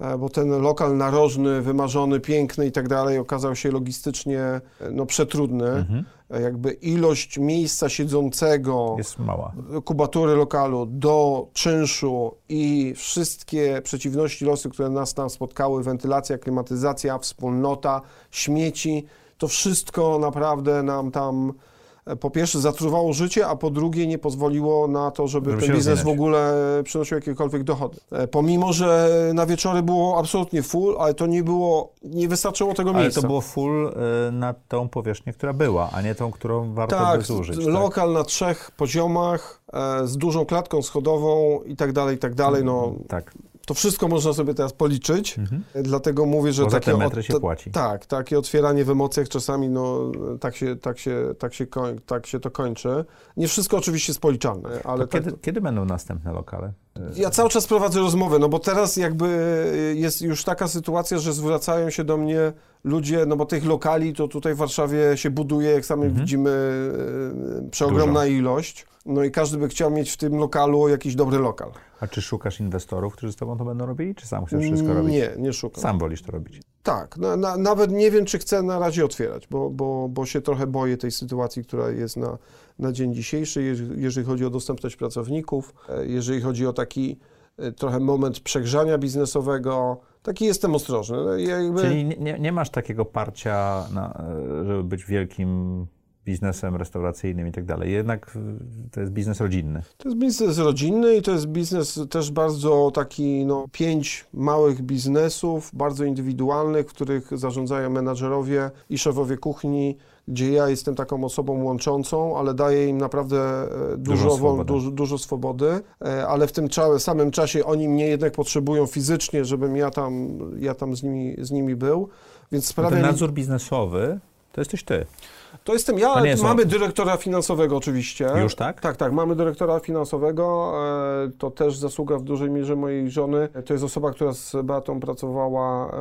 Speaker 3: E, bo ten lokal narożny, wymarzony, piękny i tak dalej okazał się logistycznie e, no, przetrudny. Mhm. E, jakby ilość miejsca siedzącego,
Speaker 2: jest mała.
Speaker 3: Kubatury lokalu do czynszu i wszystkie przeciwności losy, które nas tam spotkały, wentylacja, klimatyzacja, wspólnota, śmieci, to wszystko naprawdę nam tam po pierwsze zatruwało życie, a po drugie nie pozwoliło na to, żeby, żeby ten biznes w ogóle przynosił jakiekolwiek dochody. E, pomimo, że na wieczory było absolutnie full, ale to nie było, nie wystarczyło tego miejsca.
Speaker 2: Ale to było full e, na tą powierzchnię, która była, a nie tą, którą warto
Speaker 3: tak,
Speaker 2: by zużyć. Tak,
Speaker 3: lokal na trzech poziomach, e, z dużą klatką schodową i tak dalej, i tak dalej. No,
Speaker 2: tak.
Speaker 3: To wszystko można sobie teraz policzyć, mhm. dlatego mówię, że
Speaker 2: Bo
Speaker 3: takie,
Speaker 2: te metry się płaci.
Speaker 3: Tak, takie otwieranie w emocjach czasami no, tak, się, tak, się, tak, się tak się to kończy. Nie wszystko oczywiście jest policzalne, ale...
Speaker 2: Tak, kiedy, kiedy będą następne lokale?
Speaker 3: Ja cały czas prowadzę rozmowę, no bo teraz jakby jest już taka sytuacja, że zwracają się do mnie ludzie, no bo tych lokali to tutaj w Warszawie się buduje, jak sami mhm. widzimy, e, przeogromna Dużo. ilość. No i każdy by chciał mieć w tym lokalu jakiś dobry lokal.
Speaker 2: A czy szukasz inwestorów, którzy z tobą to będą robili, czy sam chcesz wszystko robić?
Speaker 3: Nie, nie szukam.
Speaker 2: Sam wolisz to robić?
Speaker 3: Tak, na, na, nawet nie wiem, czy chcę na razie otwierać, bo, bo, bo się trochę boję tej sytuacji, która jest na, na dzień dzisiejszy, jeżeli chodzi o dostępność pracowników, e, jeżeli chodzi o taki e, trochę moment przegrzania biznesowego, taki jestem ostrożny. No
Speaker 2: jakby... Czyli nie, nie masz takiego parcia, na, e, żeby być wielkim biznesem restauracyjnym i tak dalej. Jednak to jest biznes rodzinny.
Speaker 3: To jest biznes rodzinny i to jest biznes też bardzo taki, no, pięć małych biznesów, bardzo indywidualnych, w których zarządzają menadżerowie i szefowie kuchni, gdzie ja jestem taką osobą łączącą, ale daję im naprawdę e, dużo, dużo, swobody. Dużo, dużo swobody, e, ale w tym samym czasie oni mnie jednak potrzebują fizycznie, żebym ja tam, ja tam z, nimi, z nimi był. Więc sprawia
Speaker 2: Ten nadzór biznesowy to jesteś ty.
Speaker 3: To jestem ja, mamy dyrektora finansowego oczywiście.
Speaker 2: Już tak?
Speaker 3: Tak, tak, mamy dyrektora finansowego. E, to też zasługa w dużej mierze mojej żony. To jest osoba, która z Beatą pracowała e,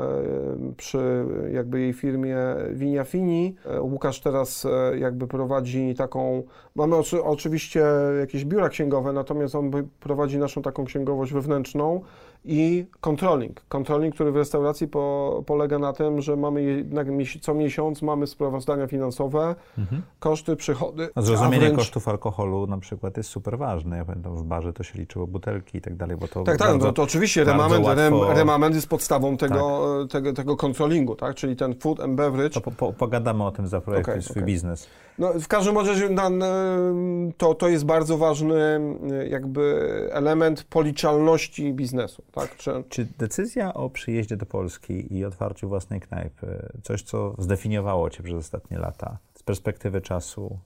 Speaker 3: przy jakby jej firmie Winia Fini. E, Łukasz teraz jakby prowadzi taką, mamy oczywiście jakieś biura księgowe, natomiast on prowadzi naszą taką księgowość wewnętrzną i controlling. Controlling, który w restauracji po, polega na tym, że mamy jednak co miesiąc mamy sprawozdania finansowe, mhm. koszty, przychody.
Speaker 2: A zrozumienie a wręcz... kosztów alkoholu na przykład jest super ważne. Ja pamiętam, w barze to się liczyło butelki i tak dalej, bo to
Speaker 3: Tak, tak, no to oczywiście remament, łatwo... remament jest podstawą tego, tak. tego, tego controllingu, tak, czyli ten food and beverage.
Speaker 2: Po, po, pogadamy o tym za projekt, okay, swój okay. biznes.
Speaker 3: No, w każdym razie to, to jest bardzo ważny jakby element policzalności biznesu. Tak?
Speaker 2: Czy... Czy decyzja o przyjeździe do Polski i otwarciu własnej knajpy, coś co zdefiniowało Cię przez ostatnie lata, z perspektywy czasu,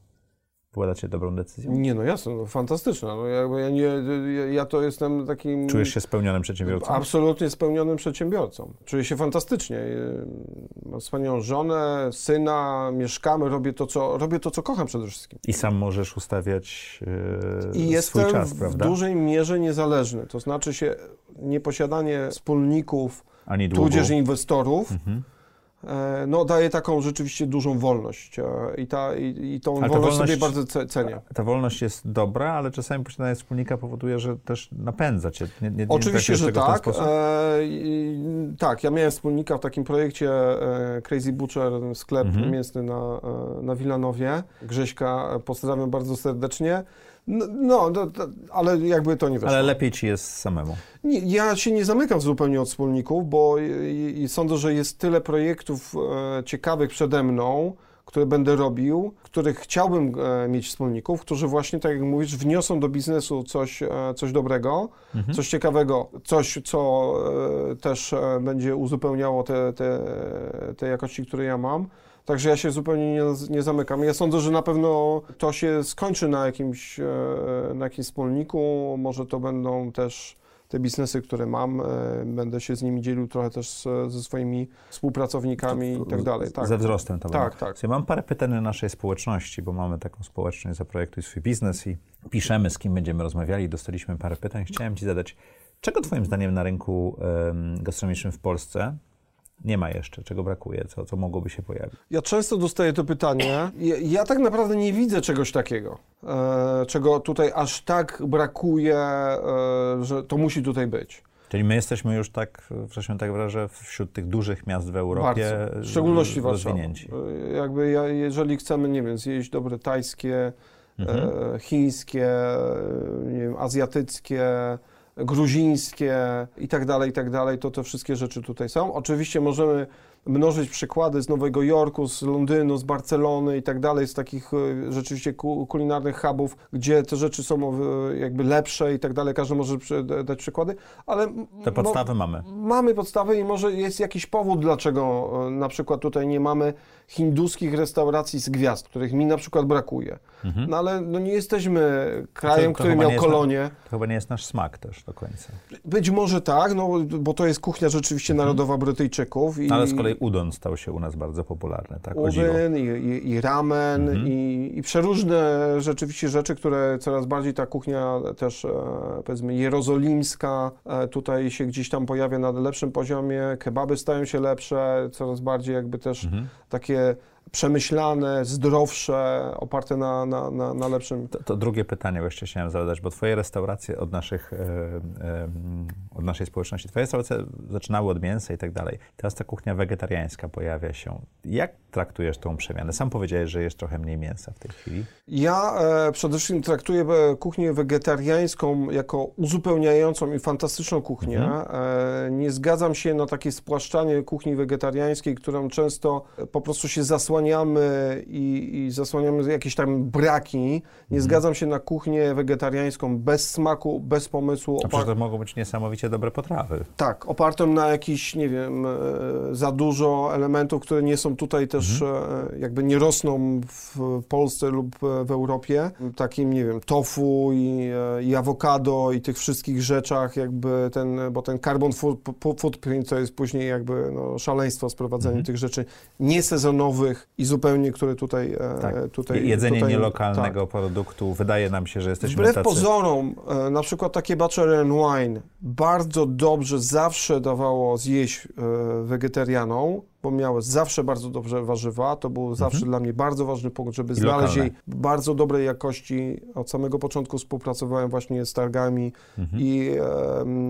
Speaker 2: dla Ciebie dobrą decyzją?
Speaker 3: Nie, no jasne, no, fantastyczna. No, jakby ja, nie, ja, ja to jestem takim...
Speaker 2: Czujesz się spełnionym przedsiębiorcą?
Speaker 3: Absolutnie spełnionym przedsiębiorcą. Czuję się fantastycznie. Mam wspaniałą żonę, syna, mieszkamy, robię to, co, robię to, co kocham przede wszystkim.
Speaker 2: I sam możesz ustawiać
Speaker 3: yy, I swój czas, prawda? w dużej mierze niezależny. To znaczy się nieposiadanie wspólników, Ani tudzież inwestorów, mhm no, daje taką rzeczywiście dużą wolność e, i, ta, i, i tą wolność, wolność, sobie bardzo cenię.
Speaker 2: Ta wolność jest dobra, ale czasami posiadanie wspólnika powoduje, że też napędza cię.
Speaker 3: Nie, nie, Oczywiście, że tak. E, tak, ja miałem wspólnika w takim projekcie e, Crazy Butcher, sklep mhm. mięsny na, e, na Wilanowie. Grześka pozdrawiam bardzo serdecznie. No, no to, to, ale jakby to nie wyszło.
Speaker 2: Ale lepiej ci jest samemu.
Speaker 3: Nie, ja się nie zamykam zupełnie od wspólników, bo i, i sądzę, że jest tyle projektów e, ciekawych przede mną, które będę robił, których chciałbym e, mieć wspólników, którzy właśnie, tak jak mówisz, wniosą do biznesu coś, e, coś dobrego,
Speaker 2: Mhm.
Speaker 3: coś ciekawego, coś, co e, też e, będzie uzupełniało te, te, te jakości, które ja mam. Także ja się zupełnie nie, nie zamykam. Ja sądzę, że na pewno to się skończy na jakimś, e, na jakimś wspólniku. Może to będą też te biznesy, które mam. e, Będę się z nimi dzielił trochę też ze swoimi współpracownikami i tak dalej. Tak.
Speaker 2: Ze wzrostem to
Speaker 3: Tak, tak.
Speaker 2: Słuchaj, Mam parę pytań o naszej społeczności, bo mamy taką społeczność Zaprojektuj swój biznes i piszemy, z kim będziemy rozmawiali. Dostaliśmy parę pytań. Chciałem Ci zadać, czego Twoim zdaniem na rynku gastronomicznym w Polsce nie ma jeszcze? Czego brakuje? Co, co mogłoby się pojawić?
Speaker 3: Ja często dostaję to pytanie. Ja, ja tak naprawdę nie widzę czegoś takiego, e, czego tutaj aż tak brakuje, e, że to musi tutaj być.
Speaker 2: Czyli my jesteśmy już tak, wcześniej tak wrażę, wśród tych dużych miast w Europie
Speaker 3: Bardzo. W szczególności Warszawa.
Speaker 2: rozwinięci.
Speaker 3: E, Jakby ja, jeżeli chcemy, nie wiem, zjeść dobre tajskie,
Speaker 2: Mhm.
Speaker 3: e, chińskie, e, nie wiem, azjatyckie, gruzińskie i tak dalej, i tak dalej, to te wszystkie rzeczy tutaj są. Oczywiście możemy mnożyć przykłady z Nowego Jorku, z Londynu, z Barcelony i tak dalej, z takich e, rzeczywiście ku, kulinarnych hubów, gdzie te rzeczy są e, jakby lepsze i tak dalej, każdy może dać przykłady, ale...
Speaker 2: Te podstawy mamy.
Speaker 3: Mamy podstawy i może jest jakiś powód, dlaczego e, na przykład tutaj nie mamy hinduskich restauracji z gwiazd, których mi na przykład brakuje. No ale no nie jesteśmy krajem,
Speaker 2: Mhm. To- to
Speaker 3: który miał
Speaker 2: na-
Speaker 3: kolonię.
Speaker 2: To chyba nie jest nasz smak też do końca.
Speaker 3: Być może tak, no bo to jest kuchnia rzeczywiście narodowa Brytyjczyków. I,
Speaker 2: Mhm. Ale z kolei udon stał się u nas bardzo popularny, tak?
Speaker 3: Udon i, i, i ramen
Speaker 2: Mhm.
Speaker 3: i, i przeróżne rzeczywiście rzeczy, które coraz bardziej ta kuchnia też e, powiedzmy jerozolimska e, tutaj się gdzieś tam pojawia na lepszym poziomie, kebaby stają się lepsze, coraz bardziej jakby też
Speaker 2: Mhm.
Speaker 3: takie e, przemyślane, zdrowsze, oparte na, na, na, na lepszym...
Speaker 2: To, to drugie pytanie jeszcze chciałem zadać, bo twoje restauracje od naszych, e, e, od naszej społeczności, twoje restauracje zaczynały od mięsa i tak dalej. Teraz ta kuchnia wegetariańska pojawia się. Jak traktujesz tą przemianę? Sam powiedziałeś, że jest trochę mniej mięsa w tej chwili.
Speaker 3: Ja e, przede wszystkim traktuję e, kuchnię wegetariańską jako uzupełniającą i fantastyczną kuchnię. E, nie zgadzam się na takie spłaszczanie kuchni wegetariańskiej, którą często po prostu się zasłaniamy i, i zasłaniamy jakieś tam braki. Nie zgadzam się na kuchnię wegetariańską bez smaku, bez pomysłu.
Speaker 2: A
Speaker 3: opar-
Speaker 2: to mogą być niesamowicie dobre potrawy.
Speaker 3: tak, opartą na jakiś, nie wiem, e, za dużo elementów, które nie są tutaj też, e, jakby nie rosną w Polsce lub w Europie. Takim, nie wiem, tofu i, e, i awokado i tych wszystkich rzeczach, jakby ten, bo ten carbon footprint to jest później jakby no, szaleństwo sprowadzenie tych rzeczy niesezonowych i zupełnie, które tutaj... e,
Speaker 2: Tak.
Speaker 3: tutaj
Speaker 2: Jedzenie
Speaker 3: tutaj,
Speaker 2: nielokalnego produktu. Wydaje nam się, że jesteśmy
Speaker 3: Wbrew
Speaker 2: tacy...
Speaker 3: pozorom, e, na przykład takie Butcher and Wine bardzo dobrze zawsze dawało zjeść e, wegetarianom, miały zawsze bardzo dobrze warzywa. To był zawsze dla mnie bardzo ważny punkt, żeby
Speaker 2: Mhm.
Speaker 3: Znaleźć jej bardzo dobrej jakości. Od samego początku współpracowałem właśnie z targami
Speaker 2: Mhm.
Speaker 3: i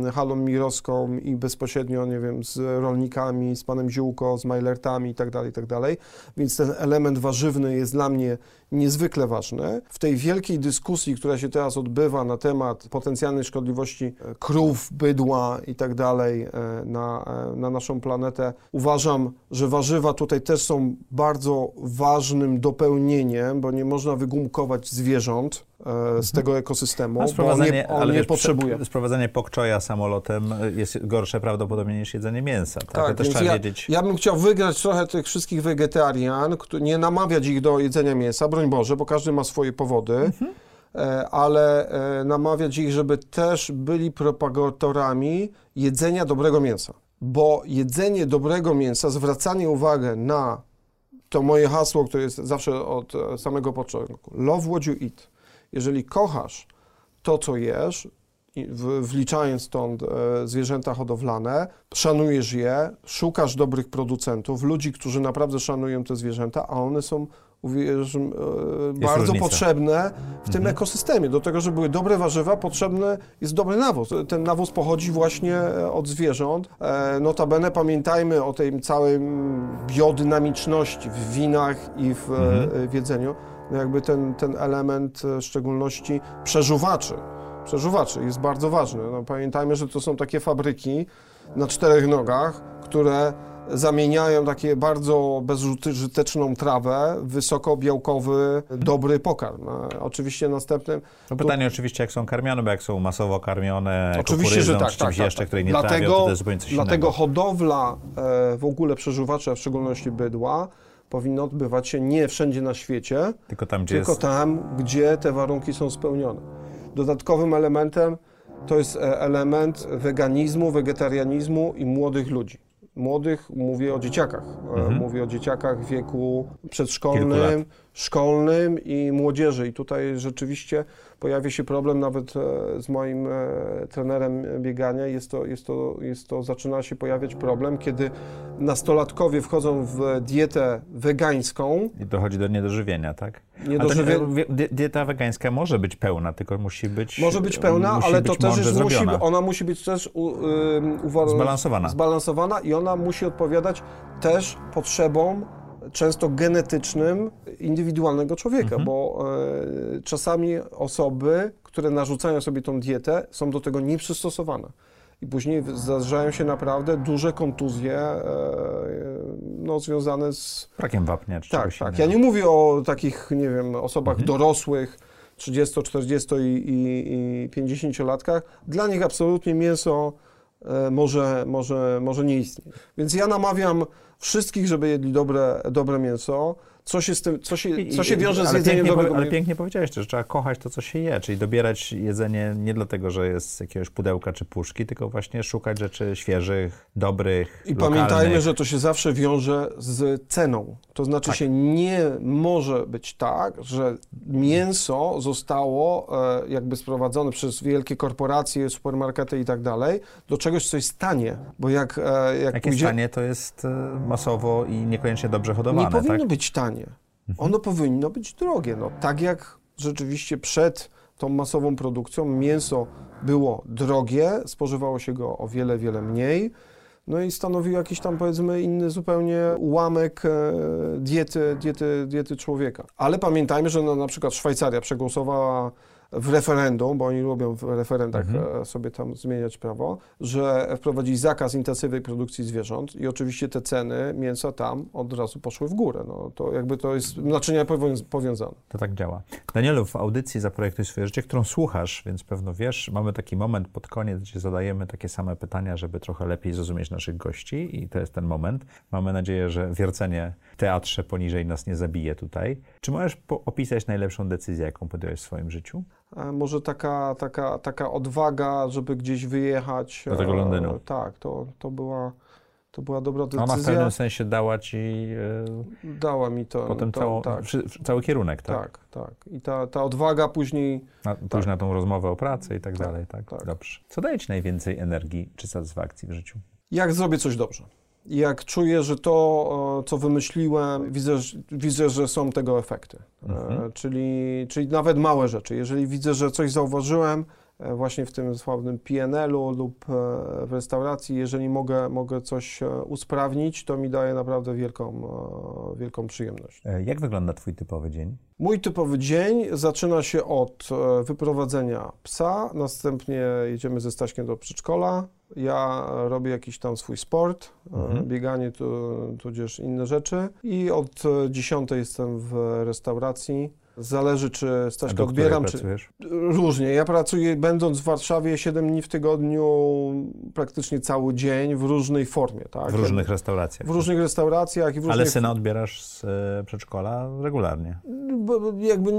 Speaker 3: e, halą mirowską i bezpośrednio, nie wiem, z rolnikami, z panem Ziółko, z Majlertami i tak dalej, i tak dalej. Więc ten element warzywny jest dla mnie niezwykle ważny. W tej wielkiej dyskusji, która się teraz odbywa na temat potencjalnej szkodliwości e, krów, bydła i tak dalej e, na, e, na naszą planetę, uważam, że warzywa tutaj też są bardzo ważnym dopełnieniem, bo nie można wygumkować zwierząt z tego ekosystemu,
Speaker 2: A
Speaker 3: bo on nie, on
Speaker 2: ale
Speaker 3: nie
Speaker 2: wiesz,
Speaker 3: potrzebuje.
Speaker 2: Sprowadzanie pokczoja samolotem jest gorsze prawdopodobnie niż jedzenie mięsa. Tak, to też trzeba
Speaker 3: ja,
Speaker 2: wiedzieć.
Speaker 3: ja bym chciał wygrać trochę tych wszystkich wegetarian, nie namawiać ich do jedzenia mięsa, broń Boże, bo każdy ma swoje powody,
Speaker 2: Mhm.
Speaker 3: e, ale e, namawiać ich, żeby też byli propagatorami jedzenia dobrego mięsa. Bo jedzenie dobrego mięsa, zwracanie uwagi na to moje hasło, które jest zawsze od e, samego początku. Love what you eat. Jeżeli kochasz to, co jesz, wliczając stąd e, zwierzęta hodowlane, szanujesz je, szukasz dobrych producentów, ludzi, którzy naprawdę szanują te zwierzęta, a one są uwierz, e, bardzo
Speaker 2: różnica.
Speaker 3: potrzebne w tym ekosystemie. Do tego, żeby były dobre warzywa, potrzebny jest dobry nawóz. Ten nawóz pochodzi właśnie e, od zwierząt. Notabene pamiętajmy o tej całej biodynamiczności w winach i w, e, w jedzeniu. No jakby ten, ten element w szczególności przeżuwaczy, przeżuwaczy jest bardzo ważny. No, pamiętajmy, że to są takie fabryki na czterech nogach, które zamieniają takie bardzo bezużyteczną trawę w wysokobiałkowy, dobry pokarm. Oczywiście następnym...
Speaker 2: No pytanie to... oczywiście, jak są karmione, bo jak są masowo karmione
Speaker 3: Oczywiście, że tak,
Speaker 2: czy czymś
Speaker 3: tak,
Speaker 2: jeszcze,
Speaker 3: tak,
Speaker 2: której nie
Speaker 3: dlatego,
Speaker 2: trawią, to, to jest zupełnie coś
Speaker 3: Dlatego
Speaker 2: innego.
Speaker 3: hodowla e, w ogóle przeżuwacza, w szczególności bydła, powinna odbywać się nie wszędzie na świecie,
Speaker 2: tylko tam, gdzie,
Speaker 3: tylko
Speaker 2: jest...
Speaker 3: tam, gdzie te warunki są spełnione. Dodatkowym elementem to jest e, element weganizmu, wegetarianizmu i młodych ludzi. Młodych, mówię o dzieciakach. E,
Speaker 2: Mhm.
Speaker 3: Mówię o dzieciakach w wieku przedszkolnym, szkolnym i młodzieży. I tutaj rzeczywiście pojawia się problem nawet e, z moim e, trenerem biegania. Jest to, jest to, jest to, zaczyna się pojawiać problem, kiedy nastolatkowie wchodzą w dietę wegańską.
Speaker 2: I dochodzi do niedożywienia, tak?
Speaker 3: Niedożywie...
Speaker 2: Ale to nie, di- dieta wegańska może być pełna, tylko musi być
Speaker 3: Może być pełna, ale
Speaker 2: być
Speaker 3: to też jest, musi, ona musi być też u, uwar-
Speaker 2: Zbalansowana.
Speaker 3: zbalansowana i ona musi odpowiadać też potrzebom często genetycznym indywidualnego człowieka,
Speaker 2: Mhm.
Speaker 3: bo e, czasami osoby, które narzucają sobie tą dietę, są do tego nieprzystosowane. I później zdarzają się naprawdę duże kontuzje e, no, związane z
Speaker 2: Brakiem wapnia czy
Speaker 3: tak, tak. Ja nie mówię o takich, nie wiem, osobach
Speaker 2: Mhm.
Speaker 3: dorosłych, 30, 40 i, i, i 50-latkach. Dla nich absolutnie mięso e, może, może, może nie istnieć. Więc ja namawiam wszystkich, żeby jedli dobre, dobre mięso. Co się, z tym, co się, co się wiąże z
Speaker 2: ale
Speaker 3: jedzeniem
Speaker 2: pięknie,
Speaker 3: dobrego
Speaker 2: Ale pięknie powiedziałeś też, że trzeba kochać to, co się je, czyli dobierać jedzenie nie dlatego, że jest z jakiegoś pudełka czy puszki, tylko właśnie szukać rzeczy świeżych, dobrych,
Speaker 3: I
Speaker 2: lokalnych.
Speaker 3: pamiętajmy, że to się zawsze wiąże z ceną. To znaczy
Speaker 2: Tak.
Speaker 3: się nie może być tak, że mięso zostało e, jakby sprowadzone przez wielkie korporacje, supermarkety i tak dalej do czegoś, co jest tanie. Bo jak, e, jak
Speaker 2: Jakie
Speaker 3: pójdzie...
Speaker 2: stanie to jest e, masowo i niekoniecznie dobrze hodowane,
Speaker 3: Nie powinno
Speaker 2: tak?
Speaker 3: być tanie. Ono powinno być drogie. No, tak jak rzeczywiście przed tą masową produkcją mięso było drogie, spożywało się go o wiele, wiele mniej. No i stanowił jakiś tam powiedzmy inny zupełnie ułamek e, diety, diety, diety człowieka. Ale pamiętajmy, że no, na przykład Szwajcaria przegłosowała w referendum, bo oni lubią w referendach
Speaker 2: Mhm.
Speaker 3: e, sobie tam zmieniać prawo, że wprowadzili zakaz intensywnej produkcji zwierząt i oczywiście te ceny mięsa tam od razu poszły w górę. No, to jakby to jest naczynia powią- powiązane.
Speaker 2: To tak działa. Danielu, w audycji Zaprojektuj swoje życie, którą słuchasz, więc pewno wiesz, mamy taki moment pod koniec, gdzie zadajemy takie same pytania, żeby trochę lepiej zrozumieć naszych gości i to jest ten moment. Mamy nadzieję, że wiercenie teatrze poniżej nas nie zabije tutaj. Czy możesz opisać najlepszą decyzję, jaką podjąłeś w swoim życiu?
Speaker 3: Może taka, taka, taka odwaga, żeby gdzieś wyjechać.
Speaker 2: Do tego
Speaker 3: e,
Speaker 2: Londynu.
Speaker 3: Tak, to, to, była, to była dobra
Speaker 2: Ona w
Speaker 3: decyzja.
Speaker 2: pewnym sensie dała ci e,
Speaker 3: Dała mi to.
Speaker 2: potem
Speaker 3: to, tak,
Speaker 2: cały kierunek, tak?
Speaker 3: tak, tak. I ta, ta odwaga później
Speaker 2: Na, pójść na tą rozmowę o pracy i tak, dalej, tak?
Speaker 3: tak.
Speaker 2: Dobrze. Co daje ci najwięcej energii czy satysfakcji w życiu?
Speaker 3: jak zrobię coś dobrze. Jak czuję, że to, e, co wymyśliłem, widzę, że- widzę że są tego efekty. E,
Speaker 2: Mhm.
Speaker 3: Czyli, czyli nawet małe rzeczy. Jeżeli widzę, że coś zauważyłem, e, właśnie w tym sławnym PNL-u lub w restauracji, jeżeli mogę, mogę coś usprawnić, to mi daje naprawdę wielką, wielką przyjemność.
Speaker 2: Jak wygląda twój typowy dzień?
Speaker 3: Mój typowy dzień zaczyna się od wyprowadzenia psa, następnie jedziemy ze Staśkiem do przedszkola. Ja robię jakiś tam swój sport, e,
Speaker 2: Mhm.
Speaker 3: bieganie tu, tudzież inne rzeczy i od e, 10 jestem w restauracji. Zależy, czy Staśka odbieram, czy...
Speaker 2: pracujesz?
Speaker 3: Różnie. Ja pracuję, będąc w Warszawie 7 dni w tygodniu, praktycznie cały dzień, w różnej formie, tak?
Speaker 2: W różnych restauracjach.
Speaker 3: W różnych restauracjach i w różnych...
Speaker 2: Ale syna odbierasz z e, przedszkola regularnie.
Speaker 3: Jakby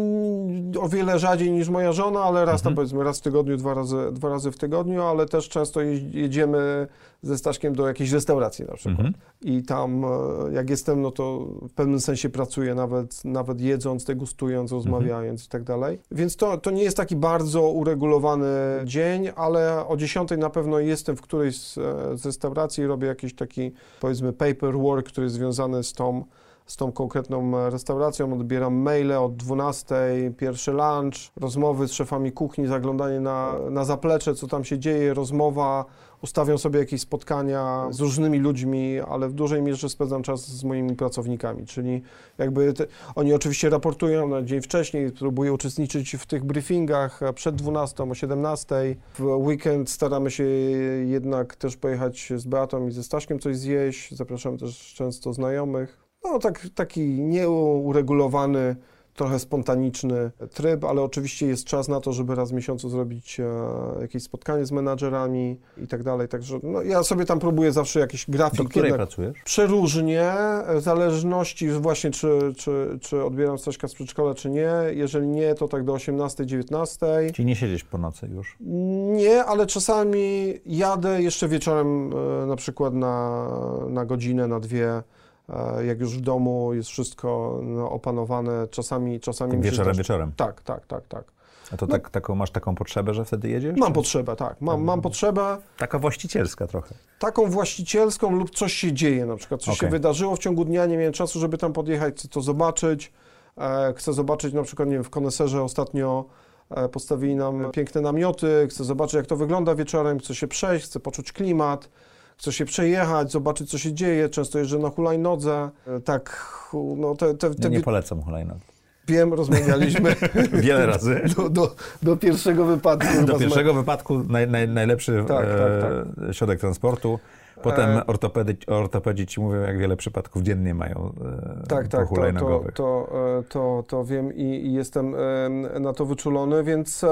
Speaker 3: o wiele rzadziej niż moja żona, ale raz tam
Speaker 2: Mhm.
Speaker 3: powiedzmy raz w tygodniu, dwa razy, dwa razy w tygodniu, ale też często jedziemy ze Staszkiem do jakiejś restauracji na przykład.
Speaker 2: Mhm.
Speaker 3: I tam e, jak jestem, no to w pewnym sensie pracuję nawet, nawet jedząc, degustując, rozmawiając i tak dalej. Więc to, to nie jest taki bardzo uregulowany dzień, ale o 10 na pewno jestem w którejś z, e, z restauracji i robię jakiś taki powiedzmy paperwork, który jest związany z tą z tą konkretną restauracją, odbieram maile od 12, pierwszy lunch, rozmowy z szefami kuchni, zaglądanie na, na zaplecze, co tam się dzieje, rozmowa, ustawiam sobie jakieś spotkania z różnymi ludźmi, ale w dużej mierze spędzam czas z moimi pracownikami, czyli jakby te, oni oczywiście raportują na dzień wcześniej, próbuję uczestniczyć w tych briefingach przed 12 o 17. W weekend staramy się jednak też pojechać z Beatą i ze Staszkiem coś zjeść, zapraszam też często znajomych. No tak, taki nieuregulowany trochę spontaniczny tryb, ale oczywiście jest czas na to, żeby raz w miesiącu zrobić e, jakieś spotkanie z menadżerami i tak dalej. Także no, ja sobie tam próbuję zawsze jakiś grafik.
Speaker 2: Do której pracujesz?
Speaker 3: Przeróżnie, w zależności właśnie czy, czy, czy odbieram Staśka z przedszkola, czy nie. Jeżeli nie, to tak do 18-19.
Speaker 2: Czyli nie siedzieć po nocy już?
Speaker 3: Nie, ale czasami jadę jeszcze wieczorem e, na przykład na, na godzinę, na dwie E, jak już w domu jest wszystko no, opanowane, czasami... czasami
Speaker 2: wieczorem, wieczorem?
Speaker 3: Tak, tak, tak, tak.
Speaker 2: A to no, tak, taką, masz taką potrzebę, że wtedy jedziesz?
Speaker 3: Mam czy? potrzebę, tak. Mam, mam potrzebę.
Speaker 2: Taka właścicielska trochę.
Speaker 3: Taką właścicielską lub coś się dzieje, na przykład coś okay. się wydarzyło w ciągu dnia, nie miałem czasu, żeby tam podjechać, chcę to zobaczyć. E, chcę zobaczyć na przykład, nie wiem, w Koneserze ostatnio e, postawili nam piękne namioty, chcę zobaczyć, jak to wygląda wieczorem, chcę się przejść, chcę poczuć klimat chcę się przejechać, zobaczyć, co się dzieje. Często jeżdżę na hulajnodze. Tak, no te... te, te...
Speaker 2: Nie, nie polecam hulajnodze.
Speaker 3: Wiem, rozmawialiśmy.
Speaker 2: Wiele razy.
Speaker 3: Do, do, do pierwszego wypadku.
Speaker 2: Do pierwszego wypadku naj, naj, najlepszy tak, e, tak, tak. środek transportu. Potem e... ortopedy, ortopedzi ci mówią, jak wiele przypadków dziennie mają e, tak, tak, to,
Speaker 3: to, e, to, to, wiem i, i jestem na to wyczulony, więc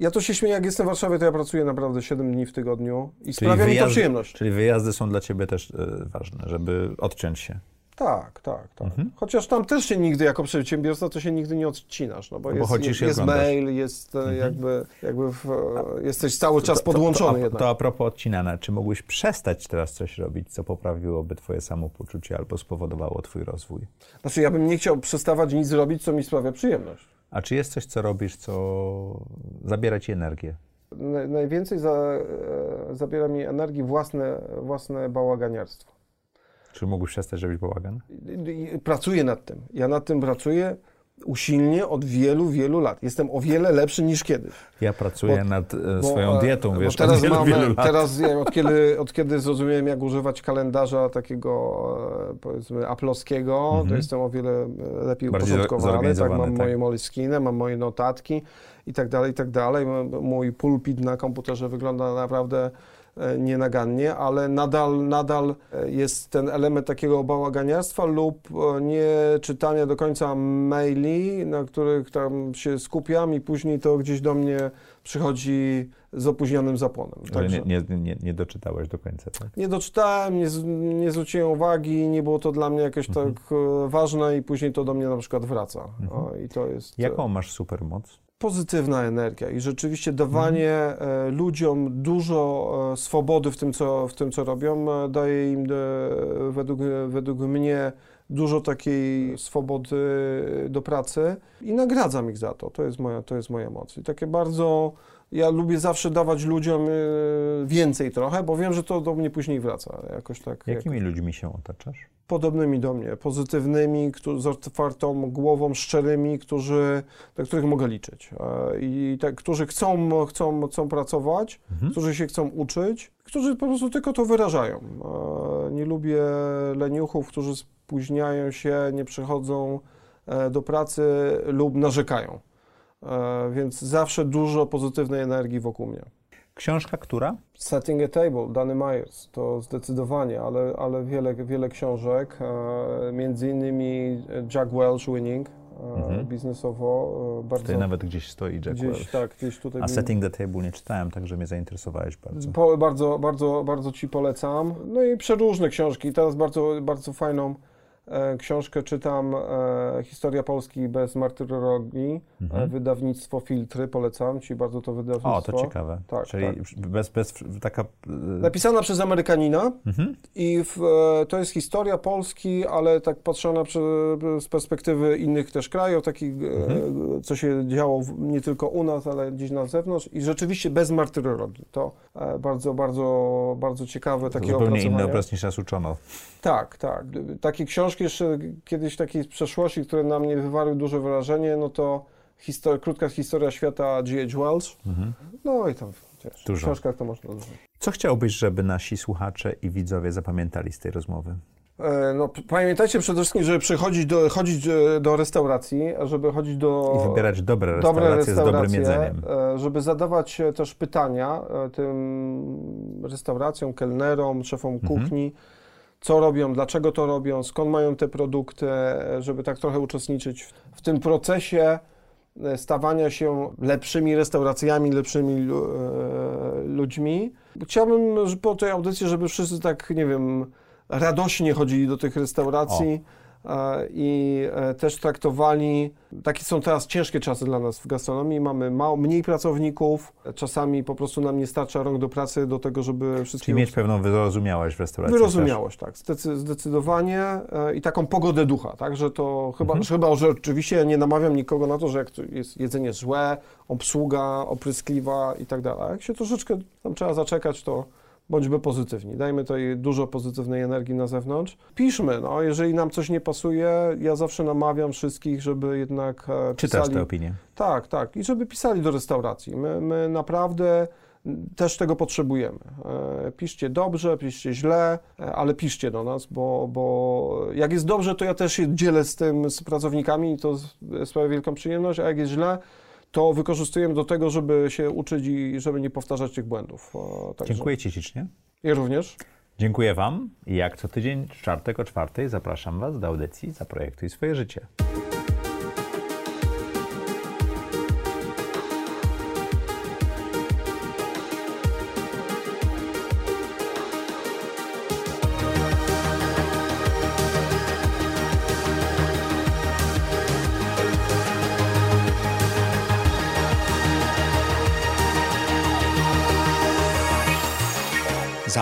Speaker 3: ja to się śmieję, jak jestem w Warszawie, to ja pracuję naprawdę 7 dni w tygodniu i czyli sprawia wyjazdy, mi to przyjemność.
Speaker 2: Czyli wyjazdy są dla ciebie też ważne, żeby odciąć się.
Speaker 3: Tak, tak, tak. Mhm. Chociaż tam też się nigdy, jako przedsiębiorca, to się nigdy nie odcinasz, no bo, no bo jest, jest, jest mail, jest mhm. jakby, jakby w, jesteś cały czas podłączony
Speaker 2: to,
Speaker 3: to, to,
Speaker 2: to, a propos odcinania, czy mógłbyś przestać teraz coś robić, co poprawiłoby twoje samopoczucie albo spowodowało twój rozwój?
Speaker 3: Znaczy, ja bym nie chciał przestawać nic robić, co mi sprawia przyjemność.
Speaker 2: A czy jest coś, co robisz, co zabiera ci energię?
Speaker 3: Najwięcej za, e, zabiera mi energii własne, własne bałaganiarstwo.
Speaker 2: Czy mógłbyś przestać robić bałagan?
Speaker 3: Pracuję nad tym. Ja nad tym pracuję usilnie od wielu, wielu lat. Jestem o wiele lepszy niż kiedyś.
Speaker 2: Ja pracuję bo, nad e, swoją bo, dietą, wiesz,
Speaker 3: teraz
Speaker 2: od wielu,
Speaker 3: mam,
Speaker 2: wielu lat.
Speaker 3: Teraz od kiedy, od kiedy zrozumiałem, jak używać kalendarza takiego, e, powiedzmy, aploskiego, mm -hmm. to mhm. jestem o wiele lepiej Bardziej uporządkowany. Tak, mam tak. moje moleskiny, mam moje notatki i tak dalej, i tak dalej. Mój pulpit na komputerze wygląda naprawdę E, nienagannie, ale nadal, nadal e, jest ten element takiego bałaganiarstwa lub e, nie czytania do końca maili, na których tam się skupiam i później to gdzieś do mnie przychodzi z opóźnionym zapłonem.
Speaker 2: Ale nie, nie, nie, nie, doczytałeś do końca, tak?
Speaker 3: Nie doczytałem, nie, nie zwróciłem uwagi, nie było to dla mnie jakieś mhm. tak ważne i później to do mnie na przykład wraca. Mhm. O, i to jest...
Speaker 2: Jaką masz supermoc?
Speaker 3: Pozytywna energia i rzeczywiście dawanie mhm. ludziom dużo e, swobody w tym, co, w tym, co robią, e, daje im według, według mnie dużo takiej swobody do pracy i nagradzam ich za to. To jest moja, to jest moja moc. I takie bardzo ja lubię zawsze dawać ludziom więcej trochę, bo wiem, że to do mnie później wraca. Jakoś tak.
Speaker 2: Jakimi jak... ludźmi się otaczasz?
Speaker 3: podobnymi do mnie, pozytywnymi, którzy, z otwartą głową, szczerymi, którzy, na których mogę liczyć. I którzy chcą, chcą, chcą pracować, mhm. którzy się chcą uczyć, którzy po prostu tylko to wyrażają. Nie lubię leniuchów, którzy spóźniają się, nie przychodzą e, do pracy lub narzekają. Więc zawsze dużo pozytywnej energii wokół mnie.
Speaker 2: Książka która?
Speaker 3: Setting a Table, Danny Myers, to zdecydowanie, ale, ale wiele, wiele książek, e, między innymi Jack Welch Winning, e, mhm. biznesowo.
Speaker 2: E, bardzo, tutaj nawet gdzieś stoi Jack
Speaker 3: gdzieś,
Speaker 2: Welch.
Speaker 3: Tak, gdzieś tutaj.
Speaker 2: A Setting the Table nie czytałem, także mnie zainteresowałeś bardzo.
Speaker 3: Po, bardzo, bardzo, bardzo Ci polecam. No i przeróżne książki. Teraz bardzo, bardzo fajną E, książkę czytam e, Historia Polski bez martyrologii, e, mhm. wydawnictwo Filtry, polecam Ci bardzo to wydawnictwo.
Speaker 2: O, to ciekawe. Tak, Czyli tak. Bez, bez taka...
Speaker 3: Napisana przez Amerykanina mhm. i w, to jest historia Polski, ale tak patrzona z perspektywy innych też krajów, takich, mhm. co się działo nie tylko u nas, ale gdzieś na zewnątrz i rzeczywiście bez martyrologii. To bardzo, bardzo, bardzo ciekawe takie
Speaker 2: Zupełnie inny obraz niż nas uczono.
Speaker 3: Tak, tak. Takie książki książki jeszcze kiedyś takiej z przeszłości, które na mnie wywarły duże wrażenie, no to histor- krótka historia świata G.H. Wells. No i tam wiesz,
Speaker 2: Dużo.
Speaker 3: w książkach to można dużo.
Speaker 2: Co chciałbyś, żeby nasi słuchacze i widzowie zapamiętali z tej rozmowy?
Speaker 3: E, No, pamiętajcie przede wszystkim, żeby przychodzić do, chodzić e, do restauracji, żeby chodzić do...
Speaker 2: I wybierać dobre
Speaker 3: dobre
Speaker 2: restauracje z dobrym
Speaker 3: restauracje,
Speaker 2: jedzeniem.
Speaker 3: e, żeby zadawać też pytania tym restauracjom, kelnerom, szefom
Speaker 2: Mhm.
Speaker 3: Co robią, dlaczego to robią, skąd mają te produkty, żeby tak trochę uczestniczyć w, w tym procesie e, stawania się lepszymi restauracjami, lepszymi e, ludźmi. Chciałbym po tej audycji, żeby wszyscy tak, nie wiem, radośnie chodzili do tych restauracji e, i e, też traktowali, takie są teraz ciężkie czasy dla nas w gastronomii, mamy mało, mniej pracowników, czasami po prostu nam nie starcza rąk do pracy do tego, żeby
Speaker 2: Czyli
Speaker 3: wszystkie
Speaker 2: mieć pewną wyrozumiałość w restauracji.
Speaker 3: Wyrozumiałość, tak, zdecy- zdecydowanie e, i taką pogodę ducha, tak, że to chyba,
Speaker 2: Mhm.
Speaker 3: chyba, że oczywiście ja nie namawiam nikogo na to, że jak to jest jedzenie złe, obsługa opryskliwa i tak dalej, jak się troszeczkę tam trzeba zaczekać, to bądźmy pozytywni, dajmy tej dużo pozytywnej energii na zewnątrz. Piszmy, no, jeżeli nam coś nie pasuje, ja zawsze namawiam wszystkich, żeby jednak e,
Speaker 2: Czytasz
Speaker 3: pisali...
Speaker 2: te opinie.
Speaker 3: Tak, tak. I żeby pisali do restauracji. My, my naprawdę też tego potrzebujemy. E, Piszcie dobrze, piszcie źle, e, ale piszcie do nas, bo, bo jak jest dobrze, to ja też się dzielę z tym, z pracownikami i to sprawia wielką przyjemność, a jak jest źle, to wykorzystujemy do tego, żeby się uczyć i żeby nie powtarzać tych błędów. Także.
Speaker 2: Dziękuję Ci ślicznie.
Speaker 3: I również.
Speaker 2: Dziękuję Wam i jak co tydzień, czwartek o czwartej zapraszam Was do audycji Zaprojektuj swoje życie.